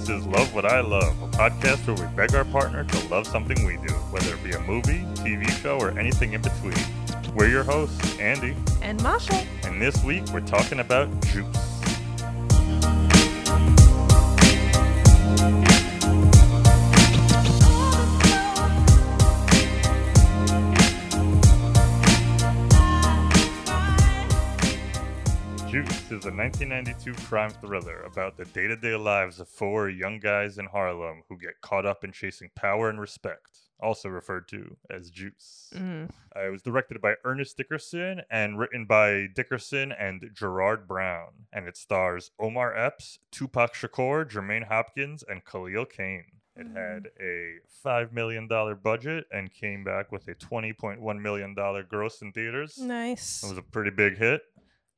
This is Love What I Love, a podcast where we beg our partner to love something we do, whether it be a movie, TV show, or anything in between. We're your hosts, Andy, And Masha. and this week we're talking about juice. Juice is a 1992 crime thriller about the day to day lives of four young guys in Harlem who get caught up in chasing power and respect, also referred to as Juice. Mm. Uh, it was directed by Ernest Dickerson and written by Dickerson and Gerard Brown. And it stars Omar Epps, Tupac Shakur, Jermaine Hopkins, and Khalil Kain. It Mm. had a $5 million budget and came back with a $20.1 million gross in theaters. Nice. It was a pretty big hit.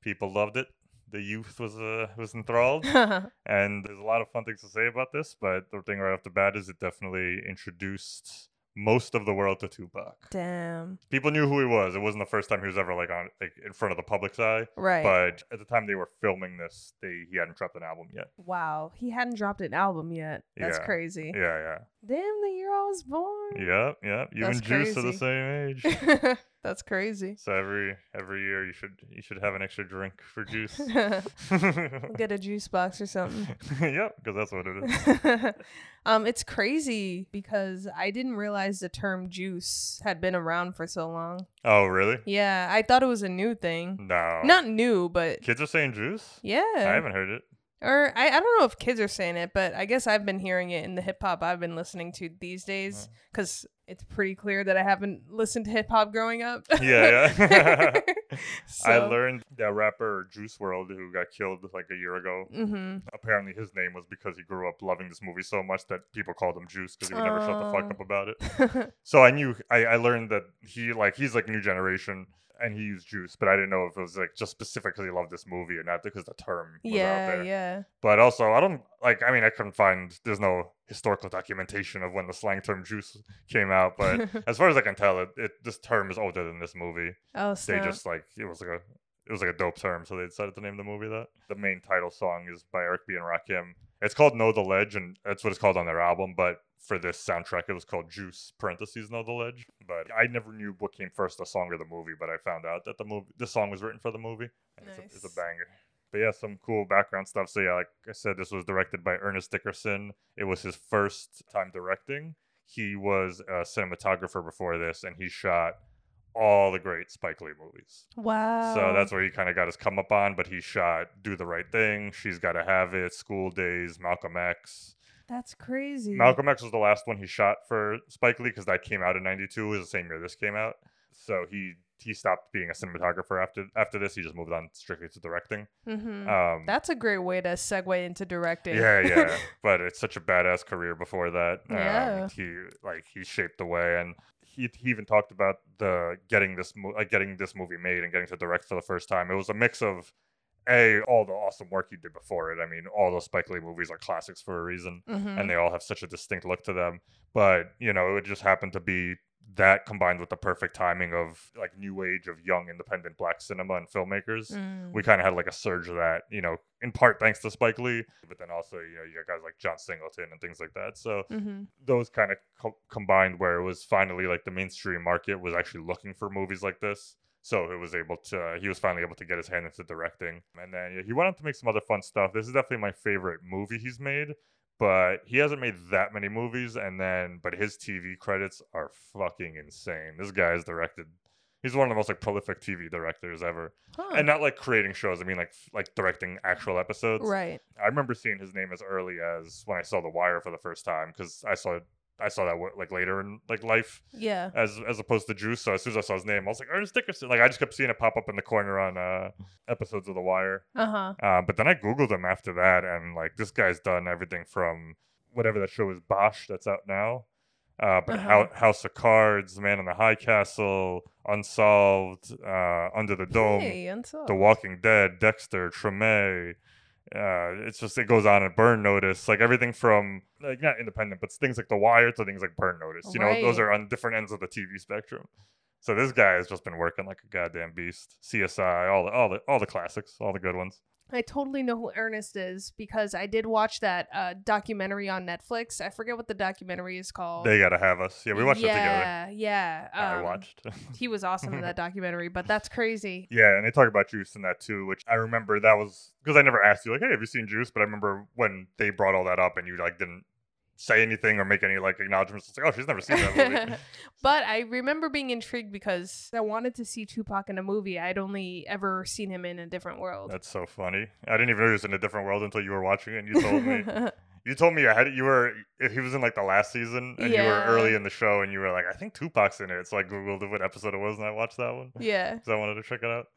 People loved it. The youth was uh, was enthralled, and there's a lot of fun things to say about this. But the thing right off the bat is it definitely introduced most of the world to Tupac. Damn. People knew who he was. It wasn't the first time he was ever like on like in front of the public's eye. Right. But at the time they were filming this, they he hadn't dropped an album yet. wow. He hadn't dropped an album yet. That's crazy. Yeah. Yeah, Damn, the year I was born. Yep, yeah. You That's and Juice are the same age. That's crazy. so every every year you should you should have an extra drink for Juice. Get a juice box or something. yep, because that's what it is. um, it's crazy because I didn't realize the term juice had been around for so long. Oh, really? Yeah, I thought it was a new thing. No. Not new, but Kids are saying juice? yeah. I haven't heard it. Or I, I don't know if kids are saying it, but I guess I've been hearing it in the hip hop I've been listening to these days because it's pretty clear that I haven't listened to hip hop growing up. Yeah, yeah. I learned that rapper Juice WRLD, who got killed like a year ago, Mhm. apparently his name was because he grew up loving this movie so much that people called him Juice because he would never shut the fuck Oh. up about it. So I knew, I, I learned that he, like, he's like new generation and he used Juice, but I didn't know if it was like just specifically loved this movie or not because the term was out yeah, there. yeah. But also, I don't like. I mean, I couldn't find. There's no historical documentation of when the slang term "juice" came out. But as far as I can tell, it, it this term is older than this movie. oh, so. They just like it was like a it was like a dope term, so they decided to name the movie that. The main title song is by Eric B and Rakim. It's called "Know the Ledge," and that's what it's called on their album. But for this soundtrack, it was called "Juice" parentheses "Know the Ledge." But I never knew what came first, the song or the movie. But I found out that the movie, the song was written for the movie. And it's, a, it's a banger. But yeah, some cool background stuff. So yeah, like I said, this was directed by Ernest Dickerson. It was his first time directing. He was a cinematographer before this, and he shot all the great Spike Lee movies. wow. So that's where he kind of got his come up on. But he shot Do the Right Thing, She's Gotta Have It, School Days, Malcolm X. that's crazy. Malcolm X was the last one he shot for Spike Lee because that came out in '92. It was the same year this came out. So he he stopped being a cinematographer after after this. He just moved on strictly to directing. hmm Um, That's a great way to segue into directing. yeah, yeah. but it's such a badass career before that. Um, Yeah. He like he shaped the way, and he, he even talked about the getting this mo- like getting this movie made and getting to direct for the first time. It was a mix of a all the awesome work he did before it. I mean, all those Spike Lee movies are classics for a reason, Mhm. and they all have such a distinct look to them. But you know, it would just happen to be that combined with the perfect timing of like new age of young independent black cinema and filmmakers Mm. we kind of had like a surge of that, you know, in part thanks to Spike Lee, but then also, you know, you got guys like John Singleton and things like that. So Mhm. those kind of co- combined where it was finally like the mainstream market was actually looking for movies like this. So it was able to, he was finally able to get his hand into directing. And then yeah, he went on to make some other fun stuff. This is definitely my favorite movie he's made, but he hasn't made that many movies. And then, but his TV credits are fucking insane. This guy has directed, he's one of the most like prolific TV directors ever Huh. and not like creating shows. I mean, like like directing actual episodes. right. I remember seeing his name as early as when I saw The Wire for the first time because I saw I saw that like later in like life Yeah. as as opposed to Juice. So as soon as I saw his name, I was like Ernest Dickerson. Like I just kept seeing it pop up in the corner on uh, episodes of The Wire. Uh huh. Uh, but then I googled him after that, and like this guy's done everything from whatever that show is Bosch that's out now. Uh, but Uh-huh. Hou- House of Cards, Man in the High Castle, Unsolved, uh, Under the Dome, Hey, unsolved. The Walking Dead, Dexter, Treme. Uh, it's just it goes on and Burn Notice, like everything from like not independent, but things like The Wire to things like Burn Notice. You know, those are on different ends of the TV spectrum. So this guy has just been working like a goddamn beast. CSI, all the all the all the classics, all the good ones. I totally know who Ernest is because I did watch that uh, documentary on Netflix. I forget what the documentary is called. They gotta have us. Yeah, we watched yeah, it together. Yeah, yeah. I um, watched. He was awesome in that documentary, but that's crazy. Yeah, and they talk about Juice in that too, which I remember that was because I never asked you like, hey, have you seen Juice? But I remember when they brought all that up and you like didn't say anything or make any like acknowledgments. It's like, oh, she's never seen that movie. but I remember being intrigued because I wanted to see Tupac in a movie. I'd only ever seen him in a different world. That's so funny. I didn't even know he was in a different world until you were watching it and you told me. You told me I had you were he was in like the last season and you were early in the show and you were like I think Tupac's in it. So I googled what episode it was and I watched that one yeah. because I wanted to check it out.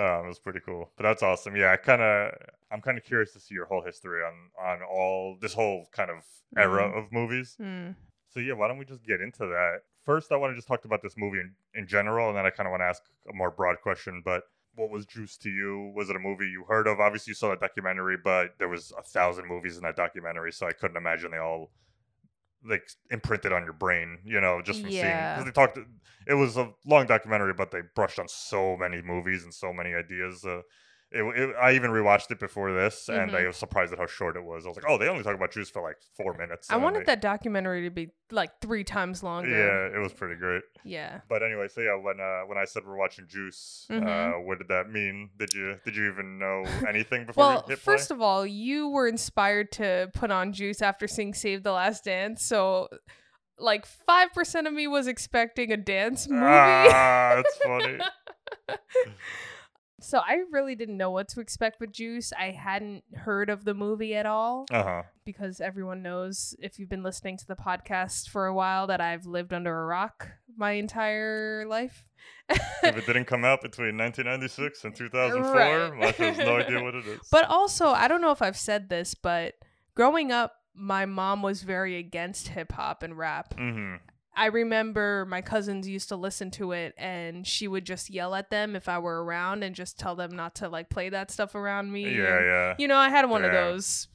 Um, it was pretty cool, but that's awesome. Yeah, I kind of I'm kind of curious to see your whole history on on all this whole kind of era Mhm. of movies. Hmm. So yeah, why don't we just get into that? First, I want to just talk about this movie in, in general, and then I kind of want to ask a more broad question. But what was Juice to you? Was it a movie you heard of? Obviously, you saw that documentary, but there was a thousand movies in that documentary, so I couldn't imagine they all like imprinted on your brain. You know, just from seeing because they talked. It was a long documentary, but they brushed on so many movies and so many ideas. Uh, it, it, I even rewatched it before this, and I Mhm. was surprised at how short it was. I was like, "Oh, they only talk about Juice for like four minutes." I wanted they- that documentary to be like three times longer. yeah, it was pretty great. Yeah. But anyway, so yeah, when uh, when I said we're watching Juice, uh, Mhm. what did that mean? Did you did you even know anything before Well, we hit play? first of all, you were inspired to put on Juice after seeing Save the Last Dance, so like five percent of me was expecting a dance movie. Ah, that's funny. so I really didn't know what to expect with Juice. I hadn't heard of the movie at all Uh huh. because everyone knows if you've been listening to the podcast for a while that I've lived under a rock my entire life. if it didn't come out between 1996 and 2004, Right. Has no idea what it is. But also, I don't know if I've said this, but growing up, my mom was very against hip hop and rap. hmm I remember my cousins used to listen to it and she would just yell at them if I were around and just tell them not to like play that stuff around me. yeah, and, yeah. You know, I had one of those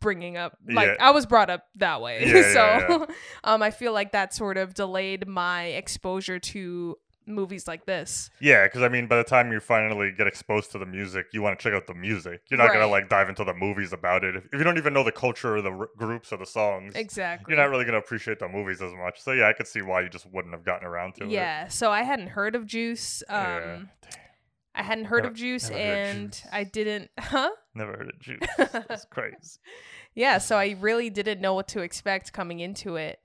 bringing up like Yeah. I was brought up that way. Yeah, yeah, so um I feel like that sort of delayed my exposure to movies like this. Yeah, because I mean, by the time you finally get exposed to the music, you want to check out the music. You're not gonna like dive into the movies about it if, if you don't even know the culture or the r- groups or the songs. Exactly. You're not really gonna appreciate the movies as much. So yeah, I could see why you just wouldn't have gotten around to it. yeah, so I hadn't heard of Juice. Um Yeah. I hadn't heard Never- of Juice and Juice. I didn't huh? Never heard of Juice. That's crazy. Yeah, so I really didn't know what to expect coming into it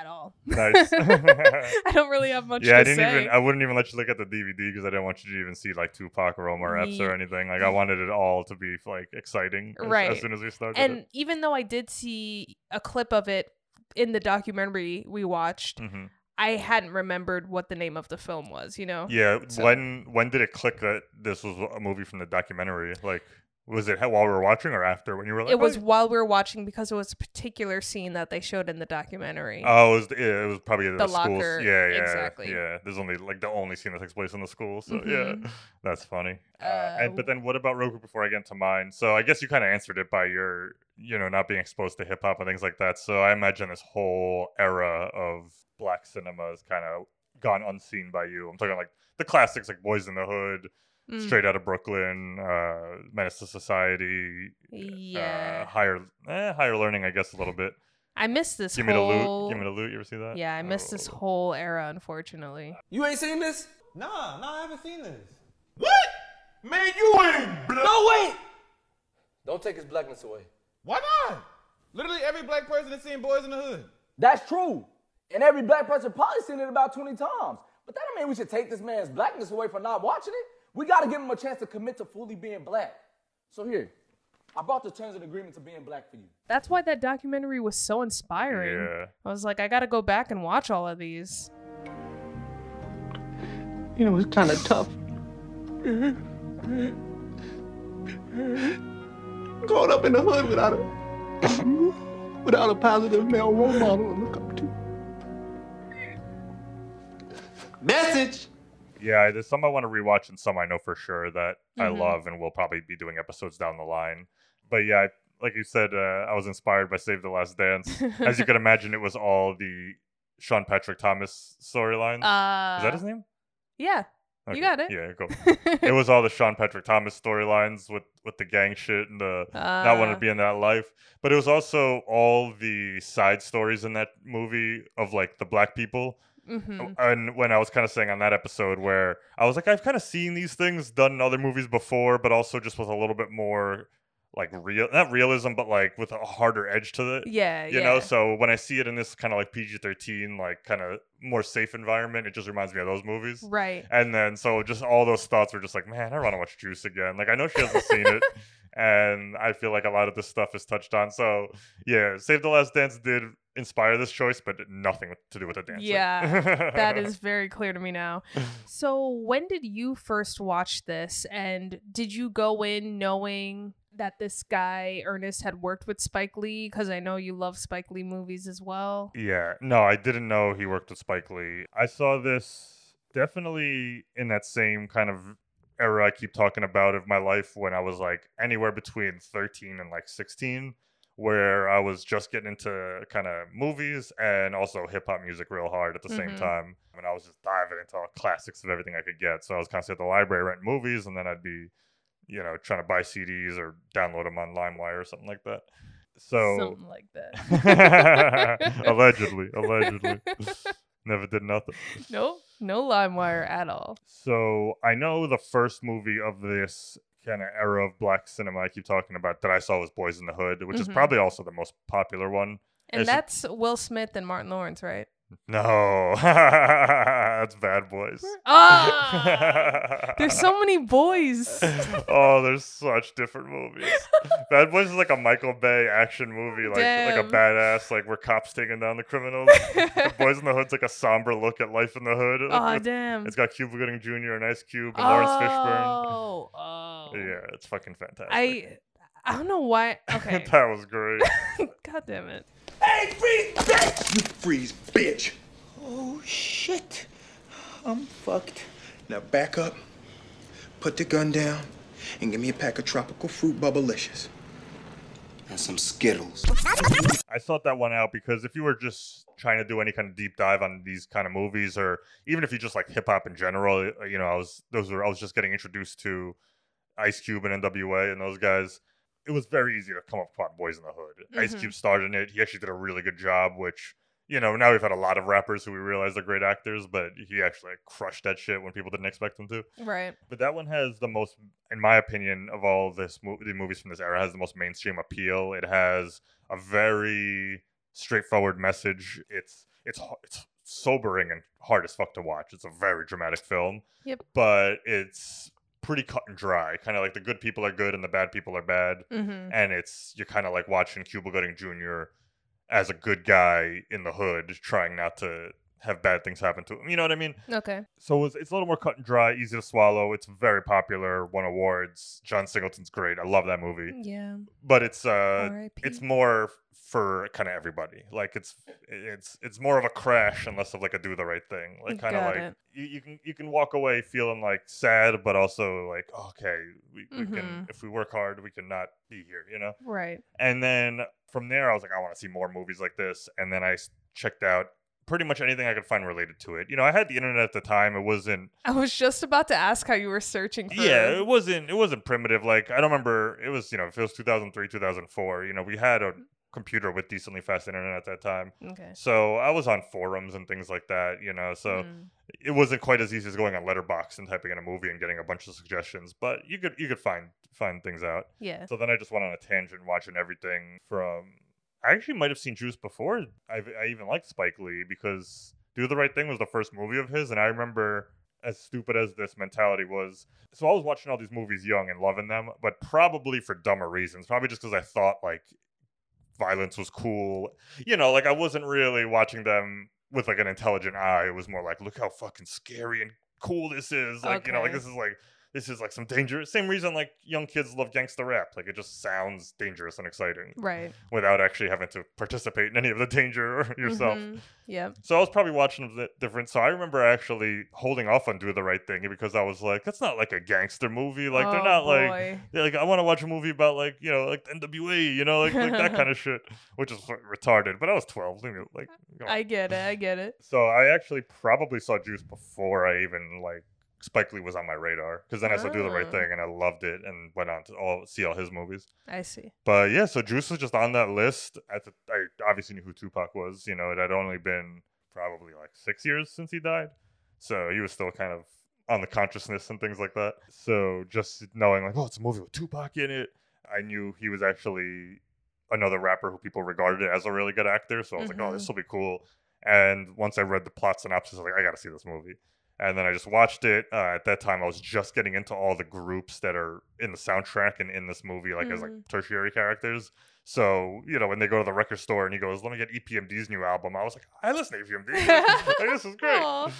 at all. Nice. I don't really have much yeah, I didn't say. even. I wouldn't even let you look at the DVD because I didn't want you to even see like Tupac or Omar Epps or anything. Like I wanted it all to be like exciting as, Right. as soon as we started. and it. even though I did see a clip of it in the documentary we watched, Mhm. I hadn't remembered what the name of the film was, you know? Yeah, So- when when did it click that this was a movie from the documentary? Like, was it while we were watching or after when you were like? It was "Oh, while we were watching because it was a particular scene that they showed in the documentary. Oh, it was, yeah, it was probably the, The schools. locker, Yeah, yeah, exactly. Yeah, there's only like the only scene that takes place in the school. So Mhm. yeah, that's funny. Uh, Uh, and, but then what about Roku before I get into mine? So I guess you kind of answered it by your, you know, not being exposed to hip hop and things like that. So I imagine this whole era of black cinema has kind of gone unseen by you. I'm talking like the classics like Boys in the Hood, Mm, Straight Out of Brooklyn, uh, Menace to Society, yeah. uh, higher eh, higher learning, I guess a little bit. I missed this Give me the loot. Give me the loot. You ever see that? yeah, I missed this Oh. whole era, unfortunately. You ain't seen this? Nah, nah, I haven't seen this. What? Man, you ain't black. No, wait! Don't take his blackness away. Why not? Literally every black person has seen Boys in the Hood. That's true. And every black person probably seen it about 20 times. But that don't mean we should take this man's blackness away for not watching it. We gotta give them a chance to commit to fully being black. So here, I brought the terms and agreement to being black for you. That's why that documentary was so inspiring. Yeah. I was like, I gotta go back and watch all of these. You know, it's kind of tough. Growing up in the hood without a without a positive male role model to look up to. Message. Yeah, there's some I want to rewatch and some I know for sure that I Mhm. love and we'll probably be doing episodes down the line. But yeah, I, like you said, uh, I was inspired by Save the Last Dance. As you can imagine, it was all the Sean Patrick Thomas storylines. Uh, Is that his name? Yeah. Okay, got it. Yeah, go. it was all the Sean Patrick Thomas storylines with with the gang shit and the not wanting to be in that life. But it was also all the side stories in that movie of like the black people. Mhm. And when I was kind of saying on that episode where I was like, I've kind of seen these things done in other movies before, but also just with a little bit more like real, not realism, but like with a harder edge to it. Yeah, You yeah. know, so when I see it in this kind of like PG 13, like kind of more safe environment, it just reminds me of those movies. right. And then so just all those thoughts were just like, man, I want to watch Juice again. Like I know she hasn't seen it, and I feel like a lot of this stuff is touched on. So yeah, Save the Last Dance did inspire this choice, but nothing to do with the dance. Yeah, that is very clear to me now. So, when did you first watch this? And did you go in knowing that this guy, Ernest, had worked with Spike Lee? Because I know you love Spike Lee movies as well. Yeah, no, I didn't know he worked with Spike Lee. I saw this definitely in that same kind of era I keep talking about of my life when I was like anywhere between 13 and like 16, where I was just getting into kind of movies and also hip hop music real hard at the same Mhm. time. And I was just diving into all classics of everything I could get. So I was constantly at the library renting movies, and then I'd be, you know, trying to buy CDs or download them on LimeWire or something like that. So Something like that. allegedly, allegedly. Never did nothing. nope, no LimeWire at all. So I know the first movie of this kind of era of black cinema I keep talking about that I saw was Boys in the Hood, which is Mhm. probably also the most popular one. And Is it- that's Will Smith and Martin Lawrence, right? No, that's Bad Boys. Ah! There's so many boys. oh, there's such different movies. Bad Boys is like a Michael Bay action movie, like like a badass, like where cops taking down the criminals. Boys in the Hood's like a somber look at life in the hood. oh, It's- damn. It's got Cuba Gooding Jr. and Ice Cube and Laurence Fishburne. Oh, oh. Yeah, it's fucking fantastic. I I don't know why. Okay. that was great. God damn it. Hey, freeze, bitch! You freeze, bitch. Oh, shit. I'm fucked. Now back up, put the gun down, and give me a pack of tropical fruit bubblicious. And some Skittles. I sought that one out because if you were just trying to do any kind of deep dive on these kind of movies, or even if you just like hip hop in general, uh, you know, I was those were I was just getting introduced to Ice Cube and NWA and those guys. It was very easy to come up upon Boys in the Hood. Ice Mhm. Cube starred in it. He actually did a really good job, which you know now we've had a lot of rappers who we realize are great actors, but he actually like, crushed that shit when people didn't expect him to. Right. But that one has the most, in my opinion, of all this mo- the movies from this era, has the most mainstream appeal. It has a very straightforward message. It's it's it's sobering and hard as fuck to watch. It's a very dramatic film. Yep. But it's pretty cut and dry. Kind of like the good people are good and the bad people are bad. Mm-hmm. And it's you're kind of like watching Cuba Gooding Jr. as a good guy in the hood, trying not to have bad things happen to him. You know what I mean? Okay. So it's, it's a little more cut and dry, easy to swallow. It's very popular, won awards. John Singleton's great. I love that movie. Yeah. But it's uh it's more for kind of everybody. Like it's it's it's more of a crash and less of like a do the right thing. Like kind of like you, you can you can walk away feeling like sad, but also like okay, we, we can if we work hard, we can not be here. You know. Right. And then from there, I was like, I want to see more movies like this. And then I checked out pretty much anything I could find related to it. You know, I had the internet at the time. It wasn't I was just about to ask how you were searching for. yeah, it wasn't it wasn't primitive. Like I don't remember it was, you know, if it was 2003, 2004, you know, we had a computer with decently fast internet at that time. Okay. So I was on forums and things like that, you know. So Mm. it wasn't quite as easy as going on Letterboxd and typing in a movie and getting a bunch of suggestions, but you could you could find find things out. Yeah. So then I just went on a tangent watching everything from. I actually might have seen Juice before. I, I even liked Spike Lee because Do the Right Thing was the first movie of his, and I remember as stupid as this mentality was. So I was watching all these movies young and loving them, but probably for dumber reasons. Probably just because I thought like violence was cool. You know, like I wasn't really watching them with like an intelligent eye. It was more like, look how fucking scary and cool this is. Like, you know, like this is like this is like some dangerous same reason like young kids love gangster rap. Like it just sounds dangerous and exciting Right. without actually having to participate in any of the danger yourself. Mhm. Yep. So I was probably watching di- different. So I remember actually holding off on Do the Right Thing because I was like, that's not like a gangster movie. Like they're Oh, not like boy. yeah, like I want to watch a movie about like you know like NWA, you know, like, like that kind of shit, which is retarded. But I was twelve, like. come on. I get it. I get it. so I actually probably saw Juice before I even like Spike Lee was on my radar because then I saw Do the Right Ah. Thing and I loved it and went on to all see all his movies. I see. But yeah, so Juice was just on that list. At the, I obviously knew who Tupac was. You know, it had only been probably like six years since he died, so he was still kind of on the consciousness and things like that. So just knowing like, oh, it's a movie with Tupac in it, I knew he was actually another rapper who people regarded as a really good actor. So I was like, oh, this will be cool. And once I read the plot synopsis, I was like, I got to see this movie. And then I just watched it. Uh, at that time, I was just getting into all the groups that are in the soundtrack and in this movie, like as like Mhm. tertiary characters. So you know, when they go to the record store and he goes, "Let me get EPMD's new album," I was like, "I listen to EPMD. like, this is great." Aw.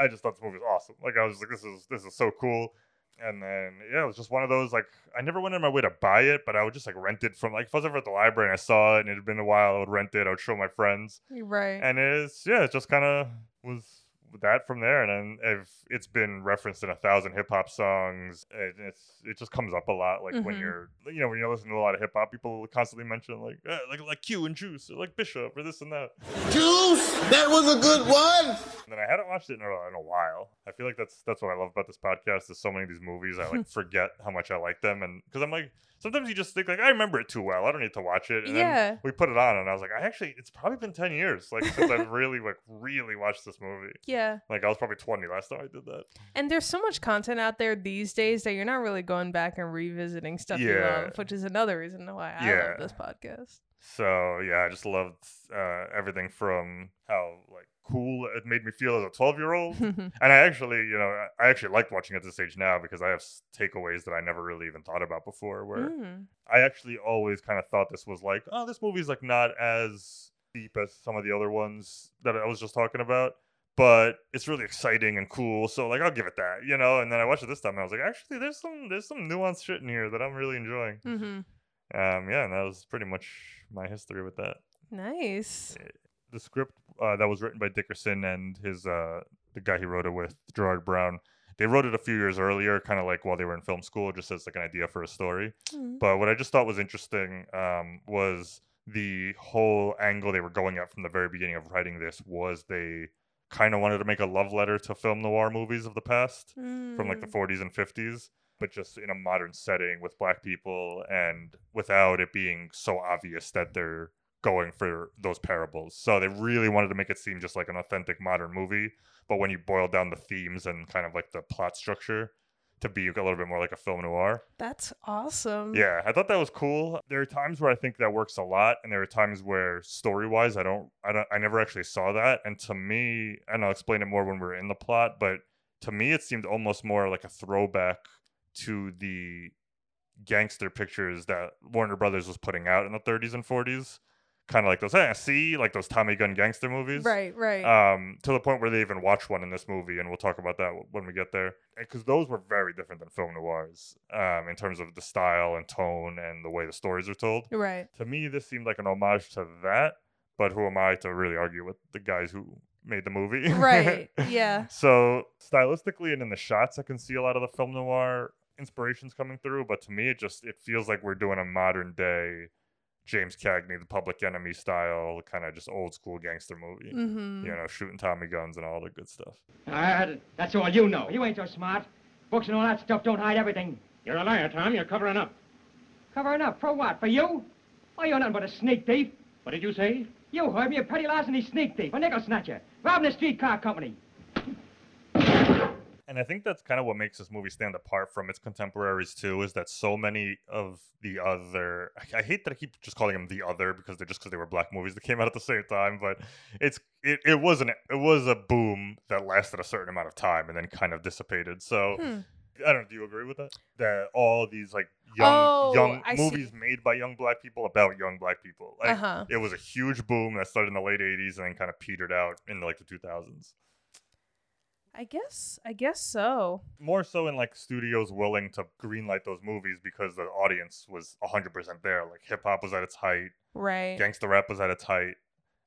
I just thought this movie was awesome. Like I was like, "This is this is so cool." And then yeah, it was just one of those like I never went in my way to buy it, but I would just like rent it from like if I was ever at the library and I saw it and it had been a while, I would rent it. I would show my friends right. and it's yeah, it just kind of was that from there. And then if it's been referenced in a thousand hip hop songs, it, it's it just comes up a lot. Like when Mhm. you're you know when you're listening to a lot of hip hop, people constantly mention like eh, like like Q and Juice or like Bishop or this and that. Juice, that was a good one. And then I hadn't watched it in a, in a while. I feel like that's that's what I love about this podcast. Is so many of these movies I like forget how much I like them, and because I'm like sometimes you just think like I remember it too well. I don't need to watch it. And Yeah. then we put it on, and I was like, I actually it's probably been ten years like since I've really like really watched this movie. yeah. Like I was probably 20 last time I did that. And there's so much content out there these days that you're not really going back and revisiting stuff you Yeah. love, which is another reason why I Yeah. love this podcast. So yeah, I just loved uh, everything from how like cool it made me feel as a 12 year old. and I actually, you know, I I actually liked watching at this age now because I have takeaways that I never really even thought about before. Where Mm. I actually always kind of thought this was like, oh, this movie's like not as deep as some of the other ones that I was just talking about. But it's really exciting and cool, so like I'll give it that, you know. And then I watched it this time, and I was like, actually, there's some there's some nuanced shit in here that I'm really enjoying. hmm Um, yeah, and that was pretty much my history with that. Nice. The script uh, that was written by Dickerson and his uh, the guy he wrote it with, Gerard Brown. They wrote it a few years earlier, kind of like while they were in film school, just as like an idea for a story. Mm. But what I just thought was interesting um, was the whole angle they were going at from the very beginning of writing this was they kind of wanted to make a love letter to film noir movies of the past from like the Mm. 40s and 50s, but just in a modern setting with black people and without it being so obvious that they're going for those parables. So they really wanted to make it seem just like an authentic modern movie, but when you boil down the themes and kind of like the plot structure to be a little bit more like a film noir. That's awesome. Yeah, I thought that was cool. There are times where I think that works a lot, and there are times where story-wise, I don't, I don't, I never actually saw that. And to me, and I'll explain it more when we're in the plot, but to me, it seemed almost more like a throwback to the gangster pictures that Warner Brothers was putting out in the 30s and 40s, kind of like those, eh, see, like those Tommy Gun gangster movies Right, right. um, to the point where they even watch one in this movie, and we'll talk about that when we get there. Because those were very different than film noirs um, in terms of the style and tone and the way the stories are told. right. To me, this seemed like an homage to that, but who am I to really argue with the guys who made the movie? Right. Yeah. So stylistically and in the shots, I can see a lot of the film noir inspirations coming through, but to me, it just it feels like we're doing a modern day James Cagney, the Public Enemy style, kind of just old school gangster movie. Mm-hmm. You know, shooting Tommy guns and all the good stuff. Uh, that's all you know. You ain't so smart. Books and all that stuff don't hide everything. You're a liar, Tom. You're covering up. Covering up for what? For you? Oh, you're nothing but a sneak thief. What did you say? You heard me, a petty larceny sneak thief, a nickel snatcher, robbing a streetcar company. And I think that's kind of what makes this movie stand apart from its contemporaries too, is that so many of the other I, I hate that I keep just calling them the other because they're just because they were black movies that came out at the same time, but it's it, it was an it was a boom that lasted a certain amount of time and then kind of dissipated. So Hmm. I don't know, do you agree with that? That all these like young Oh, young I see. movies made by young black people about young black people. Like Uh-huh. it was a huge boom that started in the late 80s and then kind of petered out in like the 2000s. I guess. I guess so. more so in like studios willing to greenlight those movies because the audience was 100% there like hip hop was at its height Right. gangster rap was at its height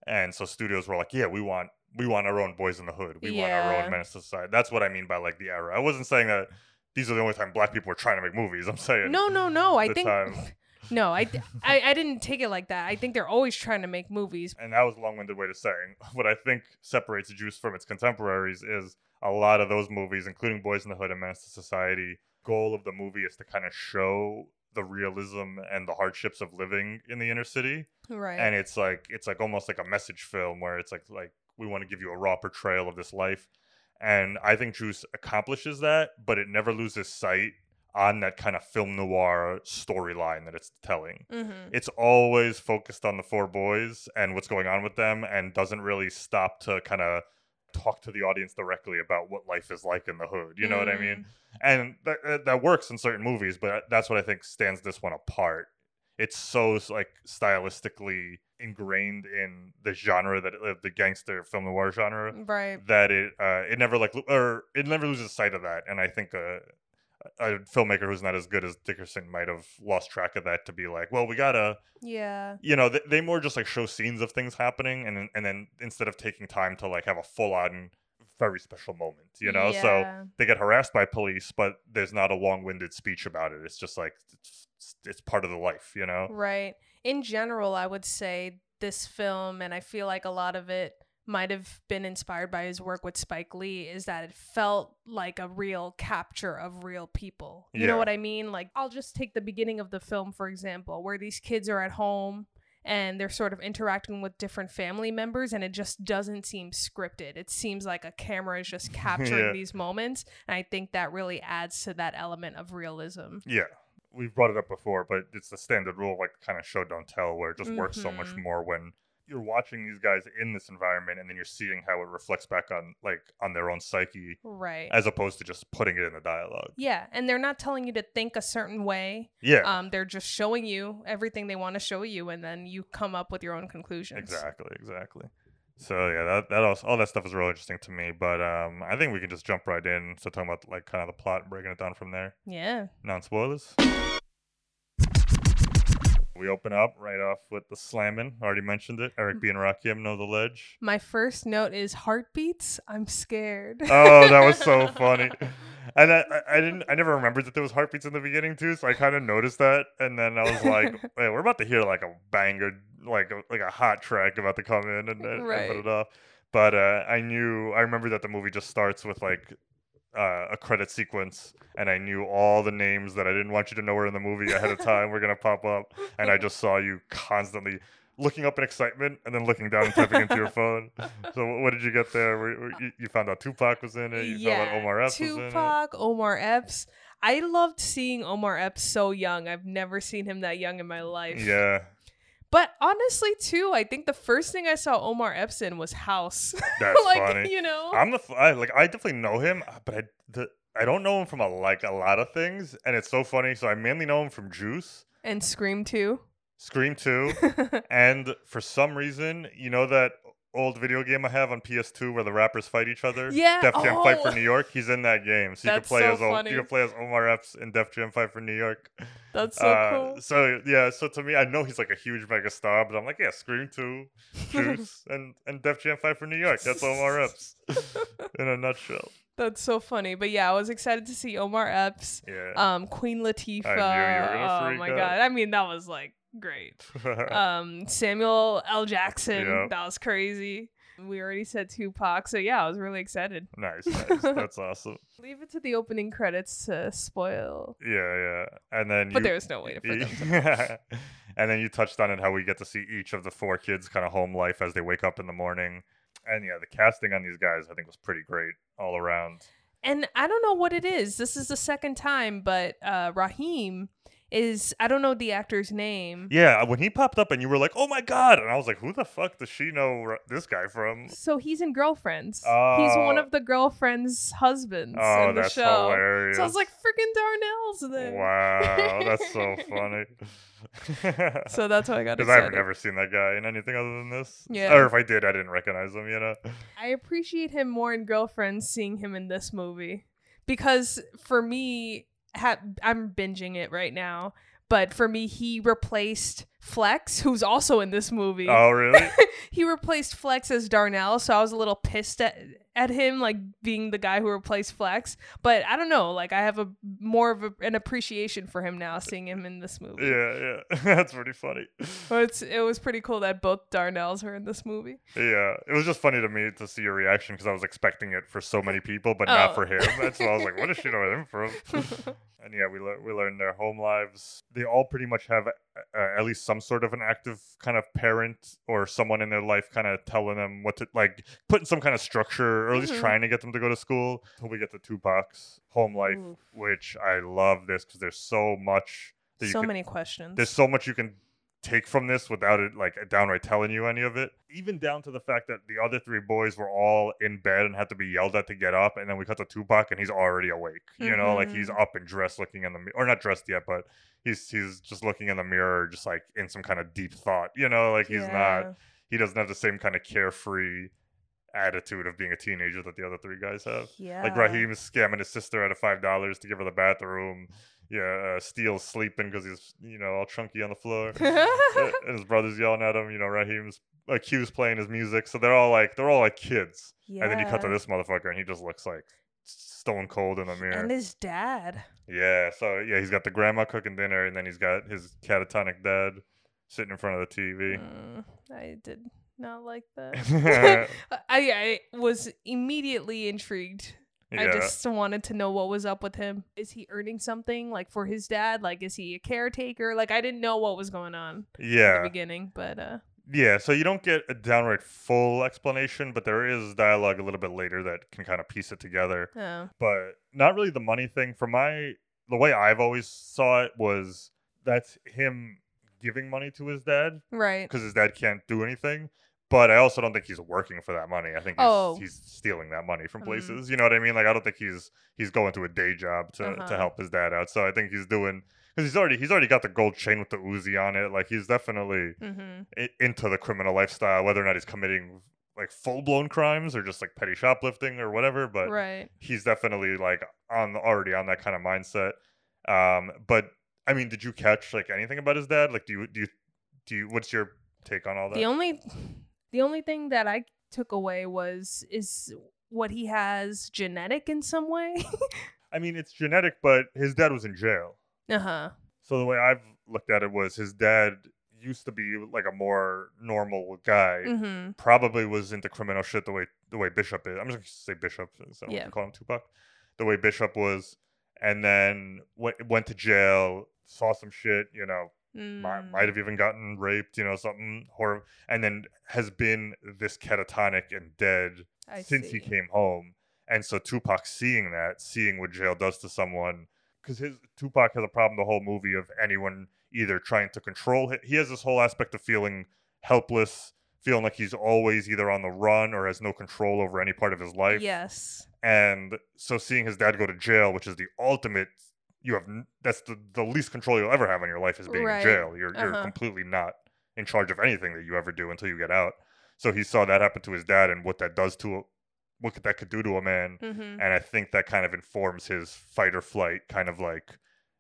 and so studios were like yeah we want we want our own boys in the hood we want our own menace to society that's what i mean by like the era i wasn't saying that these are the only time black people were trying to make movies i'm saying No, no, no. I think. time. No, I, I, I didn't take it like that. I think they're always trying to make movies. and that was a long-winded way to saying what i think separates juice from its contemporaries is a lot of those movies, including Boys in the Hood and Menace to Society, goal of the movie is to kind of show the realism and the hardships of living in the inner city Right. and it's like it's like almost like a message film where it's like like we want to give you a raw portrayal of this life and i think juice accomplishes that but it never loses sight on that kind of film noir storyline that it's telling Mhm. it's always focused on the four boys and what's going on with them and doesn't really stop to kind of talk to the audience directly about what life is like in the hood you know what i mean? And that, uh, that works in certain movies but that's what i think stands this one apart. It's so like stylistically ingrained in the genre that uh, the gangster film noir genre Right. that it uh, it never like lo- or it never loses sight of that and i think uh, a filmmaker who's not as good as dickerson might have lost track of that to be like well we gotta Yeah. you know they, they more just like show scenes of things happening and and then instead of taking time to like have a full-on very special moment you know Yeah. so they get harassed by police but there's not a long-winded speech about it it's just like it's, it's part of the life you know Right. In general, I would say this film, and I feel like a lot of it might have been inspired by his work with Spike Lee, is that it felt like a real capture of real people. You know what I mean? Like, I'll just take the beginning of the film, for example, where these kids are at home and they're sort of interacting with different family members and it just doesn't seem scripted. It seems like a camera is just capturing Yeah. these moments. And I think that really adds to that element of realism. Yeah, we've brought it up before, but it's the standard rule, like kind of show don't tell, where it just works so much Mhm. more when you're watching these guys in this environment and then you're seeing how it reflects back on like on their own psyche, Right. as opposed to just putting it in the dialogue. Yeah, and they're not telling you to think a certain way. Yeah. Um, they're just showing you everything they want to show you, and then you come up with your own conclusions. Exactly, exactly. So yeah, that that also, all that stuff is real interesting to me. But um, I think we can just jump right in. So talking about like kind of the plot and breaking it down from there. Yeah. Non spoilers. We open up right off with the slamming. Already mentioned it. Eric B and Rakim know the ledge. My first note is heartbeats. I'm scared. Oh, that was so funny. And I, I- I didn't, I never remembered that there was heartbeats in the beginning too. So I kind of noticed that, and then I was like, "Wait, we're about to hear like a banger, like a, like a hot track about to come in and, and, and put it off." But uh, I knew, I remember that the movie just starts with like uh, a credit sequence, and I knew all the names that I didn't want you to know were in the movie ahead of time were gonna pop up, and I just saw you constantly looking up in excitement and then looking down and typing into your phone. So what did you get there? Were- were- you, you found out Tupac was in it. You found out Omar Epps was in it. Tupac, Omar Epps. I loved seeing Omar Epps so young. I've never seen him that young in my life. Yeah, But honestly, too, I think the first thing I saw Omar Epps in was House. that's like, funny. You know? I'm the I, like I definitely know him, uh, but I the, I don't know him from a, like a lot of things, and it's so funny. So I mainly know him from Juice, and Scream 2. Scream Two, and for some reason, you know that old video game I have on PS2 where the rappers fight each other. Yeah, Def Jam Fight for oh. New York. He's in that game, so you can play so as funny. you can play as Omar Epps in Def Jam Fight for New York. That's so Uh, cool. So yeah, so to me, I know he's like a huge mega star, but I'm like, yeah, Scream Two, Juice, and and Def Jam Fight for New York. That's Omar Epps in a nutshell. That's so funny. But yeah, I was excited to see Omar Epps. Yeah. Um, Queen Latifah. I knew you were oh my god. I mean, that was like great. um, Samuel L. Jackson. Yep. That was crazy. We already said Tupac, so yeah, I was really excited. nice, nice. That's awesome. Leave it to the opening credits to spoil. Yeah, yeah. And then But you, there's no way to for them and then you touched on it how we get to see each of the four kids kind of home life as they wake up in the morning. And yeah, the casting on these guys I think was pretty great all around. And I don't know what it is. This is the second time, but uh, Raheem is I don't know the actor's name. Yeah, uh, when he popped up and you were like, "Oh my god!" and I was like, "Who the fuck does she know r- this guy from?" So he's in Girlfriends. He's oh. one of the girlfriends' husbands Oh, in the that's show. So I was like, freaking Darnell's there. Wow, that's so funny. So that's how I got Because I've never seen that guy in anything other than this. Yeah. Or if I did, I didn't recognize him. You know. I appreciate him more in Girlfriends seeing him in this movie because for me, ha- I'm binging it right now. but for me, he replaced Flex, who's also in this movie. Oh, really? he replaced Flex as Darnell, so I was a little pissed at, at him, like being the guy who replaced Flex. But I don't know, like I have a more of a, an appreciation for him now, seeing him in this movie. yeah, yeah. That's pretty funny. But it's, it was pretty cool that both Darnells are in this movie. Yeah, it was just funny to me to see your reaction because I was expecting it for so many people, but not Oh. for him. That's why I was like, "What does she know him from?" and yeah, we lear- we learned their home lives. They all pretty much have uh, at least some sort of an active kind of parent or someone in their life, kind of telling them what to like, putting some kind of structure, or at least Mhm. trying to get them to go to school. Until we get to Tupac's home life, which I love this because there's so much. That you So could- many questions. there's so much you can take from this without it like downright telling you any of it. Even down to the fact that the other three boys were all in bed and had to be yelled at to get up, and then we cut to Tupac and he's already awake. You know, like he's Mhm. up and dressed, looking in the mirror, or not dressed yet, but he's he's just looking in the mirror, just like in some kind of deep thought. You know, like he's Yeah. not. He doesn't have the same kind of carefree attitude of being a teenager that the other three guys have. yeah. Like Raheem's scamming his sister out of five dollars to give her the bathroom. Yeah, uh, Steel's sleeping because he's you know all chunky on the floor, and his brother's yelling at him. You know, Raheem's like Q's playing his music, so they're all like they're all like kids. And then you cut to this motherfucker, and he just looks like stone cold in the mirror. And his dad. yeah, so yeah, he's got the grandma cooking dinner, and then he's got his catatonic dad sitting in front of the TV. Mm, I did not like that. I, I was immediately intrigued. I just wanted to know what was up with him. Is he earning something like for his dad? Like, is he a caretaker? Like, I didn't know what was going on in the yeah, beginning, but uh, Yeah, so you don't get a downright full explanation, but there is dialogue a little bit later that can kind of piece it together. oh, But not really the money thing. For my the way I've always saw it was that's him giving money to his dad right. because his dad can't do anything. But I also don't think he's working for that money. I think he's, Oh. he's stealing that money from Mhm. places. You know what I mean? Like I don't think he's he's going to a day job to, Uh-huh. to help his dad out. So I think he's doing because he's already he's already got the gold chain with the Uzi on it. Like he's definitely Mm-hmm. i- into the criminal lifestyle, whether or not he's committing like full blown crimes or just like petty shoplifting or whatever. But Right. he's definitely like on already on that kind of mindset. Um, but I mean, did you catch like anything about his dad? Like, do you do you do you? What's your take on all that? The only, the only thing that I took away was is what he has genetic in some way. I mean, it's genetic, but his dad was in jail. uh huh. So the way I've looked at it was his dad used to be like a more normal guy. Mm-hmm. Probably was into criminal shit the way the way Bishop is. I'm just gonna say Bishop. So Yeah. call him Tupac. The way Bishop was, and then went went to jail, saw some shit. You know, Mm. might have even gotten raped, you know, something horrible, and then has been this catatonic and dead I since he came home. And so Tupac seeing that, seeing what jail does to someone, because his Tupac has a problem the whole movie of anyone either trying to control him. He has this whole aspect of feeling helpless, feeling like he's always either on the run or has no control over any part of his life. Yes. And so seeing his dad go to jail, which is the ultimate, you have that's the, the least control you'll ever have on your life is being Right. in jail. You're you're Uh-huh. completely not in charge of anything that you ever do until you get out. So he saw that happen to his dad and what that does to a, what that could do to a man. Mm-hmm. And I think that kind of informs his fight or flight, kind of like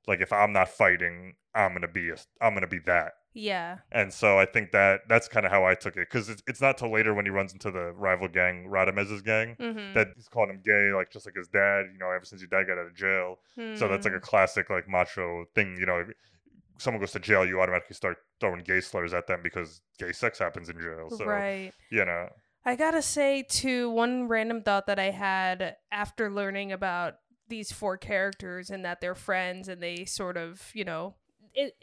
like if I'm not fighting, I'm gonna be a, I'm gonna be that. Yeah. And so I think that that's kind of how I took it because it's, it's not till later when he runs into the rival gang, Radamez's gang, Mm-hmm. that he's calling him gay, like just like his dad, you know, ever since your dad got out of jail. So that's like Mm. a classic, like macho thing, you know. If someone goes to jail, you automatically start throwing gay slurs at them because gay sex happens in jail. So, right. you know, I gotta say, too, one random thought that I had after learning about these four characters and that they're friends and they sort of, you know, it,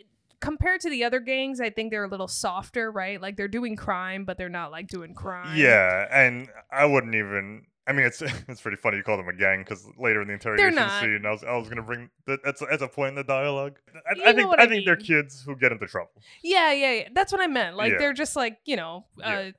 compared to the other gangs, I think they're a little softer, right? Like they're doing crime, but they're not like doing crime. yeah. And I wouldn't even. I mean, it's it's pretty funny you call them a gang because later in the interrogation scene, I was I was gonna bring that that's as a point in the dialogue. I, You I think I I think they're kids who get into trouble. Yeah, yeah, yeah. That's what I meant. Like Yeah. they're just like, you know, Yeah. a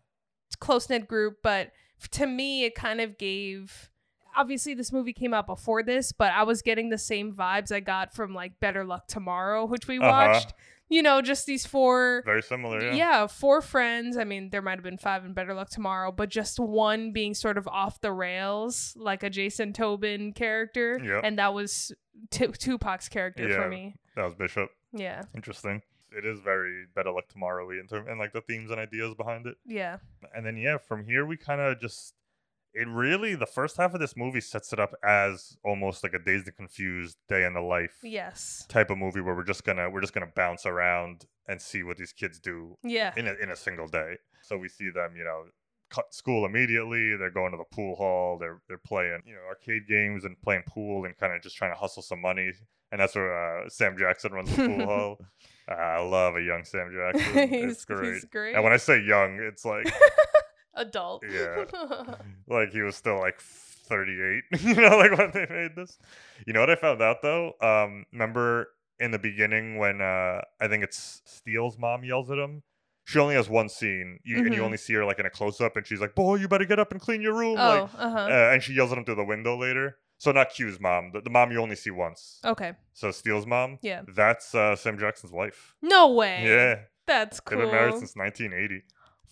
close knit group, but to me it kind of gave obviously this movie came out before this, but I was getting the same vibes I got from like Better Luck Tomorrow, which we Uh-huh. watched. You know, just these four Very similar. Yeah. yeah. four friends. I mean, there might have been five in Better Luck Tomorrow, but just one being sort of off the rails, like a Jason Tobin character, Yep. and that was Tu Tupac's character Yeah. for me. That was Bishop. Yeah. Interesting. It is very Better Luck Tomorrow-y in term and like the themes and ideas behind it. Yeah. And then yeah, from here we kind of just it really the first half of this movie sets it up as almost like a dazed and confused day in the life Yes. type of movie where we're just gonna we're just gonna bounce around and see what these kids do Yeah. in a, in a single day. So we see them, you know, cut school immediately. They're going to the pool hall. They're they're playing, you know, arcade games and playing pool and kind of just trying to hustle some money. And that's where uh, Sam Jackson runs the pool hall. Uh, I love a young Sam Jackson. He's- it's great. he's great. And when I say young, it's like Adult. yeah, like he was still like 38. you know, like when they made this. You know what I found out though? Um, remember in the beginning when uh, I think it's Steel's mom yells at him. She only has one scene, you, and you Mhm. only see her like in a close up, and she's like, "Boy, you better get up and clean your room." Oh, like, uh-huh. uh, and she yells at him through the window later. So not Q's mom, the, the mom you only see once. Okay. So Steel's mom, Yeah. that's uh, Sam Jackson's wife. No way. Yeah, That's cool. they've been married since 1980.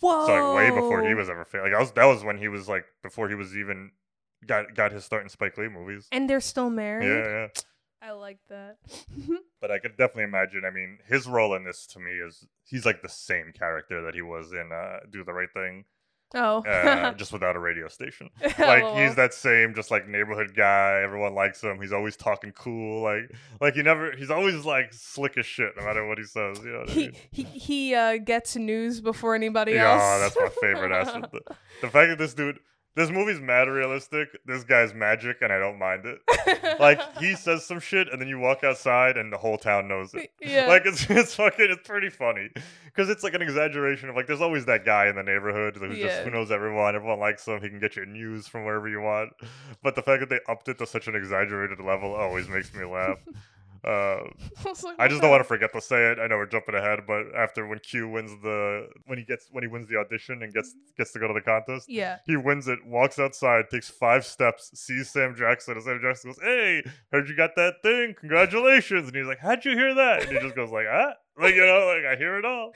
Whoa. So like way before he was ever famous. Like that was that was when he was like before he was even got got his start in Spike Lee movies. And they're still married. Yeah, yeah. I like that. But I could definitely imagine. I mean, his role in this to me is he's like the same character that he was in uh, Do the Right Thing, oh. uh, just without a radio station. Like LOL. he's that same, just like neighborhood guy. Everyone likes him. He's always talking cool. Like like he never. He's always like slick as shit, no matter what he says. You know what I he mean? he he uh, gets news before anybody Yeah, else. Yeah, that's my favorite aspect. The, the fact that this dude, this movie's mad realistic. This guy's magic, and I don't mind it. like he says some shit, and then you walk outside, and the whole town knows it. Yeah. Like it's it's fucking it's pretty funny because it's like an exaggeration of like there's always that guy in the neighborhood who just who knows everyone. Everyone likes him. He can get your news from wherever you want. But the fact that they upped it to such an exaggerated level always makes me laugh. Uh, was like, I just don't want to forget to say it. I know we're jumping ahead, but after when Q wins the when he gets when he wins the audition and gets gets to go to the contest, Yeah. he wins it, walks outside, takes five steps, sees Sam Jackson, and Sam Jackson goes, "Hey, heard you got that thing? Congratulations!" And he's like, "How'd you hear that?" And he just goes like, "Ah." Like you know, like I hear it all.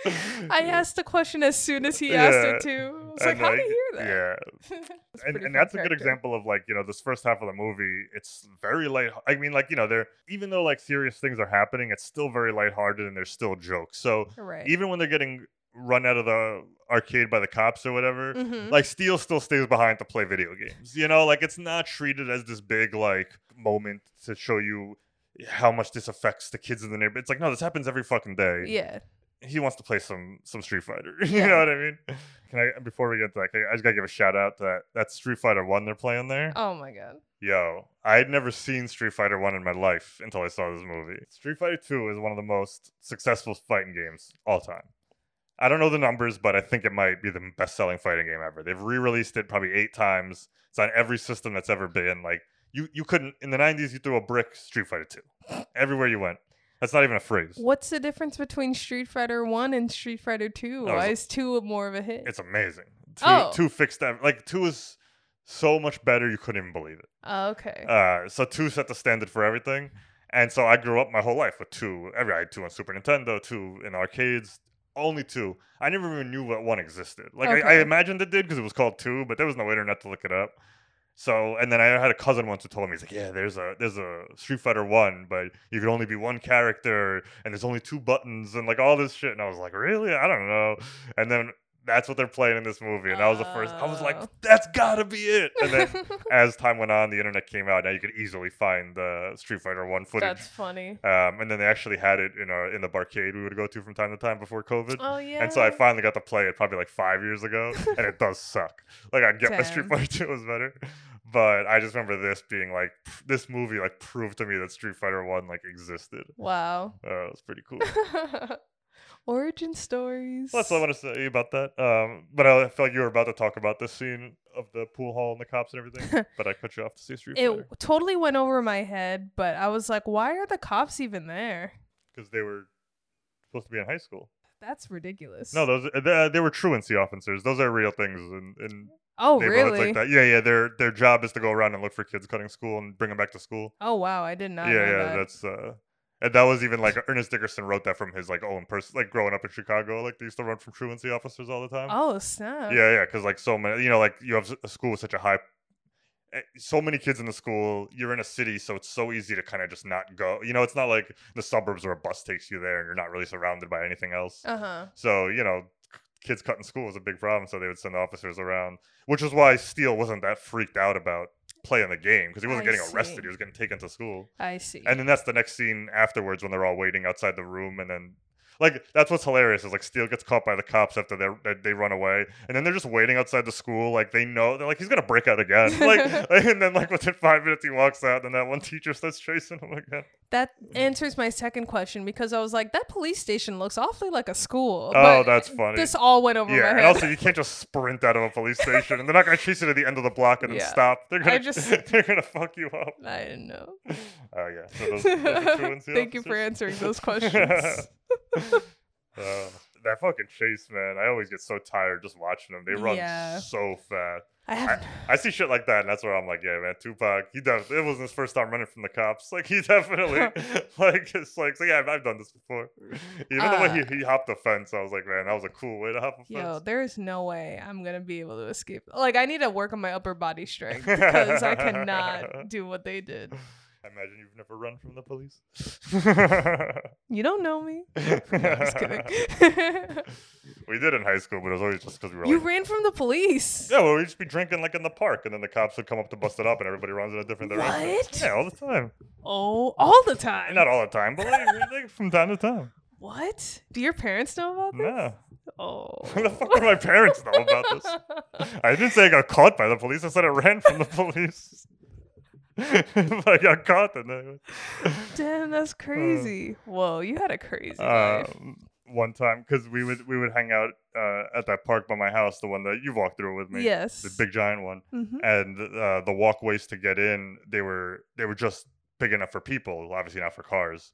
I asked the question as soon as he asked Yeah. it too. I was like, And, how do you hear that? Yeah, It's and, and that's a good example of like you know this first half of the movie it's very light i mean like you know they're even though like serious things are happening it's still very lighthearted and there's still jokes so Right. even when they're getting run out of the arcade by the cops or whatever Mhm. like steel still stays behind to play video games you know like it's not treated as this big like moment to show you how much this affects the kids in the neighborhood it's like no this happens every fucking day Yeah. he wants to play some some Street Fighter. you Yeah. know what I mean? Can I before we get to that, I I just gotta give a shout out to that that Street Fighter One they're playing there. Oh my god. Yo, I had never seen Street Fighter One in my life until I saw this movie. Street Fighter Two is one of the most successful fighting games all time. I don't know the numbers, but I think it might be the best selling fighting game ever. They've re-released it probably eight times. It's on every system that's ever been. Like you, you couldn't in the '90s. You threw a brick, Street Fighter Two, everywhere you went. That's not even a phrase. What's the difference between Street Fighter 1 and Street Fighter 2? Oh, Why is 2 more of a hit? It's amazing. Two, Oh. two fixed that like two is so much better you couldn't even believe it. Oh, okay. Uh, so two set the standard for everything, and so I grew up my whole life with two. Every I had two on Super Nintendo, two in arcades, only two. I never even knew that one existed. Like I, I imagined it did because it was called two, but there was no internet to look it up. So and then I had a cousin once who told me he's like, yeah, there's a there's a Street Fighter one, but you can only be one character, and there's only two buttons, and like all this shit. And I was like, really? I don't know. And then that's what they're playing in this movie, and that was the first. I was like, Oh. that's gotta be it. And then as time went on, the internet came out. Now you could easily find the Street Fighter One footage. That's funny. Um, and then they actually had it in a in the barcade we would go to from time to time before COVID. Oh yeah. And so I finally got to play it probably like five years ago, and it does suck. Like I get my Street Fighter Two was better, but I just remember this being like this movie like proved to me that Street Fighter One like existed. Wow. Uh, it was pretty cool. Origin stories. That's all I want to say about that. Um, but I feel like you were about to talk about this scene of the pool hall and the cops and everything, but I cut you off to see Street It Fighter totally went over my head, but I was like, why are the cops even there? because they were supposed to be in high school. That's ridiculous. No, those uh, they, they were truancy officers. Those are real things in, in Oh, neighborhoods really? like that. Yeah, yeah. Their their job is to go around and look for kids cutting school and bring them back to school. Oh wow, I did not yeah, know yeah. that. That's uh, and that was even like Ernest Dickerson wrote that from his like own person, like growing up in Chicago. Like they used to run from truancy officers all the time. Oh snap. Yeah, yeah, because like so many, you know, like you have a school with such a high, eh, so many kids in the school. You're in a city, so it's so easy to kind of just not go. You know, it's not like the suburbs where a bus takes you there and you're not really surrounded by anything else. Uh huh. So, you know, kids cutting school was a big problem. So they would send officers around, which is why Steel wasn't that freaked out about playing the game because he wasn't I getting arrested. He was getting taken to school. I see. And then that's the next scene afterwards when they're all waiting outside the room. And then, like, that's what's hilarious is like Steel gets caught by the cops after they they- run away. And then they're just waiting outside the school. Like, they know, they're like, he's to break out again. Like, and then, like, within five minutes, he walks out. And that one teacher starts chasing him again. That answers my second question because I was like, that police station looks awfully like a school. Oh, but that's funny. This all went over Yeah, my and head. also you can't just sprint out of a police station, and they're not gonna chase you to the end of the block and then Yeah. stop. They're gonna just- they're gonna fuck you up. I didn't know. Oh yeah, so those, those are Thank you for answering those questions. Uh, that fucking chase, man. I always get so tired just watching them. They run Yeah. so fast. I I, I see shit like that, and that's where I'm like, yeah, man, Tupac. He does. It wasn't his first time running from the cops. Like he definitely, like, it's like, so yeah, I've, I've done this before. Even the way Uh, he, he hopped the fence, I was like, man, that was a cool way to hop a fence. Yo, there is no way I'm gonna be able to escape. Like, I need to work on my upper body strength because I cannot do what they did. I imagine you've never run from the police. You don't know me. No, just kidding. we did in high school, but it was always just because we were you like, ran from the police. yeah, well, we'd just be drinking like in the park, and then the cops would come up to bust it up, and everybody runs in a different direction. What? Yeah, all the time. Oh, all the time. Not all the time, but like, like from time to time. What? Do your parents know about this? No. Oh. The fuck would my parents know about this? I didn't say I got caught by the police. I said I ran from the police. If I got caught, then I- Damn, that's crazy. Whoa, you had a crazy uh, life. one time because we would we would hang out uh, at that park by my house, the one that you walked through with me. Yes. the big giant one. Mhm. And uh, the walkways to get in, they were they were just big enough for people, obviously not for cars,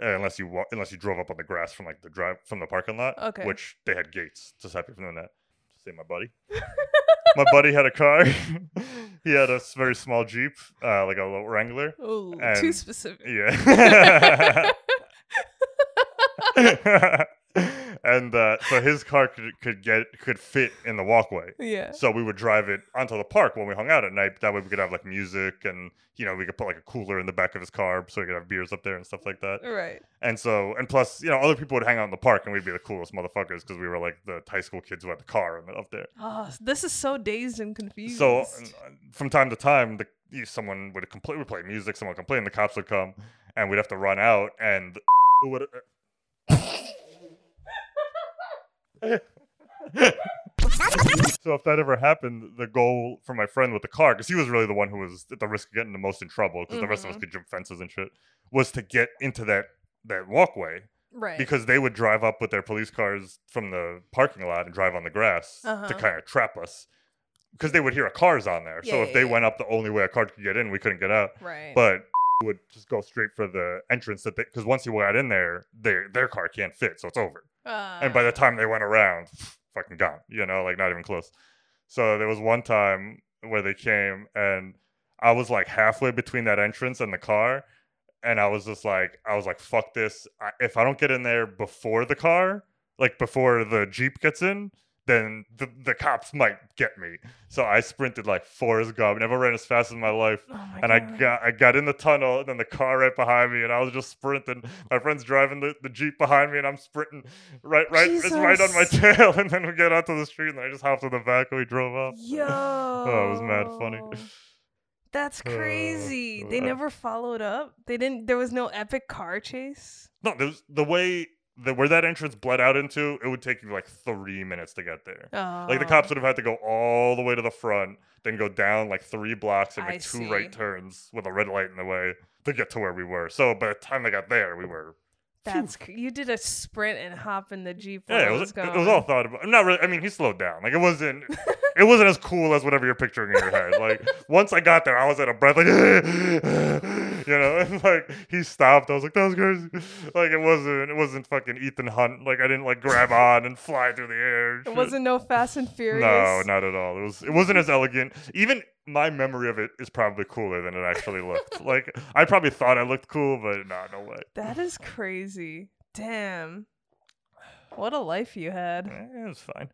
uh, unless you wa- unless you drove up on the grass from like the drive from the parking lot, Okay. which they had gates to stop you from doing that. Say my buddy. my buddy had a car. he had a very small Jeep, uh, like a little Wrangler. Ooh, too specific. Yeah. and uh, so his car could, could get could fit in the walkway. Yeah. So we would drive it onto the park when we hung out at night. That way we could have like music and you know we could put like a cooler in the back of his car so we could have beers up there and stuff like that. Right. And so and plus you know other people would hang out in the park and we'd be the coolest motherfuckers because we were like the high school kids who had the car and up there. Oh, this is so dazed and confused. So uh, from time to time, the someone would complain, would play music, someone would complain, the cops would come, and we'd have to run out, and who would. so if that ever happened, the goal for my friend with the car, because he was really the one who was at the risk of getting the most in trouble, because the rest of us Mhm. could jump fences and shit, was to get into that that walkway Right. because they would drive up with their police cars from the parking lot and drive on the grass Uh-huh. to kind of trap us because they would hear a car's on there. so if yeah, they yeah. went up the only way a car could get in, we couldn't get out. Right. But would just go straight for the entrance that they because once you got in there, their their car can't fit, so it's over. Uh, and by the time they went around, fucking gone. You know, like not even close. So there was one time where they came and I was like halfway between that entrance and the car. And I was just like, I was like, fuck this. I, if I don't get in there before the car, like before the Jeep gets in, then the, the cops might get me. So I sprinted like Forrest Gump. Never ran as fast in my life. and I got I got in the tunnel and then the car right behind me and I was just sprinting. My friend's driving the, the Jeep behind me and I'm sprinting right right it's right on my tail and then we get out to the street and I just hopped in the back and we drove off. Yo. Oh, it was mad funny. That's Uh, crazy. They uh, never followed up. They didn't. There was no epic car chase. No, there's the way the where that entrance bled out into, it would take you like three minutes to get there. Like the Oh. cops would have had to go all the way to the front, then go down like three blocks and I make two see. right turns with a red light in the way to get to where we were. So by the time they got there, we were That's cr- you did a sprint and hop in the jeep. Yeah, it was, it was all thought about. Not really. I mean, he slowed down. Like it wasn't. it wasn't as cool as whatever you're picturing in your head. Like once I got there, I was at a breath. Like you know, and like he stopped. I was like, that was crazy. Like it wasn't. It wasn't fucking Ethan Hunt. Like I didn't like grab on and fly through the air. It wasn't no Fast and Furious. No, not at all. It was. It wasn't as elegant. Even my memory of it is probably cooler than it actually looked. like I probably thought I looked cool, but no, no way. That is crazy. Damn. What a life you had. Eh, it was fine.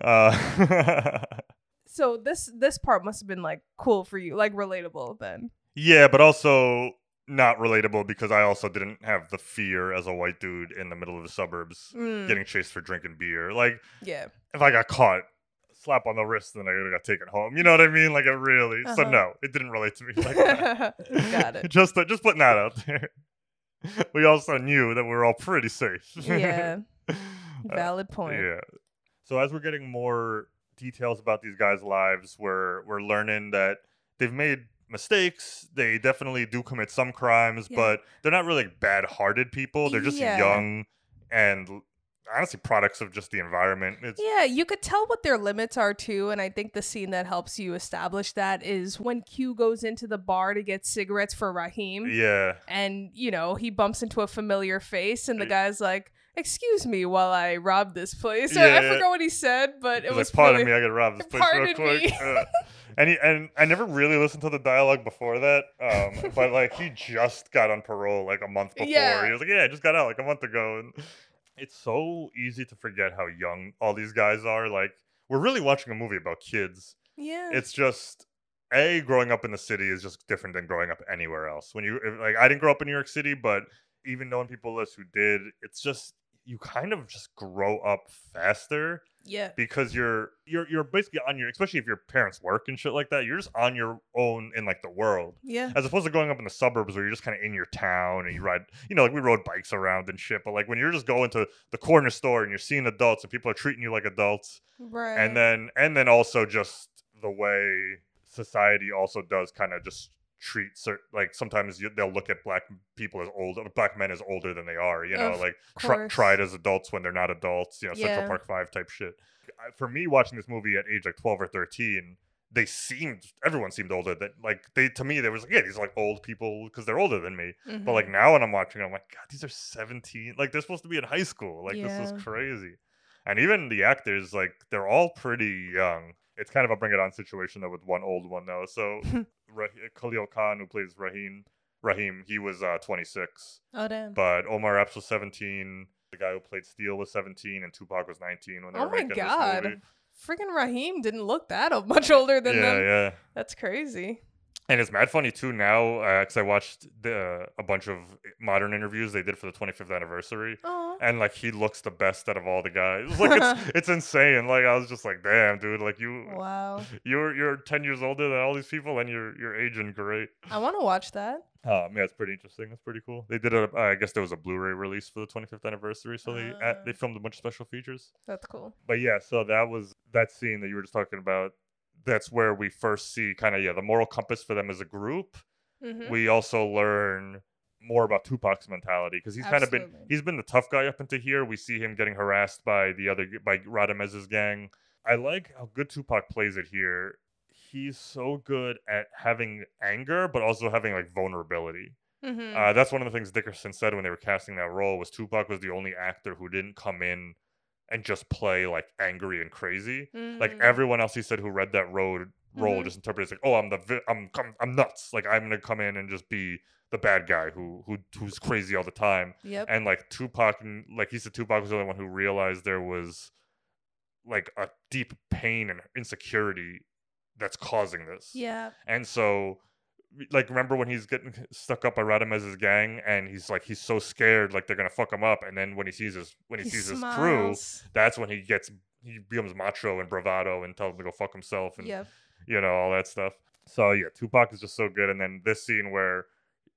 Uh, So this this part must have been like cool for you, like relatable then. Yeah, but also not relatable because I also didn't have the fear as a white dude in the middle of the suburbs Mm. getting chased for drinking beer. Like Yeah. if I got caught, slap on the wrist, then I got taken home. You know what I mean? Like it really. So Uh-huh. no, it didn't relate to me like that. Got it. just just putting that out there. We also knew that we were all pretty safe. Yeah. Uh, Valid point. Yeah. So as we're getting more details about these guys' lives, we're we're learning that they've made mistakes. They definitely do commit some crimes, Yeah. but they're not really bad-hearted people. They're just Yeah. young and honestly products of just the environment. It's Yeah, you could tell what their limits are too, and I think the scene that helps you establish that is when Q goes into the bar to get cigarettes for Raheem. yeah. and you know he bumps into a familiar face and the guy's like excuse me while i rob this place Or i Yeah. forgot what he said but it He's was like, pardon really- me, I gotta rob this place real quick. and he, and I never really listened to the dialogue before that. Um, but like he just got on parole like a month before. Yeah. He was like, Yeah, I just got out like a month ago. And it's so easy to forget how young all these guys are. Like we're really watching a movie about kids. yeah It's just a growing up in the city is just different than growing up anywhere else. When you if- like, I didn't grow up in New York City, but even knowing people list who did, it's just you kind of just grow up faster yeah. because you're you're you're basically on your especially if your parents work and shit like that you're just on your own in like the world. Yeah. As opposed to going up in the suburbs where you're just kind of in your town and you ride you know like we rode bikes around and shit but like when you're just going to the corner store and you're seeing adults and people are treating you like adults right. and then and then also just the way society also does kind of just treat certain like sometimes you, they'll look at black people as old black men as older than they are you know Of like course. tried as adults when they're not adults you know Yeah. central park 5 type shit. For me watching this movie at age like 12 or 13 they seemed everyone seemed older that like they to me there was like yeah these are like old people because they're older than me. But like mm-hmm. now when i'm watching i'm like god these are 17 like they're supposed to be in high school like this is crazy. And even the actors like they're all pretty young. It's kind of a bring it on situation though with one old one though so Ra- khalil kain who plays raheem raheem he was uh 26 oh damn. But omar epps was 17 the guy who played Steel was 17 and tupac was 19 when they oh were my making this god. movie. freaking raheem didn't look that much older than yeah them. yeah. That's crazy And it's mad funny too now, because I watched the, a bunch of modern interviews they did for the 25th anniversary, oh and like he looks the best out of all the guys. Like it's it's insane. Like I was just like, damn, dude, like you wow you're you're 10 years older than all these people, and you're you're aging great. i want to watch that Um, yeah, it's pretty interesting. It's pretty cool. They did a, I guess there was a Blu-ray release for the 25th anniversary, so they uh, they Ah. filmed a bunch of special features. that's cool But yeah, so that was that scene that you were just talking about. That's where we first see kind of yeah the moral compass for them as a group. Mhm. We also learn more about Tupac's mentality because he's kind of been he's been the tough guy up into here. We see him getting harassed by the other by Radames's gang. I like how good Tupac plays it here. He's so good at having anger, but also having like vulnerability. Mhm. Uh, that's one of the things Dickerson said when they were casting that role was Tupac was the only actor who didn't come in and just play like angry and crazy. Like Mm. everyone else he said who read that road role Mhm. just interpreted like, oh, I'm the vi- I'm I'm, I'm nuts. Like I'm gonna come in and just be the bad guy who who who's crazy all the time. Yep. And like Tupac, and like he said, Tupac was the only one who realized there was like a deep pain and insecurity that's causing this. yeah And so, like, remember when he's getting stuck up by Radames's gang, and he's like, he's so scared, like they're gonna fuck him up. And then when he sees his when he, He sees his crew, that's when he gets he becomes macho and bravado and tells him to go fuck himself and Yep. you know all that stuff. So yeah, Tupac is just so good. And then this scene where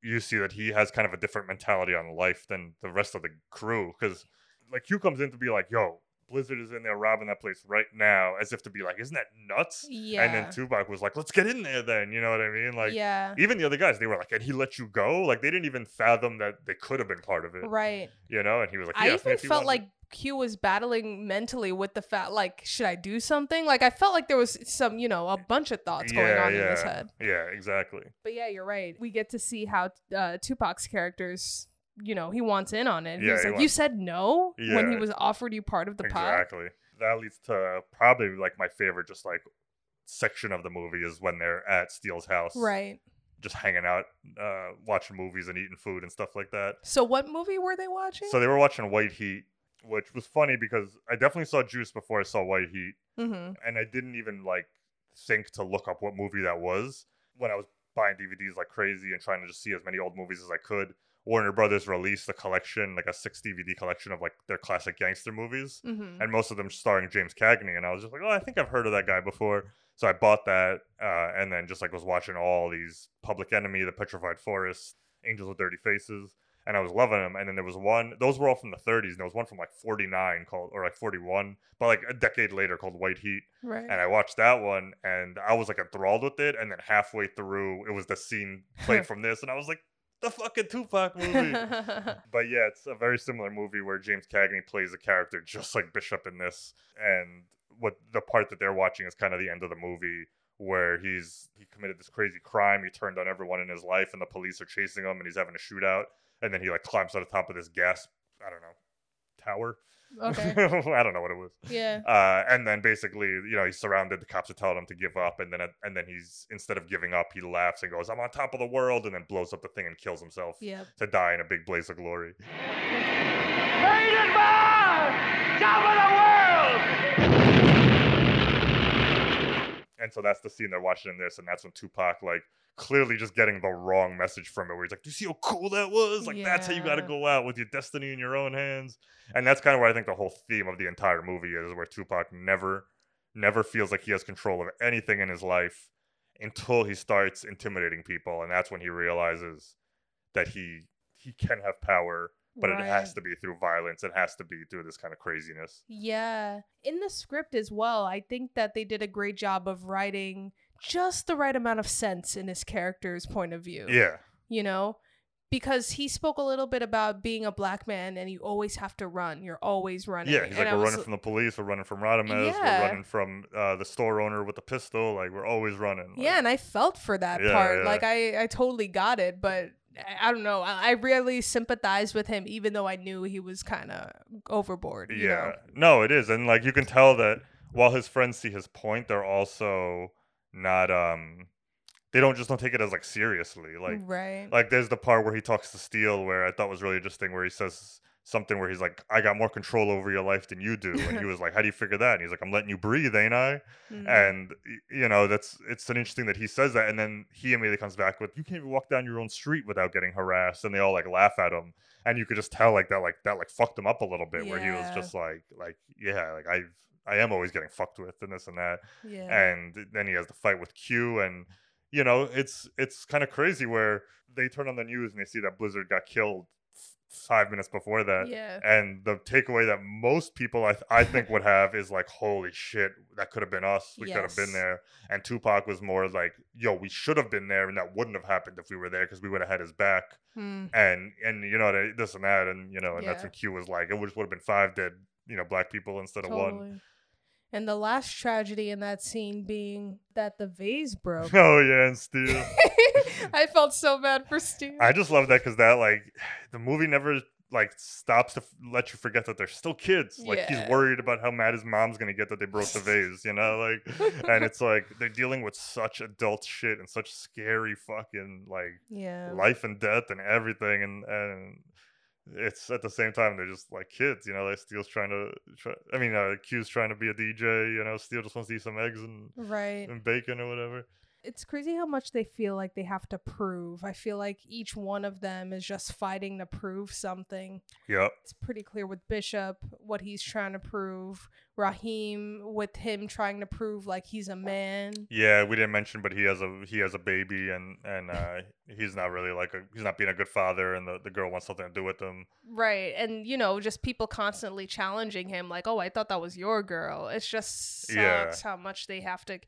you see that he has kind of a different mentality on life than the rest of the crew, because like Q comes in to be like, yo. Blizzard is in there robbing that place right now, as if to be like, "Isn't that nuts?" Yeah. And then Tupac was like, "Let's get in there, then." You know what I mean? Like, yeah even the other guys, they were like, "And he let you go?" Like, they didn't even fathom that they could have been part of it, right you know? And he was like, I "He asked me even felt like Q was battling mentally with the fact, like, should I do something? Like, I felt like there was some, you know, a bunch of thoughts going on yeah, in his head. Yeah, exactly. But yeah, you're right. We get to see how uh, Tupac's characters, you know, he wants in on it. Yeah, He's he like, you said no when he was offered you part of the pot. Exactly. That leads to probably like my favorite, just like section of the movie is when they're at Steel's house, Right. Just hanging out, uh, watching movies and eating food and stuff like that. So, what movie were they watching? So they were watching White Heat, which was funny because I definitely saw Juice before I saw White Heat, mm-hmm. and I didn't even like think to look up what movie that was when I was buying DVDs like crazy and trying to just see as many old movies as I could. Warner Brothers released a collection, like a six DVD collection of like their classic gangster movies, Mhm. and most of them starring James Cagney. And I was just like, oh, I think I've heard of that guy before. So I bought that, uh, and then just like was watching all these Public Enemy, The Petrified Forest, Angels with Dirty Faces, and I was loving them. And then there was one; those were all from the 30s, and there was one from like 49 called, or like 41, but like a decade later called White Heat. Right. And I watched that one, and I was like enthralled with it. And then halfway through, it was the scene played from this, and I was like, the fucking Tupac movie. but yeah, it's a very similar movie where James Cagney plays a character just like Bishop in this, and what the part that they're watching is kind of the end of the movie where he's he committed this crazy crime, he turned on everyone in his life, and the police are chasing him, and he's having a shootout, and then he like climbs to the top of this gas, I don't know, tower. Okay. I don't know what it was. Yeah. Uh, and then basically, you know, he's surrounded. The cops are telling him to give up, and then and then he's instead of giving up, he laughs and goes, "I'm on top of the world," and then blows up the thing and kills himself Yep. to die in a big blaze of glory. Rated bar! Top of the world! And so that's the scene they're watching in this, and that's when Tupac like clearly just getting the wrong message from it, where he's like, "Do you see how cool that was? Like that's how you got to go out with your destiny in your own hands." And that's kind of where I think the whole theme of the entire movie is, where Tupac never, never feels like he has control of anything in his life until he starts intimidating people, and that's when he realizes that he he can have power, but it has to be through violence. It has to be through this kind of craziness. Yeah. In the script as well, I think that they did a great job of writing just the right amount of sense in his character's point of view. Yeah. You know? Because he spoke a little bit about being a black man and you always have to run. You're always running. Yeah, he's And like, I we're was running from the police, we're running from Radames, Yeah. we're running from uh, the store owner with the pistol. Like, we're always running. Like, Yeah, and I felt for that Yeah, part. yeah. Like I, I totally got it, but I, don't know. I, I really sympathized with him, even though I knew he was kind of overboard. You yeah. know? No, it is. And, like, you can tell that while his friends see his point, they're also not, um, they don't just don't take it as, like, seriously. Like, right. like there's the part where he talks to Steel where I thought was really interesting where he says something where he's like, I got more control over your life than you do. And he was like, How do you figure that? And he's like, I'm letting you breathe, ain't I? Mhm. And you know, that's it's an interesting that he says that, and then he immediately comes back with, "You can't even walk down your own street without getting harassed," and they all like laugh at him, and you could just tell like that, like that, like fucked him up a little bit, where he was just like, like yeah, like I, I am always getting fucked with, and this and that, Yeah. and then he has the fight with Q, and you know, it's it's kind of crazy where they turn on the news and they see that Blizzard got killed five minutes before that, Yeah. and the takeaway that most people I, th- I think would have is like, holy shit, that could have been us. We could have been there. And Tupac was more like, yo, we should have been there, and that wouldn't have happened if we were there because we would have had his back. Hmm. And and you know this and that, and you know, and that's Yeah. when Q was like, it just would have been five dead, you know, black people instead of one. And the last tragedy in that scene being that the vase broke. Oh yeah, and Steel. I felt so bad for Steve. I just love that because that like the movie never like stops to f- let you forget that they're still kids. Like Yeah. he's worried about how mad his mom's gonna get that they broke the vase, you know, like, and it's like they're dealing with such adult shit and such scary fucking like Yeah. life and death and everything, and and it's at the same time they're just like kids, you know. Like Steel's trying to, try, I mean, uh, Q's trying to be a DJ, you know. Steele just wants to eat some eggs and Right. and bacon or whatever. It's crazy how much they feel like they have to prove. I feel like each one of them is just fighting to prove something. Yep. It's pretty clear with Bishop what he's trying to prove. Raheem with him trying to prove like he's a man. Yeah, we didn't mention, but he has a he has a baby, and and uh, he's not really like a he's not being a good father, and the, the girl wants something to do with him. Right. And you know, just people constantly challenging him like, "Oh, I thought that was your girl." It's just sucks Yeah. how much they have to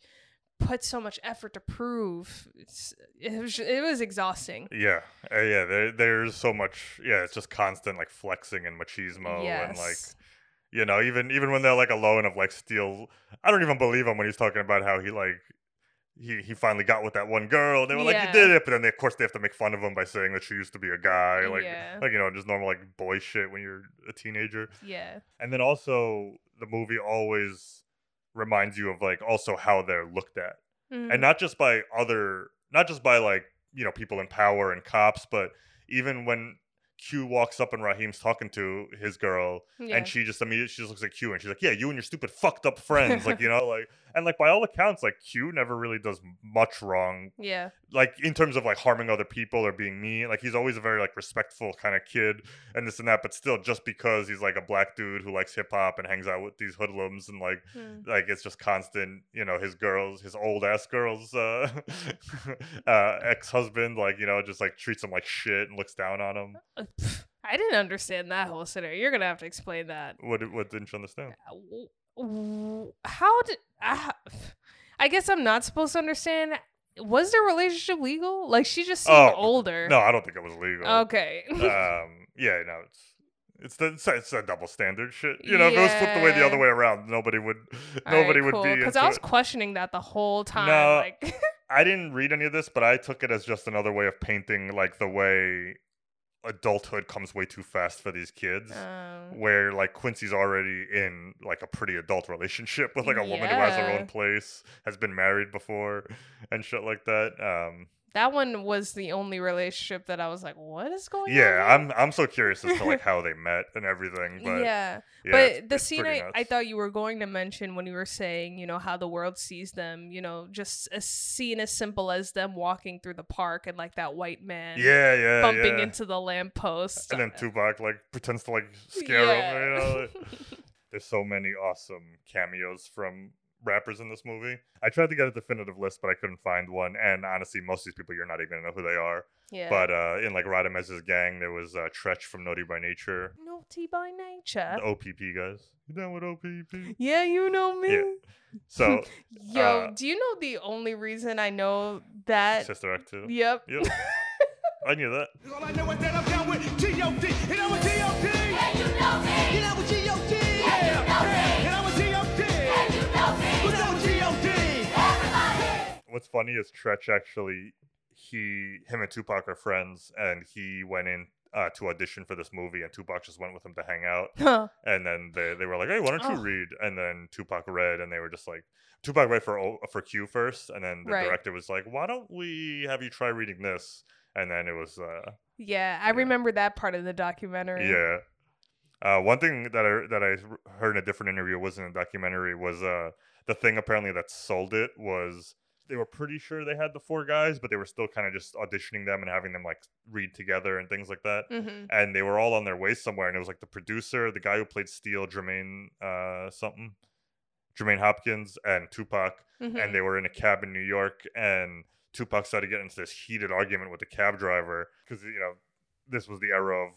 put so much effort to prove. It's, it was it was exhausting. Yeah, uh, yeah. There, there's so much. Yeah, it's just constant like flexing and machismo, and like you know, even even when they're like alone of like Steel, I don't even believe him when he's talking about how he like. He, he finally got with that one girl. They were like, Yeah. "You did it," but then they, of course they have to make fun of him by saying that she used to be a guy, like Yeah. like you know, just normal like boy shit when you're a teenager. Yeah. And then also the movie always reminds you of like also how they're looked at. Mhm. And not just by other not just by like, you know, people in power and cops, but even when Q walks up and Raheem's talking to his girl Yeah. and she just immediately she just looks at Q and she's like, Yeah, you and your stupid fucked up friends. like, you know, like And like by all accounts, like Q never really does much wrong. Yeah. Like in terms of like harming other people or being mean. Like he's always a very like respectful kind of kid and this and that. But still, just because he's like a black dude who likes hip hop and hangs out with these hoodlums and like Hmm. like it's just constant. You know, his girls, his old ass girls, uh, uh ex husband, like you know, just like treats him like shit and looks down on him. Uh, I didn't understand that whole scenario. You're gonna have to explain that. What what didn't you understand? How did I? I guess I'm not supposed to understand. Was their relationship legal? Like she just seemed Oh, older. No, I don't think it was legal. Okay. um, yeah, no, it's it's the it's, it's a double standard shit. You know, if it was flipped the way the other way around, nobody would nobody right, would be because I was it. questioning that the whole time. No, like, I didn't read any of this, but I took it as just another way of painting like the way adulthood comes way too fast for these kids. um, Where like Quincy's already in like a pretty adult relationship with like a woman who has her own place, has been married before, and shit like that. Um, that one was the only relationship that I was like, "What is going on?" yeah. I'm I'm so curious as to like how they met and everything. But yeah. yeah, but it's- the it's scene I, I thought you were going to mention when you were saying, you know, how the world sees them, you know, just a scene as simple as them walking through the park and like that white man Yeah, yeah, bumping yeah. into the lamppost. and then Tupac like pretends to like scare Yeah. him. You know? There's so many awesome cameos from rappers in this movie. I tried to get a definitive list, but I couldn't find one. And honestly, most of these people you're not even gonna know who they are. Yeah. But uh, in like Radames's gang, there was uh, Treach from Naughty by Nature, Naughty by nature. the OPP guys. You down with OPP? Yeah, you know me. Yeah. So Yo, uh, do you know the only reason I know that? Sister Act two. Yep. Yep. I knew that. All I know is that I'm down with G.O.D. You know what G.O.D. And you know me. You know What's funny is Treach actually he him and Tupac are friends and he went in uh, to audition for this movie and Tupac just went with him to hang out. Huh. And then they, they were like, "Hey, why don't you Oh. read?" And then Tupac read and they were just like Tupac read for O- for Q first and then the Right. director was like, "Why don't we have you try reading this?" And then it was uh Yeah, I remember that part of the documentary. yeah. Uh, one thing that I that I heard in a different interview wasn't a documentary was uh the thing apparently that sold it was they were pretty sure they had the four guys, but they were still kind of just auditioning them and having them like read together and things like that. Mhm. And they were all on their way somewhere, and it was like the producer, the guy who played Steel, Jermaine uh something, Jermaine Hopkins, and Tupac, Mhm. and they were in a cab in New York, and Tupac started getting into this heated argument with the cab driver because you know this was the era of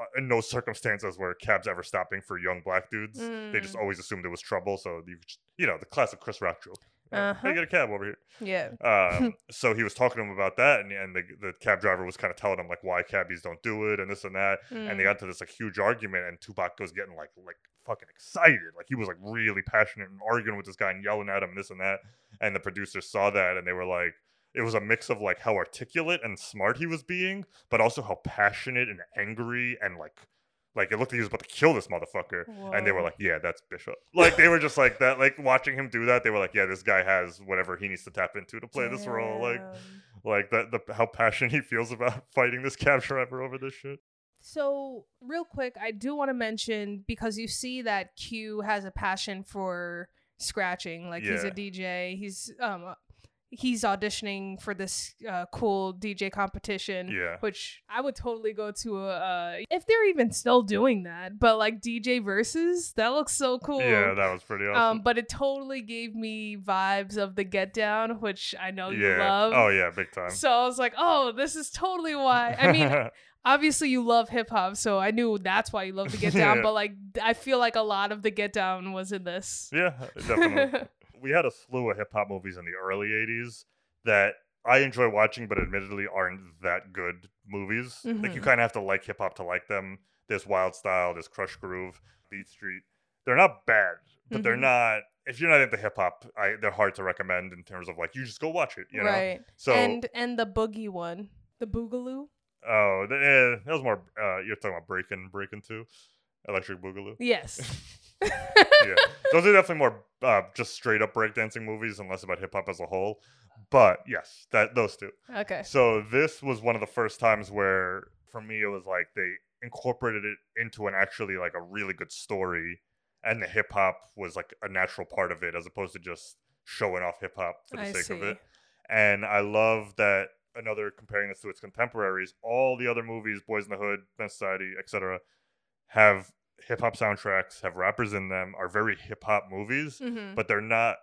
uh, in no circumstances were cabs ever stopping for young black dudes. They just Mm. always assumed it was trouble, so you just- you know the classic Chris Rock joke. Uh, Uh-huh. Hey, get a cab over here. Yeah. Um, so he was talking to him about that, and, and the, the cab driver was kind of telling him like why cabbies don't do it and this and that, and they Mm. got to this like huge argument, and Tupac was getting like like fucking excited, like he was like really passionate and arguing with this guy and yelling at him and this and that, and the producers saw that and they were like. It was a mix of like how articulate and smart he was being, but also how passionate and angry and like like it looked like he was about to kill this motherfucker. And they were like, Yeah, that's Bishop. Like they were just like that, like watching him do that, they were like, Yeah, this guy has whatever he needs to tap into to play this role. Like like that the how passionate he feels about fighting this cab driver over this shit. So, real quick, I do want to mention because you see that Q has a passion for scratching. Like he's a DJ. He's um he's auditioning for this uh, cool DJ competition. Yeah. Which I would totally go to a uh, if they're even still doing that. But like DJ versus, that looks so cool. Yeah, that was pretty awesome. Um, but it totally gave me vibes of the Get Down, which I know you love. Oh yeah, big time. So I was like, oh, this is totally why. I mean, obviously you love hip hop, so I knew that's why you love the Get Down. Yeah. But like, I feel like a lot of the Get Down was in this. Yeah, definitely. we had a slew of hip hop movies in the early '80s that I enjoy watching, but admittedly aren't that good movies. Like you Mhm. kind of have to like hip hop to like them. There's Wild Style, there's Krush Groove, Beat Street. They're not bad, but they're Mhm. not. If you're not into hip hop, they're hard to recommend in terms of like you just go watch it. You know, right. So and and the boogie one, the Boogaloo. oh, the, eh, that was more. Uh, you're talking about Breaking, Breaking Two, Electric Boogaloo. Yes. yeah, those are definitely more uh, just straight up breakdancing movies and less about hip hop as a whole. But yes, that those two. Okay. So this was one of the first times where, for me, it was like they incorporated it into an actually like a really good story, and the hip hop was like a natural part of it, as opposed to just showing off hip hop for the I sake of it. And I love that another comparing this to its contemporaries, all the other movies, Boys in the Hood, Men Society, etc., have hip hop soundtracks, have rappers in them, are very hip hop movies, Mhm. but they're not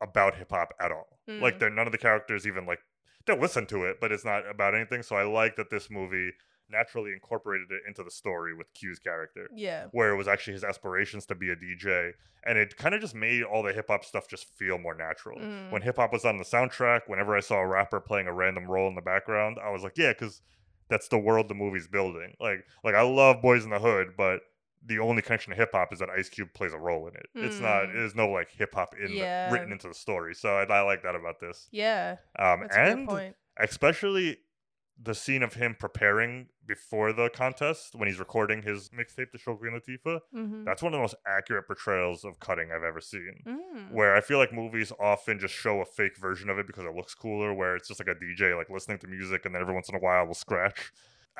about hip hop at all. Like Mm. they're none of the characters even like they'll listen to it, but it's not about anything. So I like that this movie naturally incorporated it into the story with Q's character. Yeah. Where it was actually his aspirations to be a DJ. And it kind of just made all the hip hop stuff just feel more natural. Mm. When hip hop was on the soundtrack, whenever I saw a rapper playing a random role in the background, I was like, yeah, because that's the world the movie's building. Like, like I love Boys in the Hood, but the only connection to hip hop is that Ice Cube plays a role in it. It's not. Mm. There's no like hip hop in the- written into the story. So I, I like that about this. Yeah. Um, That's and especially the scene of him preparing before the contest when he's recording his mixtape to show Latifah. Mhm. That's one of the most accurate portrayals of cutting I've ever seen. Mm. Where I feel like movies often just show a fake version of it because it looks cooler, where it's just like a DJ like listening to music and then every once in a while will scratch.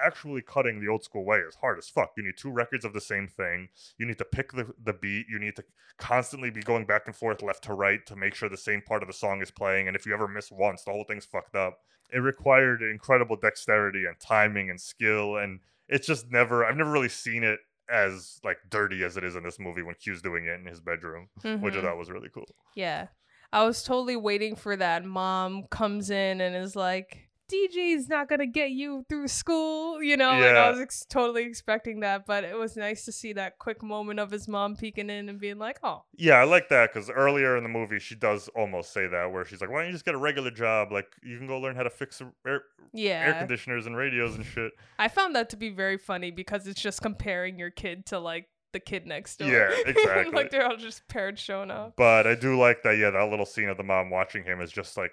Actually cutting the old school way is hard as fuck. You need two records of the same thing. You need to pick the, the beat. You need to constantly be going back and forth left to right to make sure the same part of the song is playing. And if you ever miss once, the whole thing's fucked up. It required incredible dexterity and timing and skill. And it's just never, I've never really seen it as like dirty as it is in this movie when Q's doing it in his bedroom, which I Mhm. thought was really cool. Yeah. I was totally waiting for that. Mom comes in and is like, DJ's not going to get you through school, you know? And I was ex- totally expecting that, but it was nice to see that quick moment of his mom peeking in and being like, oh, Yeah, I like that because earlier in the movie, she does almost say that, where she's like, "Why don't you just get a regular job? Like, you can go learn how to fix air, air conditioners and radios and shit." I found that to be very funny because it's just comparing your kid to like the kid next door. Yeah, exactly. like they're all just paired showing up. But I do like that. Yeah, that little scene of the mom watching him is just like,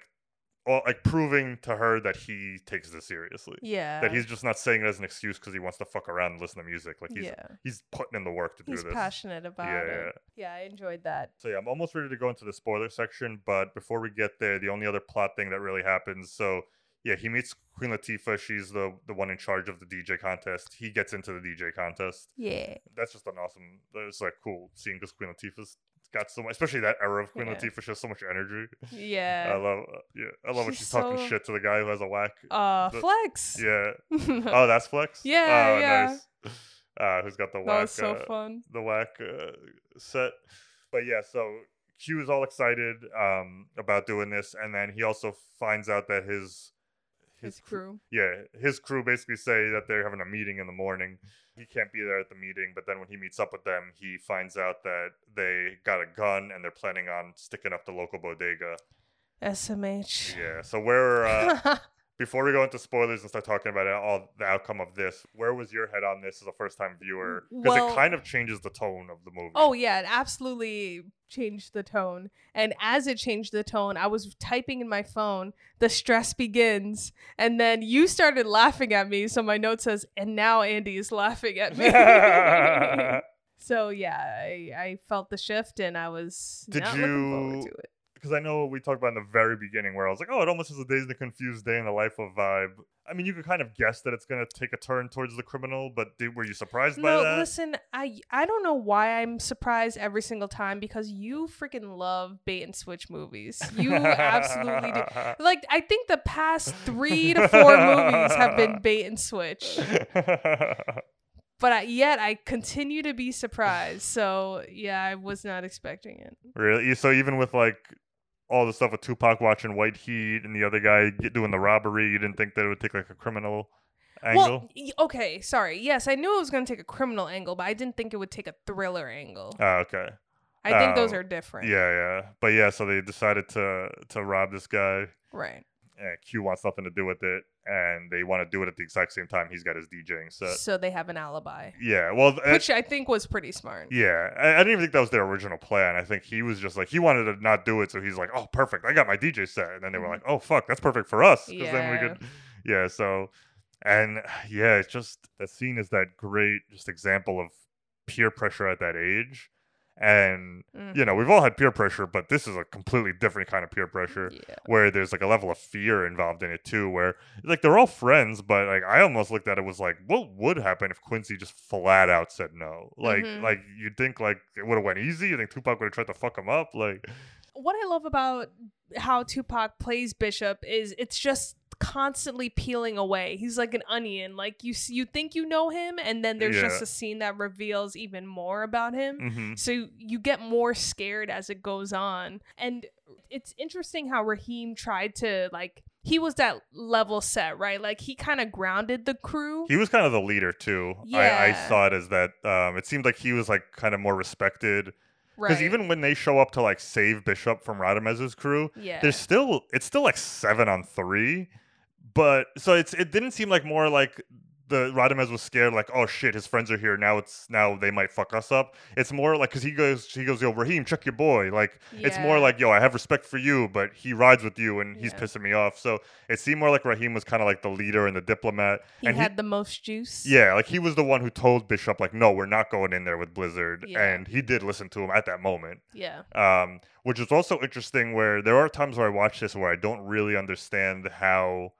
oh, like proving to her that he takes this seriously. Yeah. that he's just not saying it as an excuse because he wants to fuck around and listen to music. Like he's Yeah. he's putting in the work to do He's this. passionate about yeah, it. Yeah, I enjoyed that. So yeah, I'm almost ready to go into the spoiler section, but before we get there, the only other plot thing that really happens. So yeah, he meets Queen Latifah. She's the the one in charge of the DJ contest. He gets into the DJ contest. Yeah. That's just an awesome. It's like cool seeing because Queen Latifah's got so much, especially that era of Queen Yeah. Latifah. She has so much energy. Yeah. I love. Yeah, I love when She's she's talking shit to the guy who has a whack. Uh, the- Flex. Yeah. oh, that's Flex. Yeah, Oh, yeah. Nice. Uh, who's got the That whack? was so uh, fun. The whack uh, set. But yeah, so Q is all excited um, about doing this, and then he also finds out that his His crew. yeah, his crew basically say that they're having a meeting in the morning. He can't be there at the meeting, but then when he meets up with them, he finds out that they got a gun and they're planning on sticking up the local bodega. SMH. Yeah. So where uh, before we go into spoilers and start talking about it, all the outcome of this, where was your head on this as a first time viewer? Because Well- it kind of changes the tone of the movie. Oh yeah, it absolutely changed the tone. And as it changed the tone, I was typing in my phone, the stress begins, and then you started laughing at me, so my note says, and now Andy is laughing at me. so yeah, I, I felt the shift and I was Did not looking forward you-. Because I know we talked about in the very beginning where I was like, oh, it almost is a Dazed in a Confused day in the life of vibe. I mean, you could kind of guess that it's going to take a turn towards the criminal, but did, were you surprised by No, that? listen, I I don't know why I'm surprised every single time because you freaking love bait and switch movies. You absolutely do. Like I think the past three to four movies have been bait and switch, but I, yet I continue to be surprised. So yeah, I was not expecting it. Really? So even with like all the stuff with Tupac watching White Heat and the other guy doing the robbery, you didn't think that it would take like a criminal angle? Well, okay, sorry. Yes, I knew it was going to take a criminal angle, but I didn't think it would take a thriller angle. Oh, okay. I think those Oh, are different. Yeah, yeah. But yeah, so they decided to to rob this guy. Right. And Q wants nothing to do with it, and they want to do it at the exact same time he's got his DJing set. So they have an alibi, yeah, well, which I think was pretty smart. yeah, I, I didn't even think that was their original plan. I think he was just like he wanted to not do it, so he's like, "Oh, perfect, I got my DJ set," and then they were like, "Oh, fuck, that's perfect for us," because then we Mm-hmm. Could, yeah. So, and yeah, it's just that scene is that great just example of peer pressure at that age. And you know, we've all had peer pressure, but this is a completely different kind of peer pressure where there's like a level of fear involved in it too, where like they're all friends, but like I almost looked at it was like, what would happen if Quincy just flat out said no? Like Mhm. like you'd think like it would have went easy, you think Tupac would have tried to fuck him up? Like what I love about how Tupac plays Bishop is it's just constantly peeling away. He's like an onion. Like you you think you know him and then there's just a scene that reveals even more about him. Mhm. So you get more scared as it goes on. And it's interesting how Raheem tried to like he was that level set, right? Like he kind of grounded the crew. He was kind of the leader too. I, I Yeah. saw it as that. Um, it seemed like he was like kind of more respected. Because Right. even when they show up to like save Bishop from Radames's crew, Yeah. there's still it's still like seven on three. But so it's it didn't seem like more like the Radames was scared like oh shit his friends are here now it's now they might fuck us up. It's more like because he goes he goes yo Raheem check your boy like it's more like yo I have respect for you but he rides with you and he's Yeah. pissing me off. So it seemed more like Raheem was kind of like the leader and the diplomat. he and had the most juice. yeah, like he was the one who told Bishop, like, no, we're not going in there with Blizzard. Yeah. And he did listen to him at that moment. Yeah. Um, which is also interesting where there are times where I watch this where I don't really understand how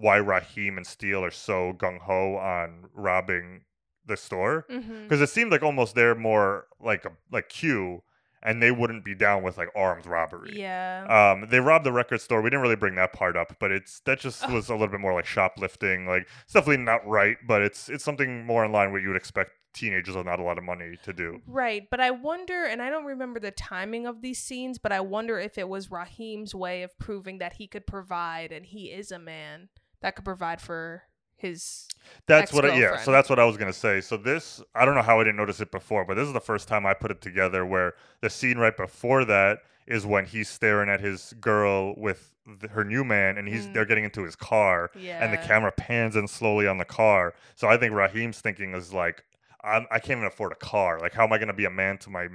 why Raheem and Steel are so gung ho on robbing the store. Because it seemed like almost they're more like a like Q and they wouldn't be down with like armed robbery. Yeah. Um, they robbed the record store. We didn't really bring that part up, but it's that just was a little bit more like shoplifting. Like it's definitely not right, but it's it's something more in line with you would expect teenagers with not a lot of money to do. Right, but I wonder, and I don't remember the timing of these scenes, but I wonder if it was Raheem's way of proving that he could provide and he is a man that could provide for his. That's what I, yeah. So that's what I was gonna say. So this I don't know how I didn't notice it before, but this is the first time I put it together. Where the scene right before that is when he's staring at his girl with th- her new man, and he's they're getting into his car, and the Mm. Camera pans in slowly on the car. So I think Raheem's thinking is like, I'm, I can't even afford a car. Like, how am I gonna be a man to my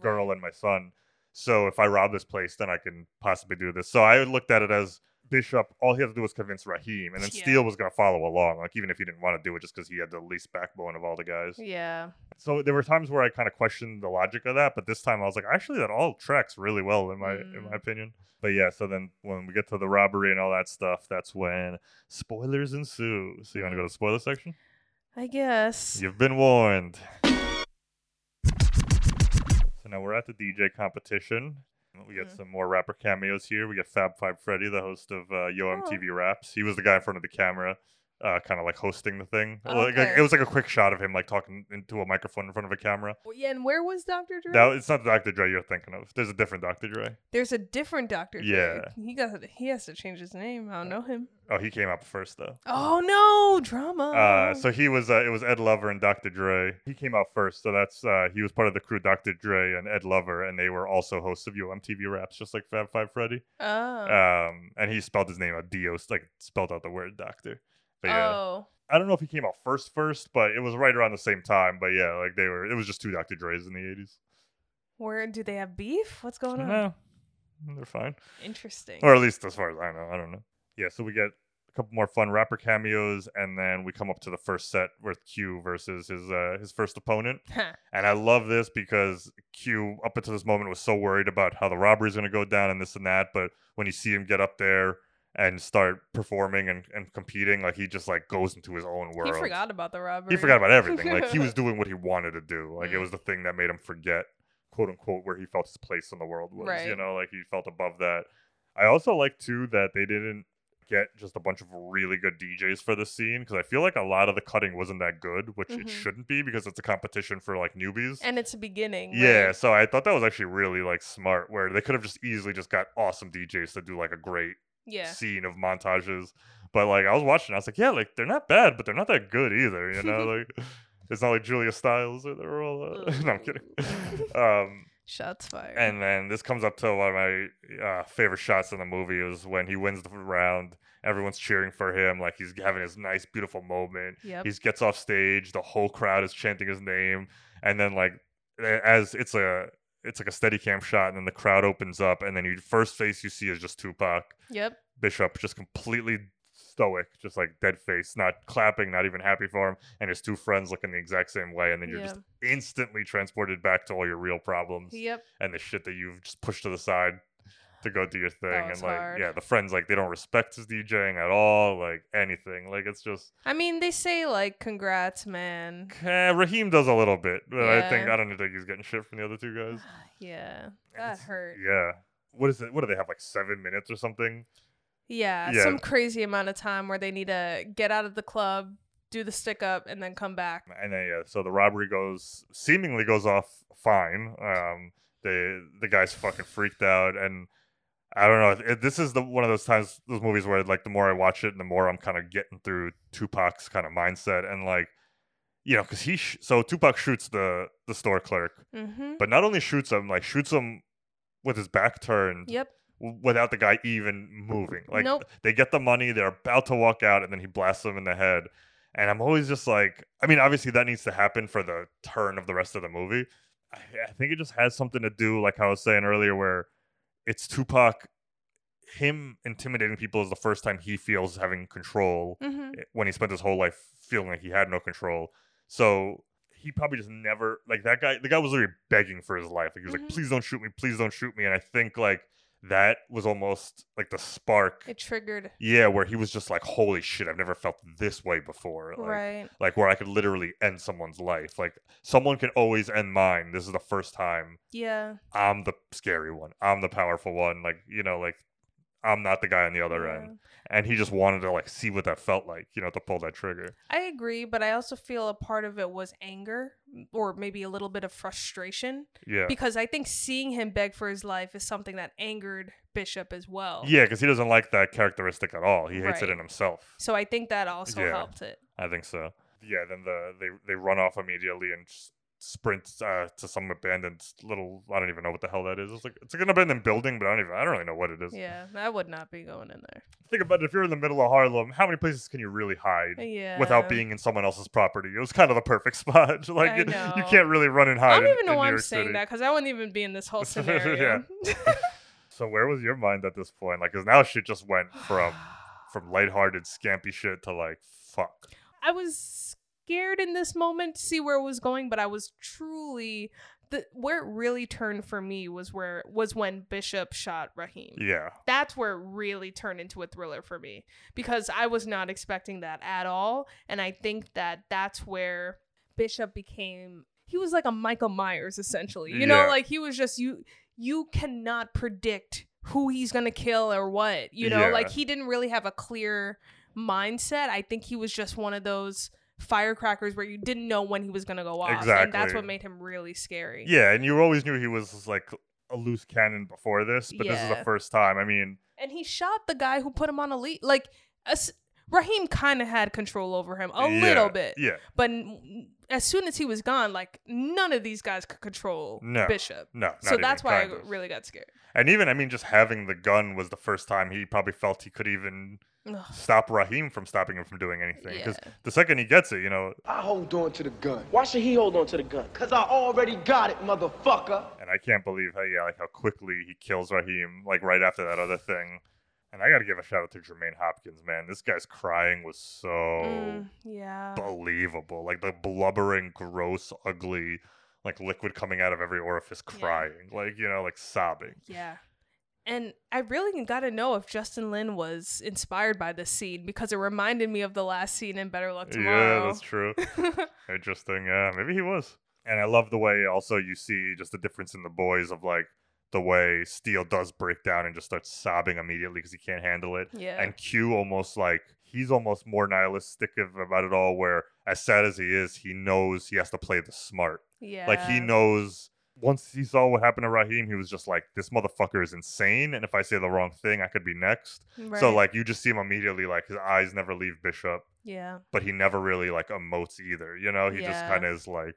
girl and my son? So if I rob this place, then I can possibly do this. So I looked at it as Bishop. All he had to do was convince Raheem, and then Yeah. Steel was gonna follow along. Like even if he didn't want to do it, just because he had the least backbone of all the guys. Yeah. So there were times where I kind of questioned the logic of that, but this time I was like, actually, that all tracks really well in my in Mm. my opinion. But yeah, so then when we get to the robbery and all that stuff, that's when spoilers ensue. So you want to go to the spoiler section? I guess. You've been warned. So now we're at the DJ competition. We get some more rapper cameos here. We get Fab Five Freddy, the host of uh, Yo MTV Raps. He was the guy in front of the camera, uh, kind of like hosting the thing. Like, like, Okay. it was like a quick shot of him like talking into a microphone in front of a camera. Well, Yeah, and where was Dr. Dre? That it's not Dr. Dre you're thinking of. There's a different Dr. Dre. There's a different Dr. Dre. Yeah. He got he has to change his name. I don't know him. Oh, he came out first though. Oh no, drama. Uh, so he was uh, it was Ed Lover and Dr. Dre. He came out first, so that's uh, he was part of the crew Dr. Dre and Ed Lover, and they were also hosts of Yo MTV Raps, just like Fab Five Freddy. oh. Um, and he spelled his name out Dios, like spelled out the word doctor. But yeah, Oh. I don't know if he came out first first, but it was right around the same time. But yeah, like they were, it was just two Dr. Dre's in the eighties. Where do they have beef? What's going on? No, they're fine. Interesting. or at least as far as I know. I don't know. Yeah, so we get a couple more fun rapper cameos, and then we come up to the first set with Q versus his uh, his first opponent. and I love this because Q, up until this moment, was so worried about how the robbery is going to go down and this and that. But when you see him get up there and start performing and, and competing, like he just like goes into his own world. He forgot about the robbery. He forgot about everything. like he was doing what he wanted to do. Like it was the thing that made him forget, quote unquote, where he felt his place in the world was. You know, like he felt above that. I also like too that they didn't get just a bunch of really good DJs for the scene because I feel like a lot of the cutting wasn't that good, which Mhm. it shouldn't be because it's a competition for like newbies. And it's a beginning. yeah, right? so I thought that was actually really like smart where they could have just easily just got awesome DJs to do like a great Yeah. scene of montages. But like I was watching, I was like, yeah, like they're not bad, but they're not that good either. You know, like it's not like Julia Stiles or they're all. Uh, no, I'm kidding. um, Shots fired. and then this comes up to one of my uh, favorite shots in the movie is when he wins the round. Everyone's cheering for him, like he's having his nice, beautiful moment. Yep. He gets off stage, the whole crowd is chanting his name, and then like as it's a it's like a steady cam shot, and then the crowd opens up, and then you first face you see is just Tupac. Yep. Bishop just completely stoic, just like dead face, not clapping, not even happy for him, and his two friends looking the exact same way, and then you're just instantly transported back to all your real problems Yep. and the shit that you've just pushed to the side to go do your thing. And like, hard. yeah, the friends like they don't respect his DJing at all, like anything. Like it's just I mean, they say like, "Congrats, man." eh, Raheem does a little bit, but I think I don't think he's getting shit from the other two guys. Yeah, that hurt. Yeah. what is it? What do they have like seven minutes or something? Yeah, Yeah. some crazy amount of time where they need to get out of the club, do the stick up, and then come back. And then yeah, so the robbery goes seemingly goes off fine. Um, the the guy's fucking freaked out, and I don't know. It, this is the one of those times, those movies where like the more I watch it, and the more I'm kind of getting through Tupac's kind of mindset, and like, you know, because he sh- so Tupac shoots the the store clerk, Mm-hmm. but not only shoots him, like shoots him with his back turned. Yep. w- Without the guy even moving, like Nope. they get the money, they're about to walk out, and then he blasts them in the head. And I'm always just like, I mean, obviously that needs to happen for the turn of the rest of the movie. I, I think it just has something to do, like I was saying earlier, where it's Tupac, him intimidating people is the first time he feels having control Mhm. eh, when he spent his whole life feeling like he had no control. So he probably just never like that guy. The guy was literally begging for his life. Like he was Mhm. like, "Please don't shoot me, please don't shoot me." And I think like that was almost like the spark. It triggered. Yeah, where he was just like, "Holy shit, I've never felt this way before." Like, Right. Like where I could literally end someone's life. Like someone can always end mine. This is the first time Yeah. I'm the scary one. I'm the powerful one. Like you know, like I'm not the guy on the other Yeah. end. And he just wanted to like see what that felt like, you know, to pull that trigger. I agree, but I also feel a part of it was anger or maybe a little bit of frustration. Yeah. Because I think seeing him beg for his life is something that angered Bishop as well. Yeah, because he doesn't like that characteristic at all. He hates it in himself. So I think that also Yeah. helped it. I think so. Yeah, then the they they run off immediately and s- sprint uh, to some abandoned little. I don't even know what the hell that is. It's like it's like an abandoned building, but I don't even. I don't really know what it is. Yeah, I would not be going in there. Think about it. If you're in the middle of Harlem, how many places can you really hide Yeah. without being in someone else's property? It was kind of the perfect spot. like you, you can't really run and hide. I don't in- even know why I'm York saying City. that because I wouldn't even be in this whole scenario. So where was your mind at this point? Like, cause now she just went from from lighthearted, scampy shit to like fuck. I was scared in this moment to see where it was going, but I was truly the where it really turned for me was where was when Bishop shot Raheem. Yeah. That's where it really turned into a thriller for me because I was not expecting that at all, and I think that that's where Bishop became he was like a Michael Myers essentially. You know, like he was just you you cannot predict who he's going to kill or what. You know, Yeah. like he didn't really have a clear mindset. I think he was just one of those firecrackers where you didn't know when he was going to go off. And that's what made him really scary. Yeah, and you always knew he was like a loose cannon before this, but this is the first time. I mean, And he shot the guy who put him on a lead. Like, as, Raheem kind of had control over him a Yeah, little bit. yeah. But as soon as he was gone, like, none of these guys could control No, Bishop. no, not So even that's why I of. really got scared. and even I mean, just having the gun was the first time he probably felt he could even Ugh. stop Raheem from stopping him from doing anything. Because Yeah. the second he gets it, you know, I hold on to the gun. Why should he hold on to the gun? Cause I already got it, motherfucker. and I can't believe how yeah, like how quickly he kills Raheem, like right after that other thing. And I got to give a shout out to Jermaine Hopkins, man. This guy's crying was so Mm, yeah. believable. Like the blubbering, gross, ugly, like liquid coming out of every orifice, crying, like you know, like sobbing. Yeah. And I really got to know if Justin Lin was inspired by this scene because it reminded me of the last scene in Better Luck Tomorrow. Yeah, that's true. Interesting. Yeah, maybe he was. And I love the way also you see just the difference in the boys of like the way Steel does break down and just starts sobbing immediately because he can't handle it. Yeah. And Q almost like he's almost more nihilistic about it all. Where as sad as he is, he knows he has to play the smart. Yeah. Like he knows. Once he saw what happened to Raheem, he was just like, "This motherfucker is insane, and if I say the wrong thing, I could be next." So like, you just see him immediately, like his eyes never leave Bishop Yeah. but he never really like emotes either. You know, he just kind of is like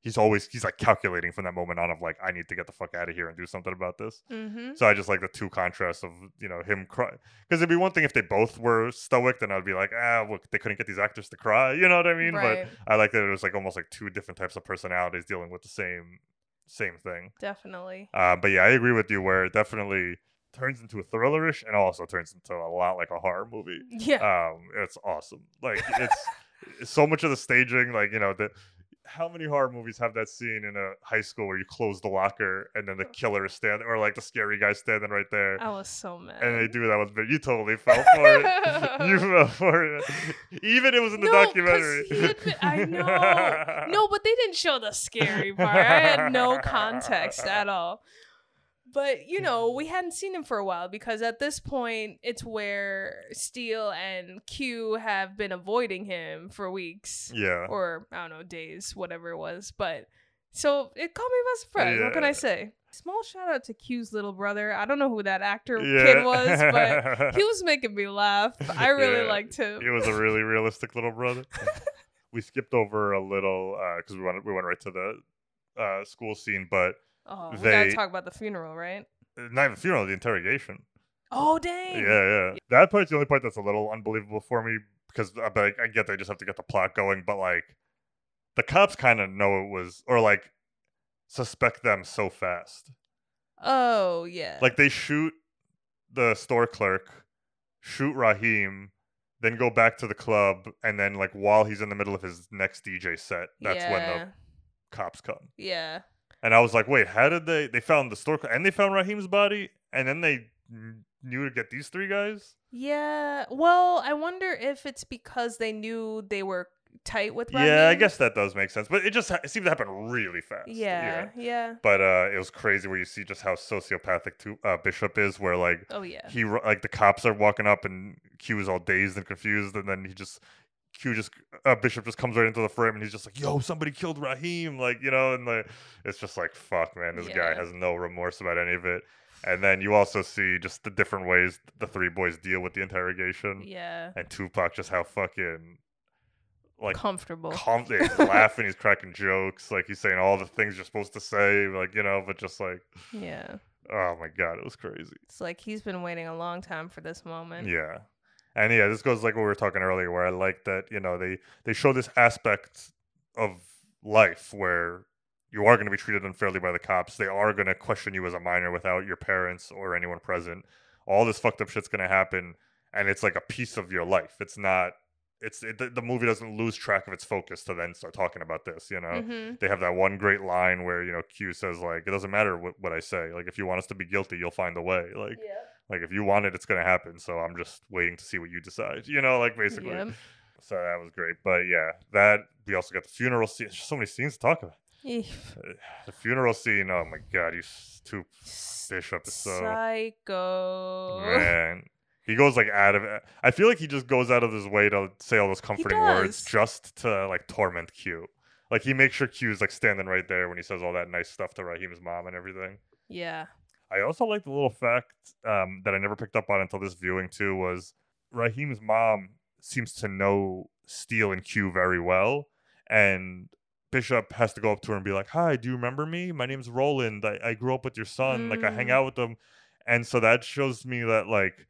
he's always he's like calculating from that moment on of like I need to get the fuck out of here and do something about this. Mhm. So I just like the two contrasts of you know him cry because it'd be one thing if they both were stoic, then I'd be like ah look they couldn't get these actors to cry. You know what I mean? Right. But I like that it was like almost like two different types of personalities dealing with the same same thing. Definitely. Uh, but yeah, I agree with you where it definitely turns into a thrillerish and also turns into a lot like a horror movie. Yeah. Um, it's awesome. Like it's so much of the staging, like, you know, the how many horror movies have that scene in a high school where you close the locker and then the killer is standing or like the scary guy standing right there. I was so mad. And they do that with you totally fell for it. you fell for it. Even it was in the No, documentary. been- I know. No, but they didn't show the scary part. I had no context at all. But you know, we hadn't seen him for a while because at this point, it's where Steel and Q have been avoiding him for weeks. Yeah. Or I don't know, days, whatever it was. But so it caught me by surprise. What can I say? Small shout out to Q's little brother. I don't know who that actor Yeah. kid was, but he was making me laugh. I really Yeah. liked him. He was a really realistic little brother. we skipped over a little because we went we went right to the uh, school scene, but Oh, we they gotta talk about the funeral, right? not even funeral, the interrogation. Oh dang. Yeah, yeah. That part's the only part that's a little unbelievable for me because uh, but I, I get they just have to get the plot going, but like the cops kind of know it was or like suspect them so fast. Oh yeah. Like they shoot the store clerk, shoot Raheem, then go back to the club, and then like while he's in the middle of his next DJ set, that's when the cops come. yeah. And I was like, wait, how did they? They found the store and they found Raheem's body, and then they knew to get these three guys. Yeah. Well, I wonder if it's because they knew they were tight with Raheem. Yeah, I guess that does make sense, but it just it seemed to happen really fast. Yeah. Yeah. But uh, it was crazy where you see just how sociopathic to, uh, Bishop is, where like Oh, yeah. he like the cops are walking up and Q is all dazed and confused, and then he just Q just uh, Bishop just comes right into the frame and he's just like, "Yo, somebody killed Raheem!" Like you know, and like it's just like, "Fuck, man, this guy has no remorse about any of it." And then you also see just the different ways the three boys deal with the interrogation. Yeah. And Tupac just how fucking like Comfortable. com- he's laughing, he's cracking jokes, like he's saying all the things you're supposed to say, like you know, but just like, Yeah. oh my god, it was crazy. It's like he's been waiting a long time for this moment. Yeah. And yeah, this goes like what we were talking earlier, where I like that, you know, they they show this aspect of life where you are going to be treated unfairly by the cops. They are going to question you as a minor without your parents or anyone present. All this fucked up shit's going to happen, and it's like a piece of your life. It's not. It's it, the, movie doesn't lose track of its focus to then start talking about this. You know, Mhm. they have that one great line where you know Q says like, "It doesn't matter what, what I say. Like, if you want us to be guilty, you'll find a way. Like, like if you want it, it's gonna happen. So I'm just waiting to see what you decide. You know, like basically. Yep. So that was great. But yeah, that we also got the funeral scene. So many scenes to talk about. The funeral scene. Oh my god, he's too Bishop is so Psycho. man. He goes like out of it. I feel like he just goes out of his way to say all those comforting words just to like torment Q. Like he makes sure Q's like standing right there when he says all that nice stuff to Raheem's mom and everything. Yeah. I also like the little fact um, that I never picked up on until this viewing too was Raheem's mom seems to know Steel and Q very well, and Bishop has to go up to her and be like, "Hi, do you remember me? My name's Roland. I, I grew up with your son. Like I hang Mm. out with them," and so that shows me that like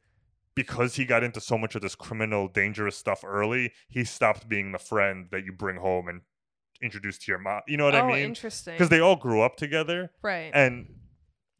because he got into so much of this criminal, dangerous stuff early, he stopped being the friend that you bring home and introduce to your mom. You know what I Oh, mean? interesting. Because they all grew up together, Right. And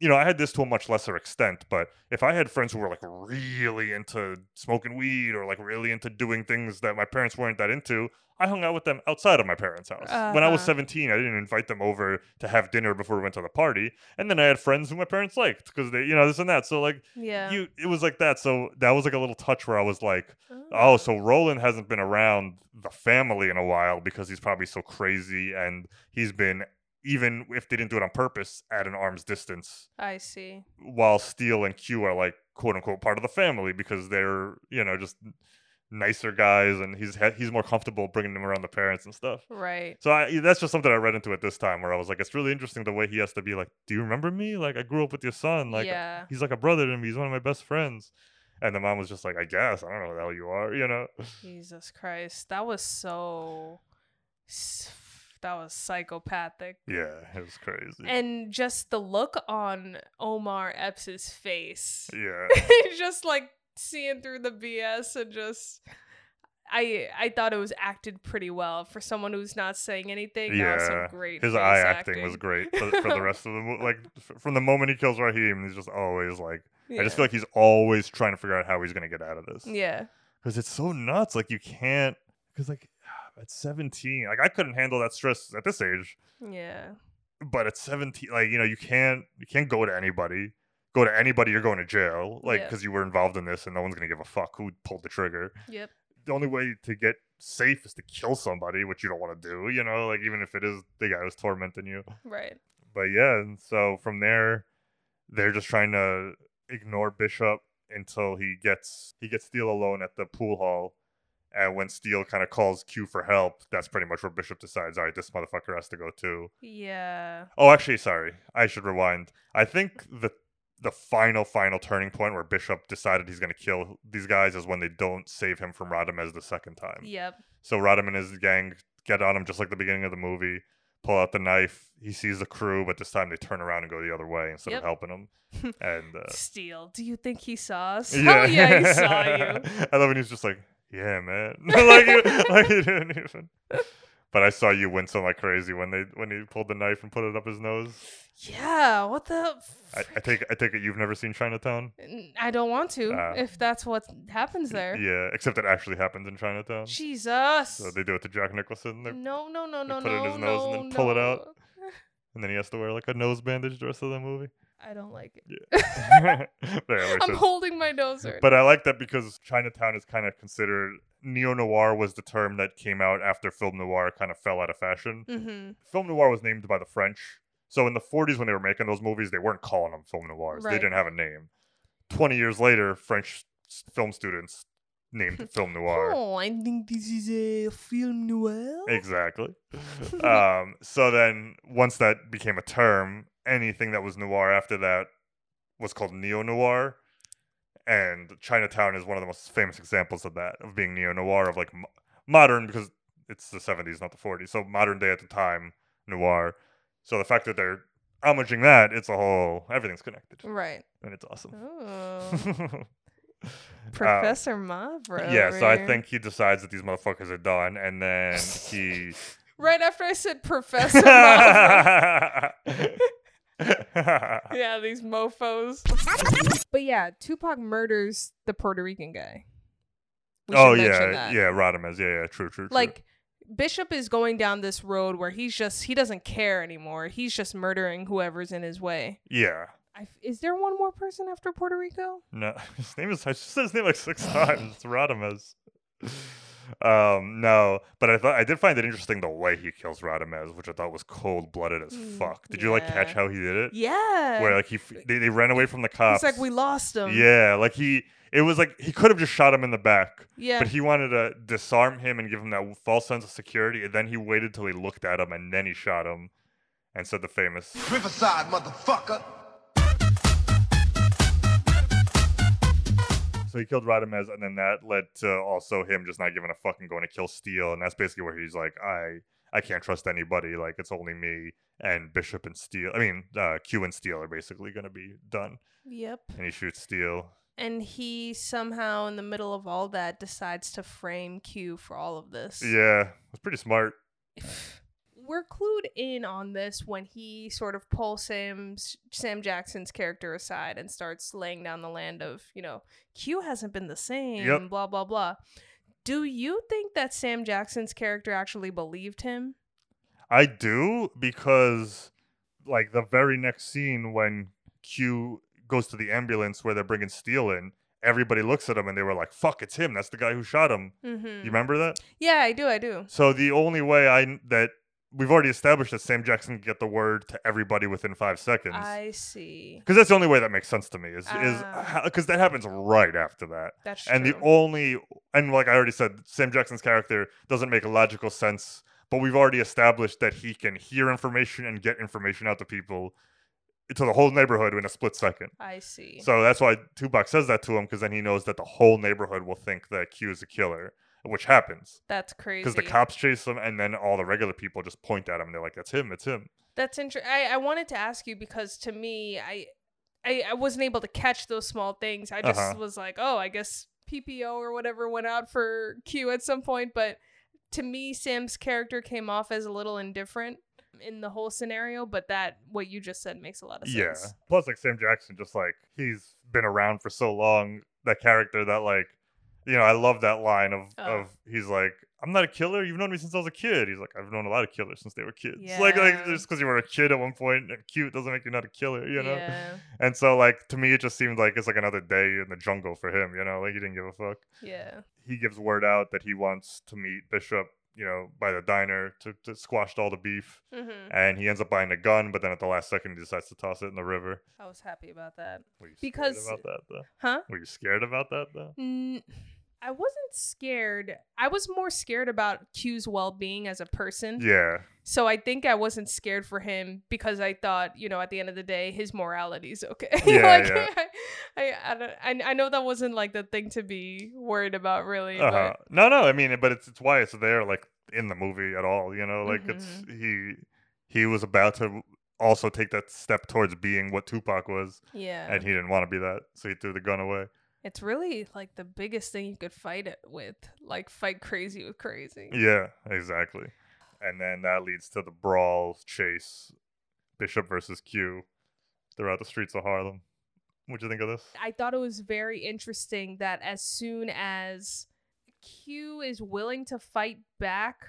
you know, I had this to a much lesser extent, but if I had friends who were like really into smoking weed or like really into doing things that my parents weren't that into, I hung out with them outside of my parents' house. When I was Uh-huh. 17, I didn't invite them over to have dinner before we went to the party. And then I had friends who my parents liked because they, you know, this and that. So like, Yeah. you, it was like that. So that was like a little touch where I was like, oh, so Roland hasn't been around the family in a while because he's probably so crazy and he's been even if they didn't do it on purpose at an arm's distance I see. while Steel and Q are like quote unquote part of the family because they're you know just nicer guys and he's he's more comfortable bringing them around the parents and stuff. Right. So I, that's just something I read into it this time where I was like, it's really interesting the way he has to be like, do you remember me? Like I grew up with your son. Like Yeah. he's like a brother to me. He's one of my best friends. And the mom was just like, I guess I don't know who the hell you are, you know. Jesus Christ. That was so. That was psychopathic. Yeah, it was crazy. And just the look on Omar Epps' face. yeah. just like seeing through the BS and just. I I thought it was acted pretty well for someone who's not saying anything. That was some Yeah, great. his eye acting, was great for, for the rest of the movie. Like from the moment he kills Raheem, he's just always like, I just feel like he's always trying to figure out how he's gonna get out of this. Yeah. because it's so nuts. Like you can't, because like at seventeen, like I couldn't handle that stress at this age. Yeah. But at seventeen, like you know, you can't you can't go to anybody. Go to anybody, you're going to jail. Like because you were involved in this, and no one's gonna give a fuck who pulled the trigger. Yep. the only way to get safe is to kill somebody, which you don't want to do, you know, like even if it is the guy who's tormenting you. Right. But yeah, and so from there, they're just trying to ignore Bishop until he gets he gets Steel alone at the pool hall. And when Steel kind of calls Q for help, that's pretty much where Bishop decides, all right, this motherfucker has to go too. Yeah. Oh, actually, sorry. I should rewind. I think the the final final turning point where Bishop decided he's going to kill these guys is when they don't save him from Radames the second time. Yep. So Radam and his gang get on him just like the beginning of the movie. Pull out the knife. He sees the crew, but this time they turn around and go the other way instead Yep. of helping him. And uh, Steel, do you think he saw us? yeah, Oh yeah, he saw you. I love when he's just like, "Yeah, man," like, you, like he didn't even. But I saw you wincing like crazy when they when he pulled the knife and put it up his nose. Yeah, what the? I, I take I take it you've never seen Chinatown. I don't want to. Ah. if that's what happens there. Yeah, except it actually happens in Chinatown. Jesus. So they do it to Jack Nicholson. They no, no, no, no, put it in his nose no, and then pull it out, and then he has to wear like a nose bandage the rest of the movie. I don't like it. Yeah. I'm holding my nose right But I like that because Chinatown is kind of considered neo noir was the term that came out after film noir kind of fell out of fashion. Mhm. Film noir was named by the French. So in the 40s when they were making those movies, they weren't calling them film noirs. They didn't have a name. 20 years later, French film students named it film noir. Oh, I think this is a film noir. Exactly. um, so then, once that became a term, anything that was noir after that was called neo noir. And Chinatown is one of the most famous examples of that, of being neo noir, of like mo- modern, because it's the 70s, not the 40s. So modern day at the time, noir. So the fact that they're homaging that, it's a whole, everything's connected. Right. And it's awesome. Uh, Professor Mavro. yeah, so I think he decides that these motherfuckers are done, and then he. Right after I said Professor Mavro. yeah, these mofos. But yeah, Tupac murders the Puerto Rican guy. We oh should yeah, that. yeah, Radames, yeah, yeah, true, true, true. Like Bishop is going down this road where he's just he doesn't care anymore. He's just murdering whoever's in his way. yeah, I f is there one more person after Puerto Rico? no, his name is I just said his name like six times. It's Radames. Um, no, but I thought I did find it interesting the way he kills Radames, which I thought was cold blooded as Mm, fuck. Did you like catch how he did it? Yeah. where like he they, they ran away from the cops. It's like we lost him. Yeah, like he it was like he could have just shot him in the back. Yeah. But he wanted to disarm him and give him that false sense of security, and then he waited till he looked at him and then he shot him and said the famous Riverside, motherfucker. So he killed Radames, and then that led to also him just not giving a fuck and going to kill Steel, and that's basically where he's like, I I can't trust anybody. Like it's only me and Bishop and Steel. I mean, uh, Q and Steel are basically gonna be done. Yep. And he shoots Steel. And he somehow in the middle of all that decides to frame Q for all of this. Yeah, it's pretty smart. We're clued in on this when he sort of pulls Sam's Sam Jackson's character aside and starts laying down the land of, you know, Q hasn't been the same, Yep. blah blah blah. Do you think that Sam Jackson's character actually believed him? I do because, like, the very next scene when Q goes to the ambulance where they're bringing Steel in, everybody looks at him and they were like, "Fuck, it's him. That's the guy who shot him." Mhm. You remember that? Yeah, I do, I do. So the only way I that we've already established that Sam Jackson can get the word to everybody within five seconds. I see. Because that's the only way that makes sense to me is Ah. is because that happens right after that. That's and the only and like I already said, Sam Jackson's character doesn't make logical sense. But we've already established that he can hear information and get information out to people to the whole neighborhood in a split second. I see. So that's why Tupac says that to him because then he knows that the whole neighborhood will think that Q is a killer, which happens. That's crazy. Because the cops chase them, and then all the regular people just point at him, and they're like, "That's him! It's him!" That's interesting. I, I wanted to ask you because to me, I, I I wasn't able to catch those small things. I just Uh-huh. was like, oh, I guess PPO or whatever went out for Q at some point. But to me, Sam's character came off as a little indifferent in the whole scenario. But that what you just said makes a lot of sense. Yeah. Plus, like Sam Jackson, just like he's been around for so long. That character, that like, you know, I love that line of Oh. of he's like, "I'm not a killer. You've known me since I was a kid." He's like, "I've known a lot of killers since they were kids." Like, like just because you were a kid at one point and cute doesn't make you not a killer, you know. Yeah. And so, like to me, it just seemed like it's like another day in the jungle for him, you know. Like he didn't give a fuck. Yeah. He gives word out that he wants to meet Bishop. you know, by the diner to, to squashed all the beef. Mhm. And he ends up buying a gun, but then at the last second he decides to toss it in the river. I was happy about that. Were you because scared about that though? Huh? Were you scared about that though? Mm, I wasn't scared. I was more scared about Q's well being as a person. Yeah. So I think I wasn't scared for him because I thought, you know, at the end of the day, his morality is okay. Yeah, like, yeah. I, I, don't, I, I know that wasn't like the thing to be worried about, really. Uh-huh. But No, no. I mean, but it's it's why it's there, like in the movie at all. You know, like it's Mm-hmm. he he was about to also take that step towards being what Tupac was. Yeah. And he didn't want to be that, so he threw the gun away. It's really like the biggest thing you could fight it with, like fight crazy with crazy. Yeah, exactly. And then that leads to the brawl chase, Bishop versus Q, throughout the streets of Harlem. What'd you think of this? I thought it was very interesting that as soon as Q is willing to fight back,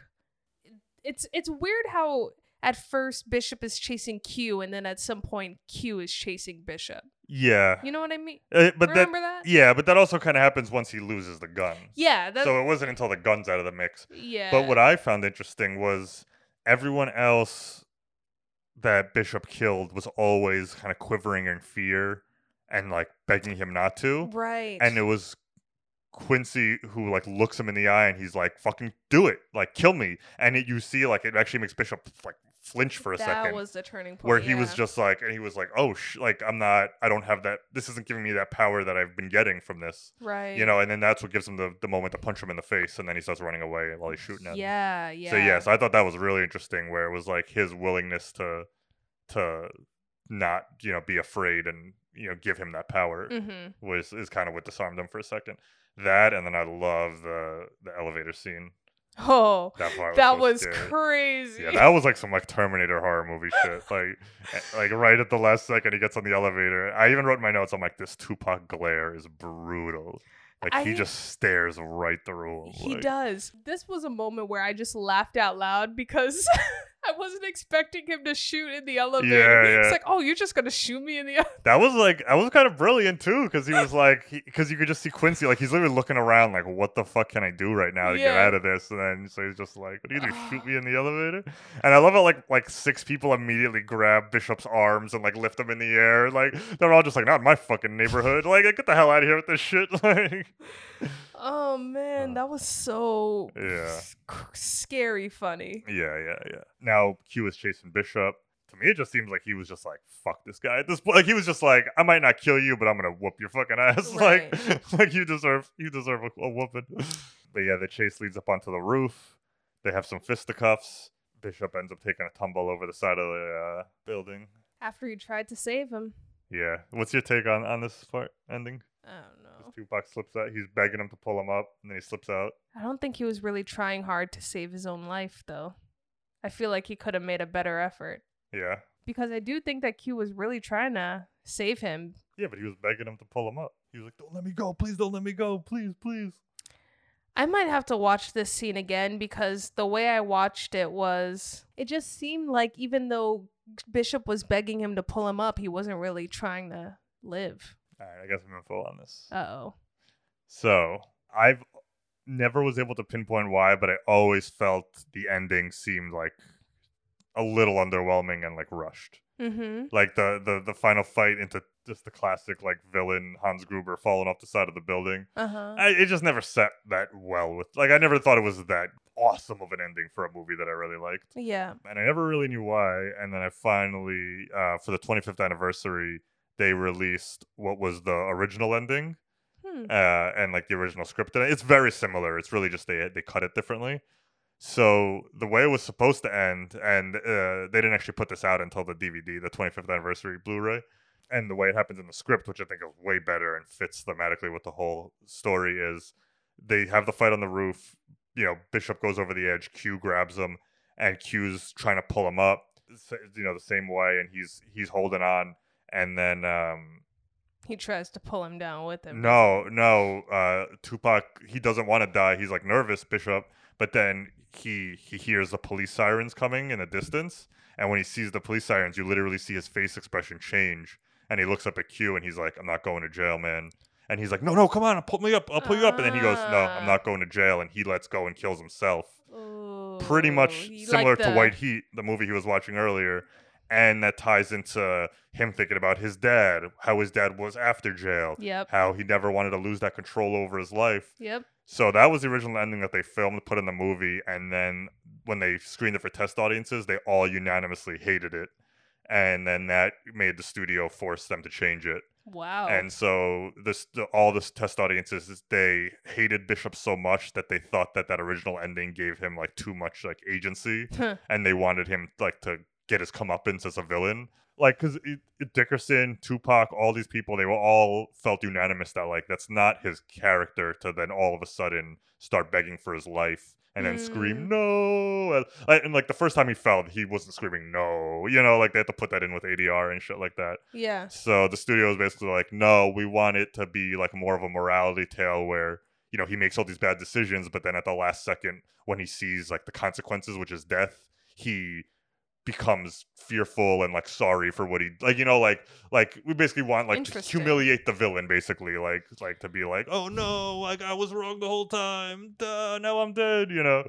it's it's weird how at first Bishop is chasing Q and then at some point Q is chasing Bishop. Yeah. You know what I mean? Uh, but Remember that? Yeah, but that also kind of happens once he loses the gun. Yeah, that- so it wasn't until the gun's out of the mix. Yeah. But what I found interesting was everyone else that Bishop killed was always kind of quivering in fear and like begging him not to. Right. And it was Quincy who like looks him in the eye and he's like, "Fucking do it! Like kill me!" And it, you see like it actually makes Bishop like flinch for a That second. was the turning point, where he was just like, and he was like, "Oh, sh- like I'm not. I don't have that. This isn't giving me that power that I've been getting from this." Right. You know, and then that's what gives him the the moment to punch him in the face, and then he starts running away while he's shooting at him. Yeah, yeah. So yes, I thought that was really interesting, where it was like his willingness to to not you know be afraid and you know give him that power Mhm. was is kind of what disarmed him for a second. That and then I love the the elevator scene. Oh, That was that so was crazy. Yeah, that was like some like Terminator horror movie shit. Like, eh, like right at the last second he gets on the elevator. I even wrote my notes. I'm like, this Tupac glare is brutal. Like he just stares right through him. He like- does. This was a moment where I just laughed out loud because I wasn't expecting him to shoot in the elevator. Yeah, yeah. It's like, oh, you're just gonna shoot me in the. That was like that was kind of brilliant too, because he was like, because you could just see Quincy like he's literally looking around like, what the fuck can I do right now to get out of this? And then so he's just like, what do you do? Shoot me in the elevator? And I love it, like like six people immediately grab Bishop's arms and like lift him in the air. Like they're all just like, not in my fucking neighborhood. Like get the hell out of here with this shit. Like Oh man, that was so yeah. s- scary funny. Yeah, yeah, yeah. Now Q is chasing Bishop. To me, it just seems like he was just like, "Fuck this guy." At this point, like he was just like, "I might not kill you, but I'm gonna whoop your fucking ass." Like, like you deserve, you deserve a, a whooping. But yeah, the chase leads up onto the roof. They have some fisticuffs. Bishop ends up taking a tumble over the side of the uh, building. After he tried to save him. Yeah. What's your take on on this part ending? I don't know. Tupac slips out. He's begging him to pull him up, and then he slips out. I don't think he was really trying hard to save his own life, though. I feel like he could have made a better effort Yeah. because I do think that Q was really trying to save him. Yeah, but he was begging him to pull him up. He was like, "Don't let me go, please! Don't let me go, please, please." I might have to watch this scene again because the way I watched it was it just seemed like even though Bishop was begging him to pull him up, he wasn't really trying to live. All right, I got some info on this. Uh oh. So I've never was able to pinpoint why, but I always felt the ending seemed like a little underwhelming and like rushed. Mm-hmm. Like the the the final fight into just the classic like villain Hans Gruber falling off the side of the building. Uh-huh. I, it just never set that well with like I never thought it was that awesome of an ending for a movie that I really liked. Yeah. And I never really knew why. And then I finally, uh, for the 25th anniversary, they released what was the original ending Hmm. uh, and like the original script. And it's very similar. It's really just they they cut it differently. So the way it was supposed to end, and uh, they didn't actually put this out until the DVD, the 25th anniversary Blu-ray, and the way it happens in the script, which I think is way better and fits thematically with the whole story, is they have the fight on the roof. You know, Bishop goes over the edge, Q grabs him, and Q's trying to pull him up. You know, the same way, and he's he's holding on, and then um, He tries to pull him down with him. no, no. Uh, Tupac, he doesn't want to die. He's like nervous, Bishop. But then he he hears the police sirens coming in the distance, and when he sees the police sirens, you literally see his face expression change, and he looks up at Q, and he's like, "I'm not going to jail, man." And he's like, "No, no, come on, pull me up. I'll pull you up." And then he goes, "No, I'm not going to jail," and he lets go and kills himself. pretty much similar like to White Heat, the movie he was watching earlier. And that ties into him thinking about his dad, how his dad was after jail, Yep. how he never wanted to lose that control over his life. Yep. So that was the original ending that they filmed, put in the movie, and then when they screened it for test audiences, they all unanimously hated it. And then that made the studio force them to change it. Wow. And so this the, all this test audiences they hated Bishop so much that they thought that that original ending gave him like too much like agency, and they wanted him like to get his comeuppance as a villain. Like, cause it, it- Dickerson, Tupac, all these people, they were all felt unanimous that like that's not his character to then all of a sudden start begging for his life and then scream mm. no. And, like- and like the first time he fell, he wasn't screaming no. You know, like they had to put that in with ADR and shit like that. Yeah. So the studio was basically like, no, we want it to be like more of a morality tale where, you know, he makes all these bad decisions, but then at the last second, when he sees like the consequences, which is death, he becomes fearful and like sorry for what he like you know like like we basically want like to humiliate the villain basically like like to be like oh no like i was wrong the whole time Duh, now i'm dead you know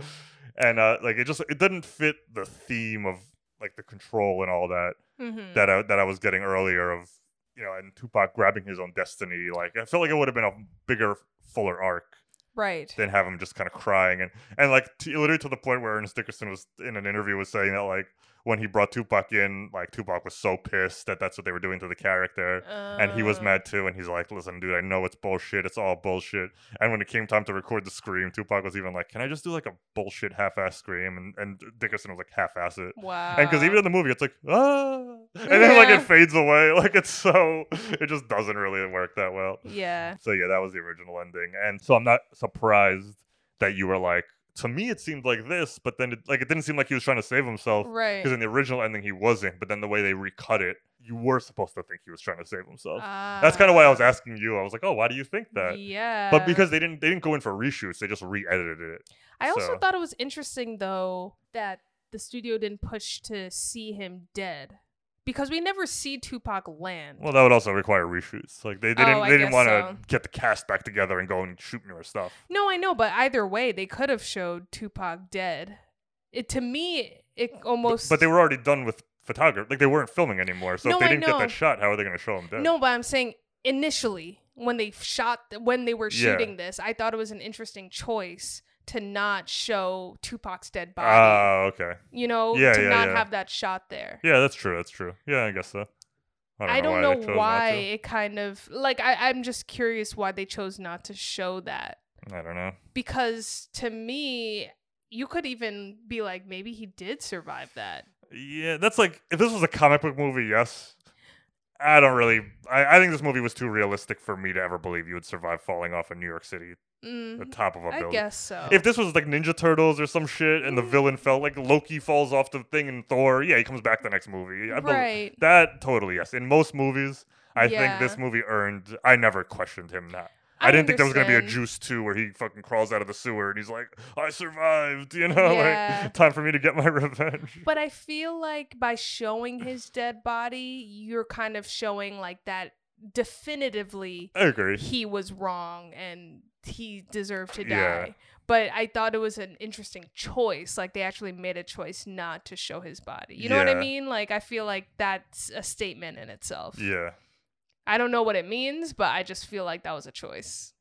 and uh like it just it didn't fit the theme of like the control and all that Mhm. that I, that I was getting earlier of you know and Tupac grabbing his own destiny like I felt like it would have been a bigger fuller arc Right. than have him just kind of crying and and like t- literally to the point where Ernest Dickerson was in an interview was saying that like when he brought Tupac in like Tupac was so pissed that that's what they were doing to the character and he was Uh. mad too and he's like listen dude I know it's bullshit it's all bullshit and when it came time to record the scream Tupac was even like can I just do like a bullshit half-ass scream and and Dickerson was like half-ass it Wow. and because even in the movie it's like ah and then like it fades away like it's so it just doesn't really work that well Yeah. so yeah, that was the original ending, and so I'm not surprised that you were like. To me, it seemed like this, but then it, like it didn't seem like he was trying to save himself. Right. Because in the original ending, he wasn't. But then the way they recut it, you were supposed to think he was trying to save himself. That's kind of why I was ah. asking you. I was like, oh, why do you think that? Yeah. But because they didn't, they didn't go in for reshoots. They just re-edited it. I also thought it was interesting though that the studio didn't push to see him dead. Because we never see Tupac land. Well, that would also require reshoots. Like they, they Oh, didn't, they didn't want to so. get the cast back together and go and shoot newer stuff. No, I know, but either way, they could have showed Tupac dead. It to me, it almost. But they were already done with photography. Like they weren't filming anymore. So No, if they I didn't get that shot, how are they going to show him dead? No, but I'm saying initially when they shot when they were Yeah. shooting this, I thought it was an interesting choice to not show Tupac's dead body. Oh, okay. you know, Yeah, to yeah, not yeah. have that shot there. Yeah, that's true. That's true. Yeah, I guess so. I don't I know don't why know why it kind of like I, I'm just curious why they chose not to show that. I don't know. Because to me, you could even be like, maybe he did survive that. Yeah, that's like if this was a comic book movie, yes. I don't really. I, I think this movie was too realistic for me to ever believe you would survive falling off of New York City, the Mm, top of a building. I guess so. If this was like Ninja Turtles or some shit, and the villain fell like Loki falls off the thing in Thor, yeah, he comes back the next movie. I Right. that totally yes. In most movies, I think this movie earned. I never questioned him that. I, I didn't think there was gonna be a. Juice two where he fucking crawls out of the sewer and he's like, "I survived," you know, Yeah. like time for me to get my revenge. But I feel like by showing his dead body, you're kind of showing like that definitively I agree. he was wrong and he deserved to die. Yeah. But I thought it was an interesting choice. Like they actually made a choice not to show his body. You know what I Yeah. mean? Like I feel like that's a statement in itself. Yeah. I don't know what it means, but I just feel like that was a choice.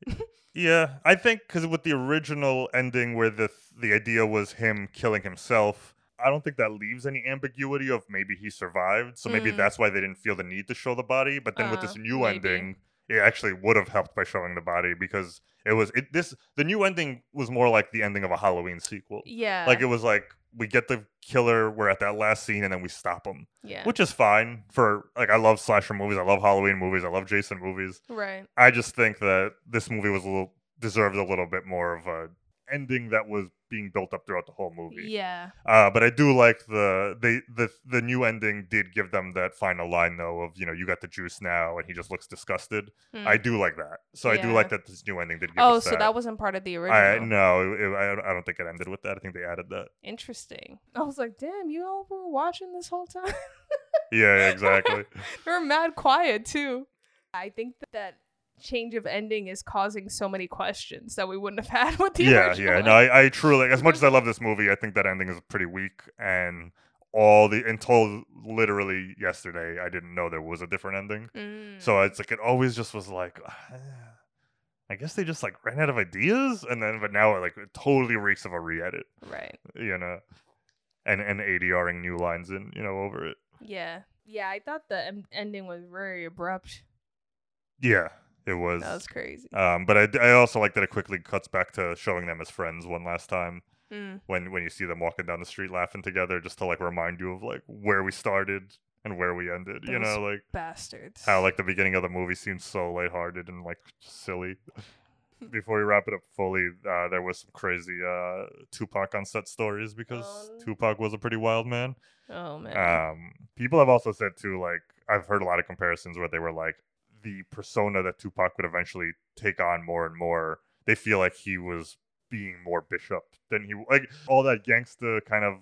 Yeah, I think because with the original ending where the the idea was him killing himself, I don't think that leaves any ambiguity of maybe he survived. So maybe Mm. that's why they didn't feel the need to show the body. But then with Uh, this new maybe. ending, it actually would have helped by showing the body because it was it this the new ending was more like the ending of a Halloween sequel. Yeah. like it was like we get the killer, we're at that last scene, and then we stop him. Yeah. which is fine for like I love slasher movies, I love Halloween movies, I love Jason movies. Right. I just think that this movie was a little deserved a little bit more of a ending that was being built up throughout the whole movie. Yeah. Uh, but I do like the they the the new ending did give them that final line though of you know you got the juice now and he just looks disgusted. Hmm. I do like that. So I do like that this new ending did give Oh, so that. that wasn't part of the I original. no, it, I, I don't think it ended with that. I think they added that. Interesting. I was like, damn, you all were watching this whole time? Yeah, yeah, exactly. they were mad quiet too. I think that change of ending is causing so many questions that we wouldn't have had with the yeah, original. yeah. No, I, I truly, as much as I love this movie, I think that ending is pretty weak. And all the until literally yesterday, I didn't know there was a different ending. Mm. So it's like it always just was like, "Ah, I guess they just like ran out of ideas, and then but now it like it totally reeks of a re-edit, Right. you know, and and ADRing new lines in, you know, over it. Yeah. Yeah, I thought the ending was very abrupt. Yeah, it was. That was crazy. Um, but I also like that it quickly cuts back to showing them as friends one last time. Mm. When when you see them walking down the street laughing together, just to like remind you of like where we started and where we ended. you know, like bastards. how like the beginning of the movie seems so lighthearted and like silly. Before we wrap it up fully, uh, there was some crazy uh, Tupac on set stories because Tupac was a pretty wild man. Oh man. Um, people have also said too, like I've heard a lot of comparisons where they were like the persona that Tupac would eventually take on more and more. They feel like he was being more Bishop than he like all that gangsta kind of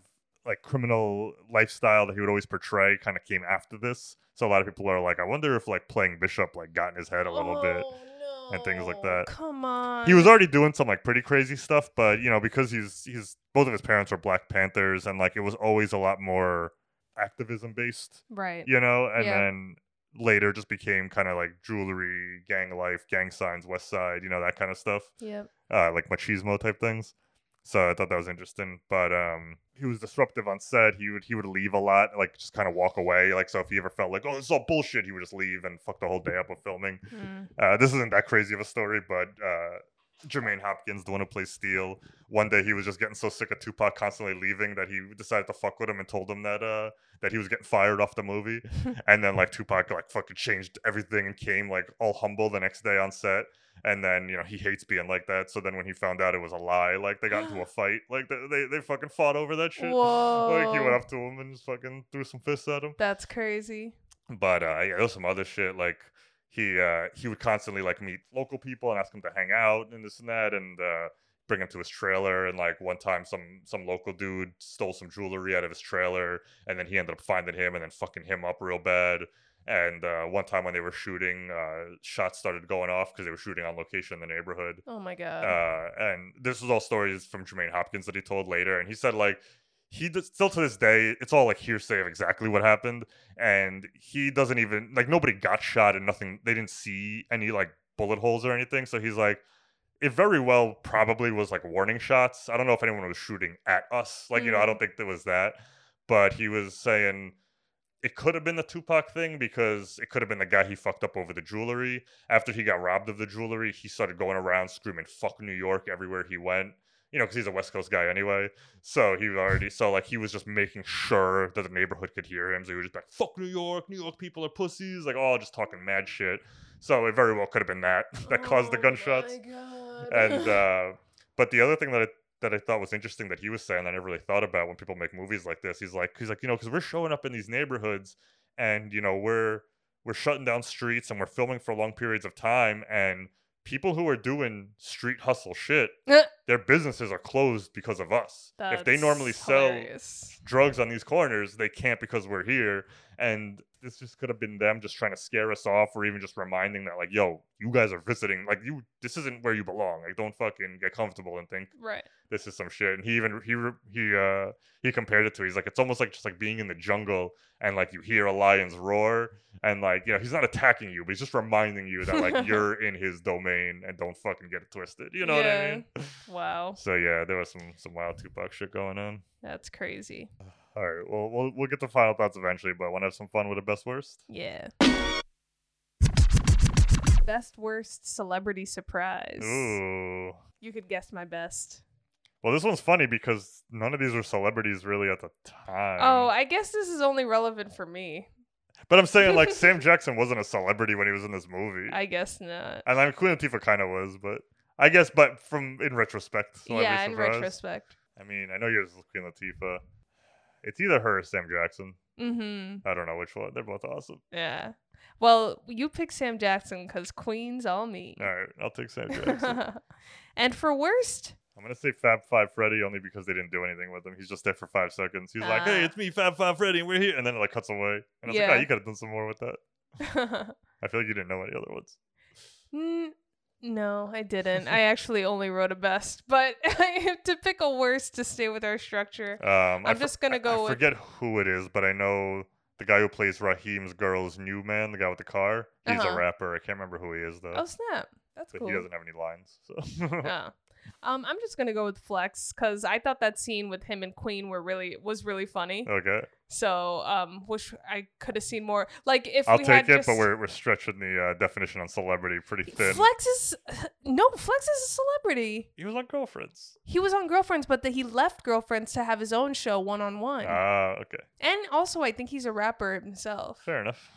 like criminal lifestyle that he would always portray kind of came after this. So a lot of people are like, I wonder if like playing Bishop like got in his head a little bit oh, and things like that. Come on. He was already doing some like pretty crazy stuff, but you know, because he's he's both of his parents were Black Panthers and like it was always a lot more activism based. Right. You know, and Yeah. then later just became kind of like jewelry, gang life, gang signs, West Side, you know, that kind of stuff. Yep. Uh like machismo type things. So I thought that was interesting. But um he was disruptive on set. He would he would leave a lot, like just kind of walk away. Like so if he ever felt like, oh, this is all bullshit, he would just leave and fuck the whole day up with filming. Mm. Uh, this isn't that crazy of a story, but uh, Jermaine Hopkins, the one who plays Steel, one day he was just getting so sick of Tupac constantly leaving that he decided to fuck with him and told him that uh, that he was getting fired off the movie. and then like Tupac like fucking changed everything and came like all humble the next day on set. And then you know he hates being like that. So then when he found out it was a lie, like they got into a fight, like they they, they fucking fought over that shit. Whoa. Like he went up to him and just fucking threw some fists at him. That's crazy. But uh, yeah, there was some other shit like he uh, he would constantly like meet local people and ask them to hang out and this and that and uh, bring him to his trailer. And like one time, some some local dude stole some jewelry out of his trailer, and then he ended up finding him and then fucking him up real bad. And uh, one time when they were shooting, uh, shots started going off because they were shooting on location in the neighborhood. Oh my god. Uh, and this was all stories from Jermaine Hopkins that he told later, and he said like he does, still to this day it's all like hearsay of exactly what happened, and he doesn't even like nobody got shot and nothing. They didn't see any like bullet holes or anything, so he's like. It very well probably was like warning shots. I don't know if anyone was shooting at us. Like, you know, I Mm. don't think there was that. But he was saying it could have been the Tupac thing because it could have been the guy he fucked up over the jewelry. After he got robbed of the jewelry, he started going around screaming "fuck New York" everywhere he went. You know, because he's a West Coast guy anyway. So he already so like he was just making sure that the neighborhood could hear him. So he was just like "fuck New York," New York people are pussies, like all just talking mad shit. So it very well could have been that that caused the gunshots. And uh, but the other thing that I that I thought was interesting that he was saying I never really thought about when people make movies like this. He's like he's like you know because we're showing up in these neighborhoods and you know we're we're shutting down streets and we're filming for long periods of time and people who are doing street hustle shit their businesses are closed because of us. If they normally That's sell drugs on these corners they can't because we're here. And this just could have been them just trying to scare us off or even just reminding that like yo you guys are visiting like you this isn't where you belong. Like don't fucking get comfortable and think Right. this is some shit. And he even he he uh he compared it to he's like it's almost like just like being in the jungle and like you hear a lion's roar and like you know he's not attacking you but he's just reminding you that like you're in his domain and don't fucking get it twisted. You know what i mean? Wow. so yeah there was some some wild tupac shit going on That's crazy. all right well we'll, we'll get to final thoughts eventually but want to have some fun with the best worst Yeah. Best worst celebrity surprise. ooh You could guess my best. well this one's funny because none of these were celebrities really at the time Oh, I guess this is only relevant for me. but i'm saying like sam jackson wasn't a celebrity when he was in this movie I guess not. And I mean, Queen Latifah kind of was, but I guess, but from in retrospect, so yeah, in retrospect. I mean, I know yours is Queen Latifah. It's either her or Sam Jackson. Mm-hmm. I don't know which one. They're both awesome. Yeah. Well, you pick Sam Jackson because Queen's all me. All right, I'll take Sam Jackson. and for worst, I'm gonna say Fab Five Freddy only because they didn't do anything with him. He's just there for five seconds. He's like, "Hey, Ah. it's me, Fab Five Freddy, and we're here," and then it like cuts away. And I was like, "Oh, you could have done some more with that." I feel like you didn't know any other ones. Mm, no, I didn't. I actually only wrote a best, but I have to pick a worst to stay with our structure, Um, I I'm for- just gonna I- go I with forget who it is, but I know the guy who plays Raheem's girl's new man, the guy with the car. He's Uh-huh. a rapper. I can't remember who he is though. Oh snap! That's but cool. he doesn't have any lines. So Oh. Um, I'm just gonna go with Flex because I thought that scene with him and Queen were really was really funny. okay, So um, wish I could have seen more. Like if I'll we take had it, just... but we're we're stretching the uh, definition on celebrity pretty thin. Flex is no Flex is a celebrity. He was on Girlfriends. He was on Girlfriends, but the, he left Girlfriends to have his own show one on one. Ah, okay, And also, I think he's a rapper himself. fair enough.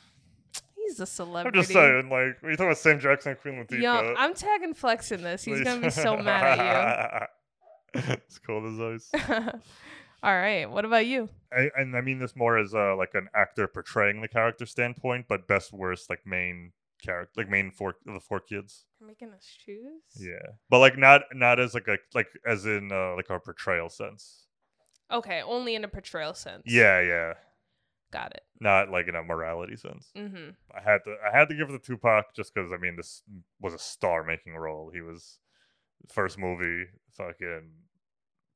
He's a celebrity. I'm just saying, like, you talking about Sam Jackson and Queen Latifah. Yo, I'm tagging Flex in this. He's gonna be so mad at you. it's cold as ice. All right. What about you? I, and I mean this more as uh, like an actor portraying the character standpoint, but best worst like main character, like main four the four kids. You're making us choose. Yeah, but like not not as like a like as in uh, like our portrayal sense. Okay, only in a portrayal sense. Yeah, yeah, Got it. not like in a morality sense. Mm-hmm. I had to I had to give it to Tupac just because I mean this was a star making role. He was first movie fucking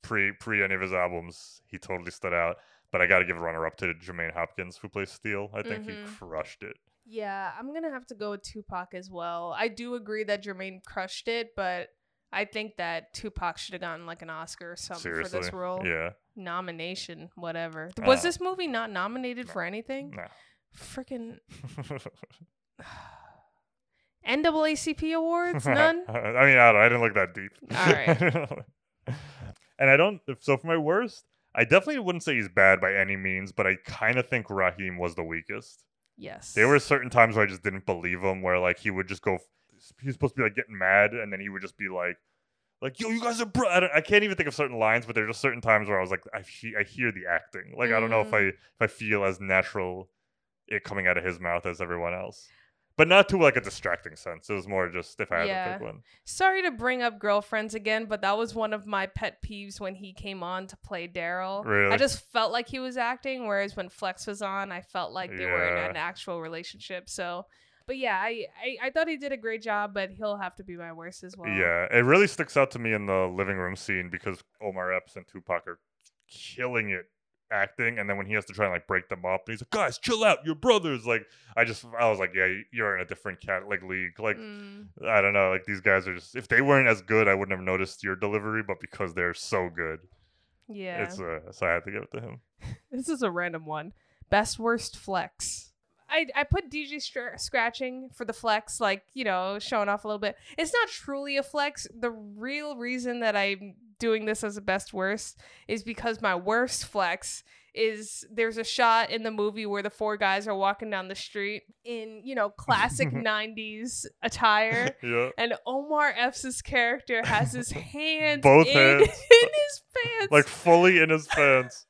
pre pre any of his albums. He totally stood out. But I got to give a runner up to Jermaine Hopkins who plays Steel. I think Mhm. he crushed it. Yeah, I'm gonna have to go with Tupac as well. I do agree that Jermaine crushed it, but I think that Tupac should have gotten like an Oscar or something Seriously, for this role. yeah. Nomination, whatever. Was Uh, this movie not nominated for anything? No. Freaking NAACP awards? None. I mean, I don't. I didn't look that deep. All right. and I don't. So for my worst, I definitely wouldn't say he's bad by any means, but I kind of think Raheem was the weakest. Yes. There were certain times where I just didn't believe him, where like he would just go. He's supposed to be like getting mad, and then he would just be like, like yo, you guys are bro. I, I can't even think of certain lines, but there's just certain times where I was like, I he- I hear the acting. Like I don't know if I Mm. if I feel as natural it coming out of his mouth as everyone else. But not to like a distracting sense. It was more just if I had to Yeah. pick one. Sorry to bring up girlfriends again, but that was one of my pet peeves when he came on to play Daryl. Really? I just felt like he was acting, whereas when Flex was on, I felt like they were in Yeah. an actual relationship. So, but yeah, I, I I thought he did a great job, but he'll have to be my worst as well. Yeah, it really sticks out to me in the living room scene because Omar Epps and Tupac are killing it acting, and then when he has to try and like break them up, and he's like, "Guys, chill out, you're brothers." Like, I just, I was like, "Yeah, you're in a different cat like league." Like, Mm. I don't know, like these guys are just. If they weren't as good, I wouldn't have noticed your delivery, but because they're so good, Yeah. it's uh, so I had to give it to him. this is a random one. Best worst flex. I, I put DJ str- scratching for the flex, like, you know, showing off a little bit. It's not truly a flex. The real reason that I'm doing this as a best worst is because my worst flex is there's a shot in the movie where the four guys are walking down the street in, you know, classic 90s attire. Yeah. And Omar Epps' character has his hands Both in, hands. in his pants. like fully in his pants.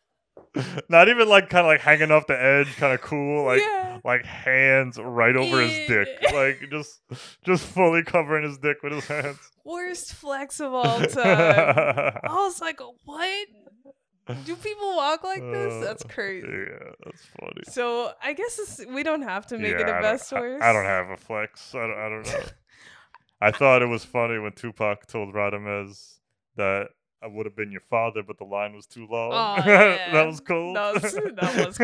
Not even like kind of like hanging off the edge, kind of cool, like Yeah. like hands right over his dick, like just just fully covering his dick with his hands. worst flex of all time. I was like, what? Do people walk like this? That's Uh, crazy. Yeah, that's funny. So I guess we don't have to make Yeah, it I a best I- worst. I, don't have a flex. I don't, I don't know. I thought it was funny when Tupac told Radames that I would have been your father, but the line was too long. Oh, yeah. that was cool. That was- that was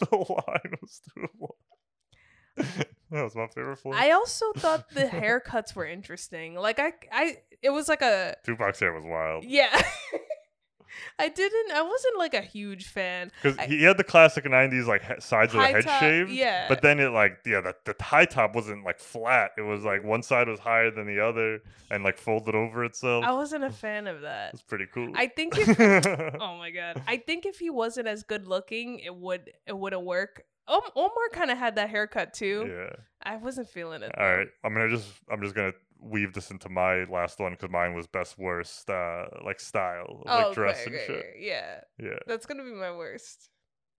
the line was too long. that was my favorite flex. I also thought the haircuts were interesting. Like I, I, it was like a Tupac's hair was wild. yeah. I didn't. I wasn't like a huge fan. Because he had the classic '90s like he- sides of the High head top, shaved, yeah. But then it like yeah, the, the high top wasn't like flat. It was like one side was higher than the other and like folded over itself. I wasn't a fan of that. It's pretty cool. I think if oh my god, I think if he wasn't as good looking, it would it wouldn't work. Um, Omar kind of had that haircut too. yeah. I wasn't feeling it. All right. I'm gonna just I'm just gonna weave this into my last one because mine was best worst uh like style Oh, like dress and okay, shit. okay. Yeah. Yeah. That's gonna be my worst.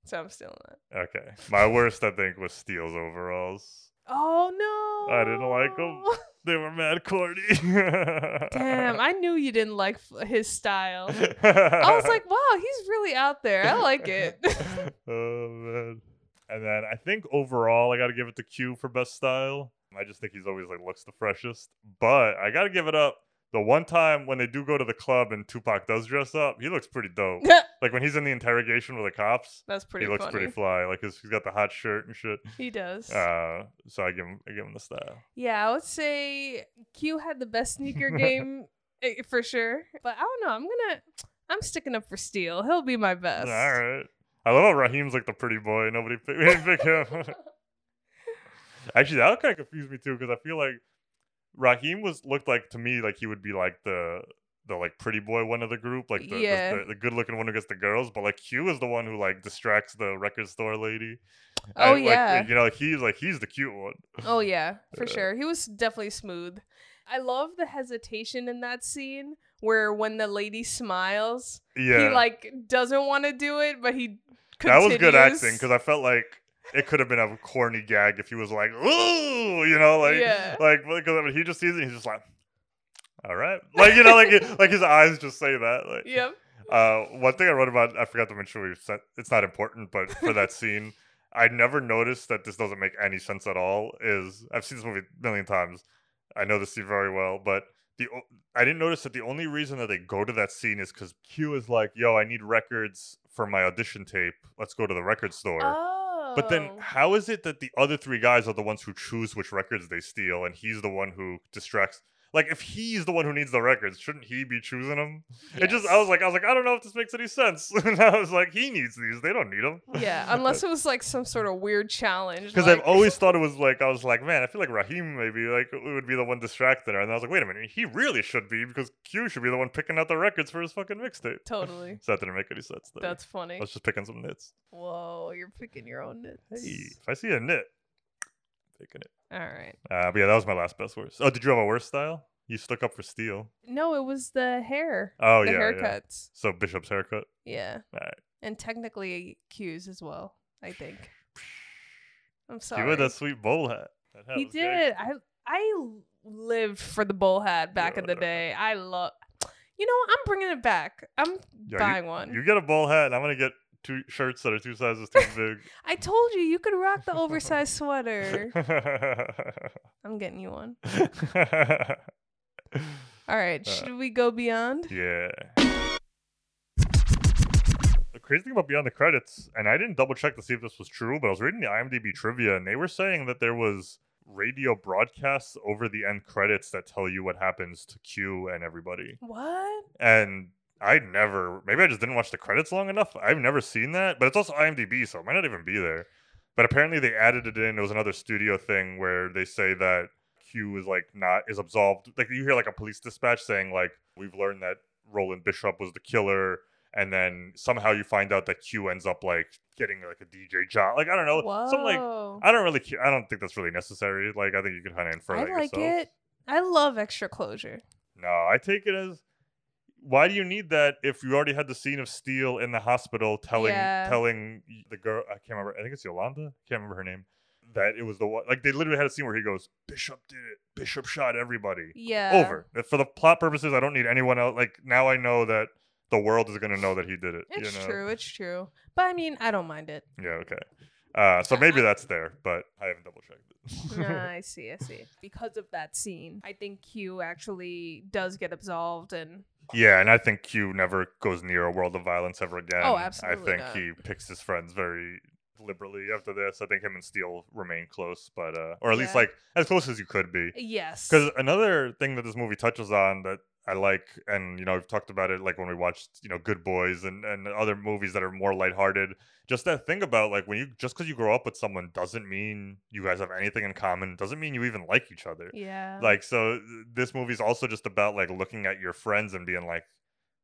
So I'm stealing that. Okay. My worst I think was Steel's overalls. Oh no. I didn't like them. They were mad corny. Damn, I knew you didn't like his style. I was like, wow, he's really out there. I like it. oh man. And then I think overall I got to give it to Q for best style. I just think he's always like looks the freshest. But I gotta give it up. The one time when they do go to the club and Tupac does dress up, he looks pretty dope. like when he's in the interrogation with the cops, That's pretty He looks funny. pretty fly. Like he's got the hot shirt and shit. He does. Uh, so I give him, I give him the style. Yeah, I would say Q had the best sneaker game eh, for sure. But I don't know. I'm gonna. I'm sticking up for Steel. He'll be my best. All right. I love how Raheem's like the pretty boy. Nobody pick, we didn't pick him. Actually, that kind of confused me too because I feel like Raheem was looked like to me like he would be like the the like pretty boy one of the group, like the, the- Yeah. the, the good looking one who gets the girls. But like Q is the one who like distracts the record store lady. Oh, And, like, yeah. you know, like he's like he's the cute one. Oh yeah, for Yeah. sure. He was definitely smooth. I love the hesitation in that scene where when the lady smiles, Yeah. he like doesn't want to do it, but he That was good acting because I felt like it could have been a corny gag if he was like, "Ooh," you know, like, Yeah. like because he just sees it, he's just like, "All right," like you know, like like his eyes just say that. Like, Yep. Uh, one thing I wrote about, I forgot to mention. We it's not important, but for that scene, I never noticed that this doesn't make any sense at all. Is I've seen this movie a million times. I know this scene very well, but the I didn't notice that the only reason that they go to that scene is because Q is like, "Yo, I need records for my audition tape. Let's go to the record store." But then, Oh. how is it that the other three guys are the ones who choose which records they steal, and he's the one who distracts? Like, if he's the one who needs the records, shouldn't he be choosing them? It just, I was like, I was like, I don't know if this makes any sense. and I was like, he needs these; they don't need them. Yeah, unless it was like some sort of weird challenge. Because like, I've always thought it was like I was like, man, I feel like Raheem maybe like would be the one distracting her, and I was like, wait a minute, he really should be because Q should be the one picking out the records for his fucking mixtape. Totally. So that didn't make any sense. There. That's funny. I was just picking some nits. Whoa, you're picking your own nits. Hey, if I see a nit, picking it. All right. Uh, but yeah, that was my last best worst. Oh, did you have a worse style? You stuck up for Steel. No, it was the hair. Oh the yeah, yeah. haircuts. So Bishop's haircut. Yeah. All right. And technically Q's as well, I think. I'm You sorry. had that sweet bowl hat. That hat he did. I I lived for the bowl hat back in the day. I love. You know, I'm bringing it back. I'm Yeah, you- buying one. You get a bowl hat, and I'm gonna get two shirts that are two sizes too big. I told you you could rock the oversized sweater. I'm getting you one. All right, Uh, should we go beyond? Yeah. The crazy thing about Beyond the Credits, and I didn't double check to see if this was true, but I was reading the IMDb trivia, and they were saying that there was radio broadcasts over the end credits that tell you what happens to Q and everybody. What? And I never, maybe I just didn't watch the credits long enough. I've never seen that, but it's also IMDb, so it might not even be there. But apparently they added it in. It was another studio thing where they say that Q is like not is absolved. Like you hear like a police dispatch saying like we've learned that Roland Bishop was the killer, and then somehow you find out that Q ends up like getting like a DJ job. Like I don't know, some like I don't really. I don't think that's really necessary. Like I think you can kind of infer I like yourself. it. I love extra closure. No, I take it as why do you need that if you already had the scene of Steel in the hospital telling Yeah. telling the girl I can't remember I think it's Yolanda can't remember her name that it was the one like they literally had a scene where he goes Bishop did it Bishop shot everybody Yeah. over for the plot purposes I don't need anyone else like now I know that the world is gonna know that he did it It's you know true. It's true. But I mean, I don't mind it. yeah okay uh so maybe that's there but I haven't double checked it Nah, I see. I see. Because of that scene, I think Q actually does get absolved, and Yeah, and I think Q never goes near a world of violence ever again. Oh, absolutely. I think not. he picks his friends very liberally after this. I think him and Steel remain close, but uh, or at least like as close as you could be. yes, Because another thing that this movie touches on that I like, and you know, we've talked about it like when we watched, you know, Good Boys and and other movies that are more lighthearted. Just that thing about like when you just because you grow up with someone doesn't mean you guys have anything in common. Doesn't mean you even like each other. yeah, Like so, th- this movie's also just about like looking at your friends and being like,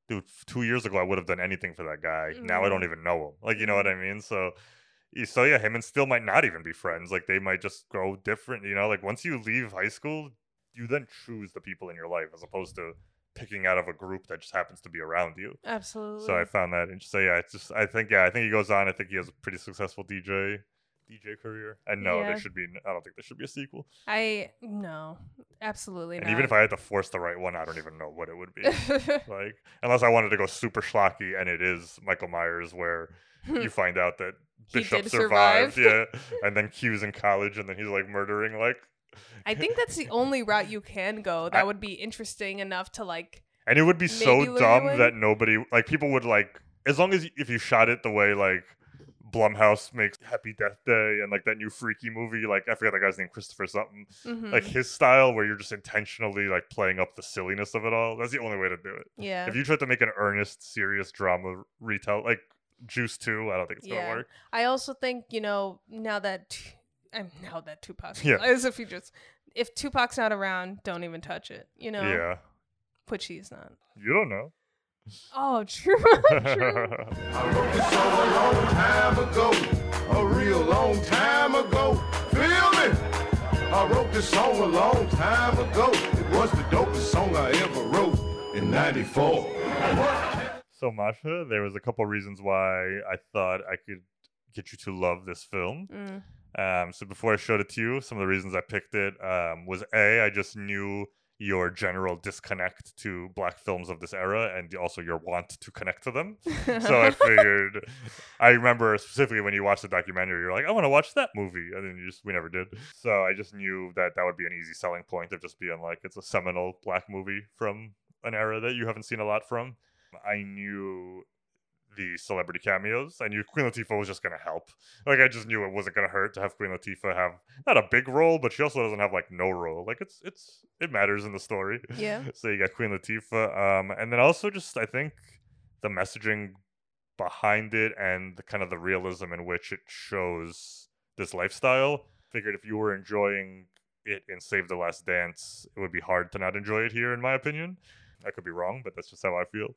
dude, two years ago I would have done anything for that guy. Now I don't Mhm. even know him. Like you know what I mean? So, so yeah, him and Steel might not even be friends. Like they might just grow different. You know, like once you leave high school, you then choose the people in your life as opposed to picking out of a group that just happens to be around you. absolutely. So I found that interesting. So yeah, it's just I think yeah, I think he goes on. I think he has a pretty successful DJ DJ career. And no, Yeah. there should be. I don't think there should be a sequel. I no, absolutely not. And not. even if I had to force the right one, I don't even know what it would be. like, unless I wanted to go super schlocky, and it is Michael Myers, where you find out that Bishop survived, survive. yeah, and then Q's in college, and then he's like murdering like I think that's the only route you can go. That would be interesting enough to like. and it would be so dumb that nobody like people would like as long as if you shot it the way like Blumhouse makes Happy Death Day and like that new freaky movie like I forget that guy's name Christopher something like Mhm. his style where you're just intentionally like playing up the silliness of it all that's the only way to do it Yeah. if you tried to make an earnest serious drama retell like Juice 2 I don't think it's gonna work I also think you know now that t- I'm now that Tupac. Yeah. as if you just if Tupac's not around, don't even touch it. You know. yeah Which he's not. you don't know Oh, true. true. time ago, a real long time ago. Feel me? I wrote this song a long time ago. It was the dopest song I ever wrote in 94. So, Masha, there was a couple reasons why I thought I could get you to love this film. Mm. Um, so before I showed it to you, some of the reasons I picked it um, was a I just knew your general disconnect to black films of this era, and also your want to connect to them. so I figured. I remember specifically when you watched the documentary, you're like, I want to watch that movie, and then you just we never did. So I just knew that that would be an easy selling point of just being like, it's a seminal black movie from an era that you haven't seen a lot from. I knew the celebrity cameos. I knew Queen Latifah was just gonna help. Like I just knew it wasn't gonna hurt to have Queen Latifah have not a big role, but she also doesn't have like no role. Like it's it's it matters in the story. Yeah. So you got Queen Latifah, um, and then also just I think the messaging behind it and the kind of the realism in which it shows this lifestyle. Figured if you were enjoying it in Save the Last Dance, it would be hard to not enjoy it here, in my opinion. I could be wrong, but that's just how I feel.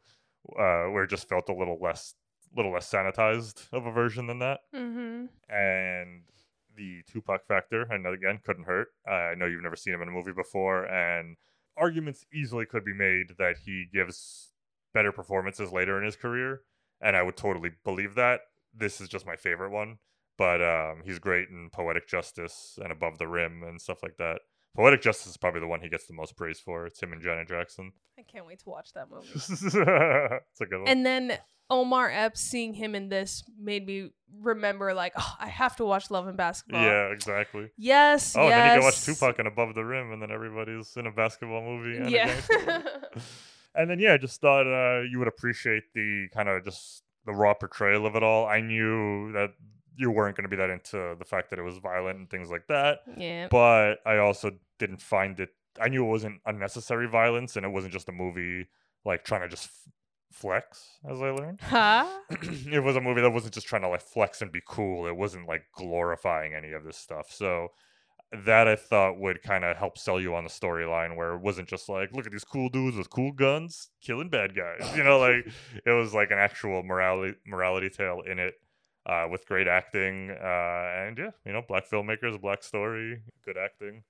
Uh, where it just felt a little less, little less sanitized of a version than that mm-hmm. and the Tupac factor, and again, couldn't hurt. Uh, I know you've never seen him in a movie before, and arguments easily could be made that he gives better performances later in his career, and I would totally believe that. This is just my favorite one, but um, he's great in Poetic Justice and Above the Rim and stuff like that. Poetic Justice is probably the one he gets the most praise for. It's him and Janet Jackson. I can't wait to watch that movie. it's a good one. And then Omar Epps seeing him in this made me remember like, oh, I have to watch Love and Basketball. yeah, exactly. Yes. Oh, yes. and then you can watch Tupac and Above the Rim, and then everybody's in a basketball movie. And Yeah. and then yeah, I just thought uh, you would appreciate the kind of just the raw portrayal of it all. I knew that you weren't going to be that into the fact that it was violent and things like that. Yeah. But I also didn't find it. I knew it wasn't unnecessary violence, and it wasn't just a movie like trying to just f- flex, as I learned. Huh? it was a movie that wasn't just trying to like flex and be cool. It wasn't like glorifying any of this stuff. So that I thought would kind of help sell you on the storyline where it wasn't just like, look at these cool dudes with cool guns killing bad guys. You know, like it was like an actual morality morality tale in it. Uh, with great acting, uh, and yeah, you know, black filmmakers, black story, good acting,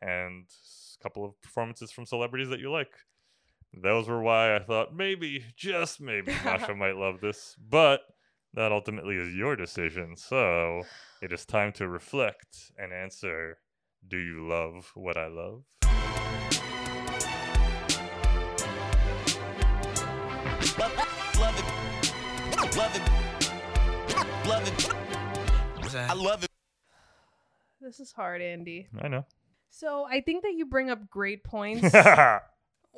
and a couple of performances from celebrities that you like those were why I thought maybe, just maybe, Masha might love this. But that ultimately is your decision. So it is time to reflect and answer Do you love what I love? Love it. Love it. Love it. I love it. This is hard, Andy. I know. So I think that you bring up great points. Why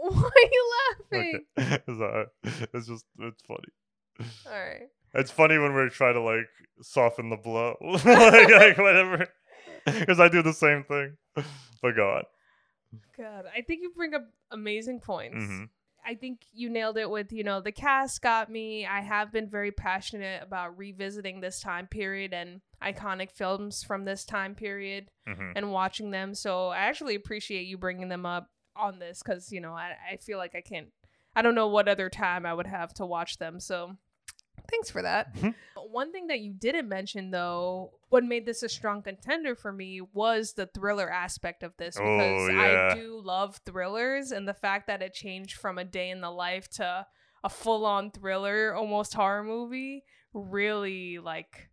are you laughing? uh, it's just, it's funny. All right. It's funny when we're trying to like soften the blow, like, like whatever, because I do the same thing. But go on. God, I think you bring up amazing points. Mhm. I think you nailed it with, you know, the cast got me. I have been very passionate about revisiting this time period and iconic films from this time period Mhm. and watching them. So I actually appreciate you bringing them up on this because, you know, I, I feel like I can't, I don't know what other time I would have to watch them. So thanks for that. Mm-hmm. One thing that you didn't mention, though, what made this a strong contender for me was the thriller aspect of this oh, because Oh, yeah. I do love thrillers and the fact that it changed from a day in the life to a full on thriller, almost horror movie, really like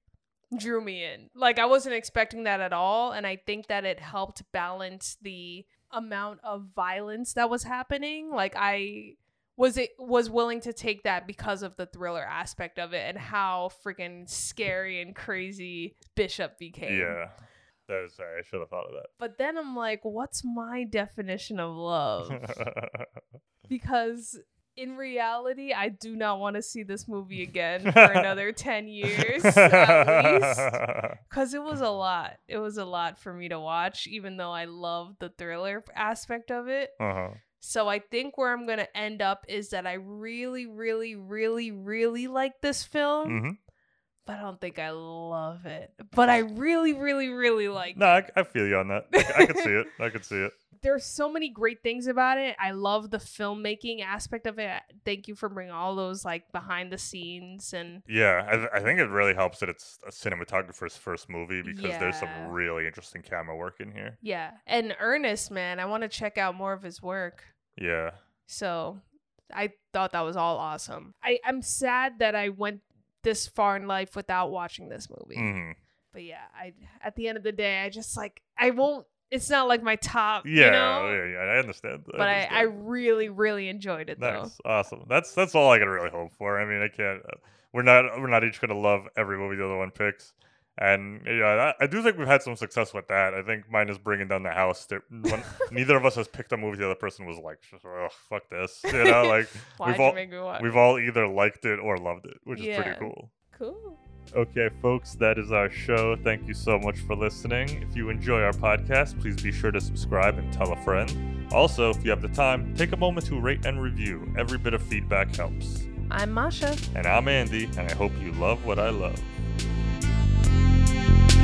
drew me in. Like I wasn't expecting that at all and I think that it helped balance the amount of violence that was happening. Like I was it was willing to take that because of the thriller aspect of it and how freaking scary and crazy Bishop became. Yeah. That is sorry, I should have thought of that. But then I'm like, what's my definition of love? because in reality, I do not want to see this movie again for another 10 years at least. Because it was a lot. It was a lot for me to watch, even though I love the thriller aspect of it. uh-huh. So I think where I'm going to end up is that I really, really, really, really like this film. hmm But I don't think I love it. But I really, really, really like No, I, I feel you on that. I, I could see it. I could see it. there's so many great things about it. I love the filmmaking aspect of it. Thank you for bringing all those like behind the scenes and Yeah, I, th- I think it really helps that it's a cinematographer's first movie because there's some really interesting camera work in here. yeah. And Ernest, man, I want to check out more of his work. Yeah. So I thought that was all awesome. I, I'm sad that I went this far in life without watching this movie. hmm But yeah, I at the end of the day, I just like I won't. It's not like my top, Yeah, you know. yeah, yeah, I understand. But I, I understand. really, really enjoyed it though. awesome. That's that's all I can really hope for. I mean, I can't. Uh, we're not we're not each gonna love every movie the other one picks, and yeah, I, I do think we've had some success with that. I think mine is bringing down the house. That neither of us has picked a movie the other person was like, "Oh, fuck this," you know, like we've all make me watch we've all either liked it or loved it, which is pretty cool. Cool. Okay, folks, that is our show. Thank you so much for listening. If you enjoy our podcast, please be sure to subscribe and tell a friend. Also, if you have the time, take a moment to rate and review. Every bit of feedback helps. I'm Masha. And I'm Andy, and I hope you love what I love you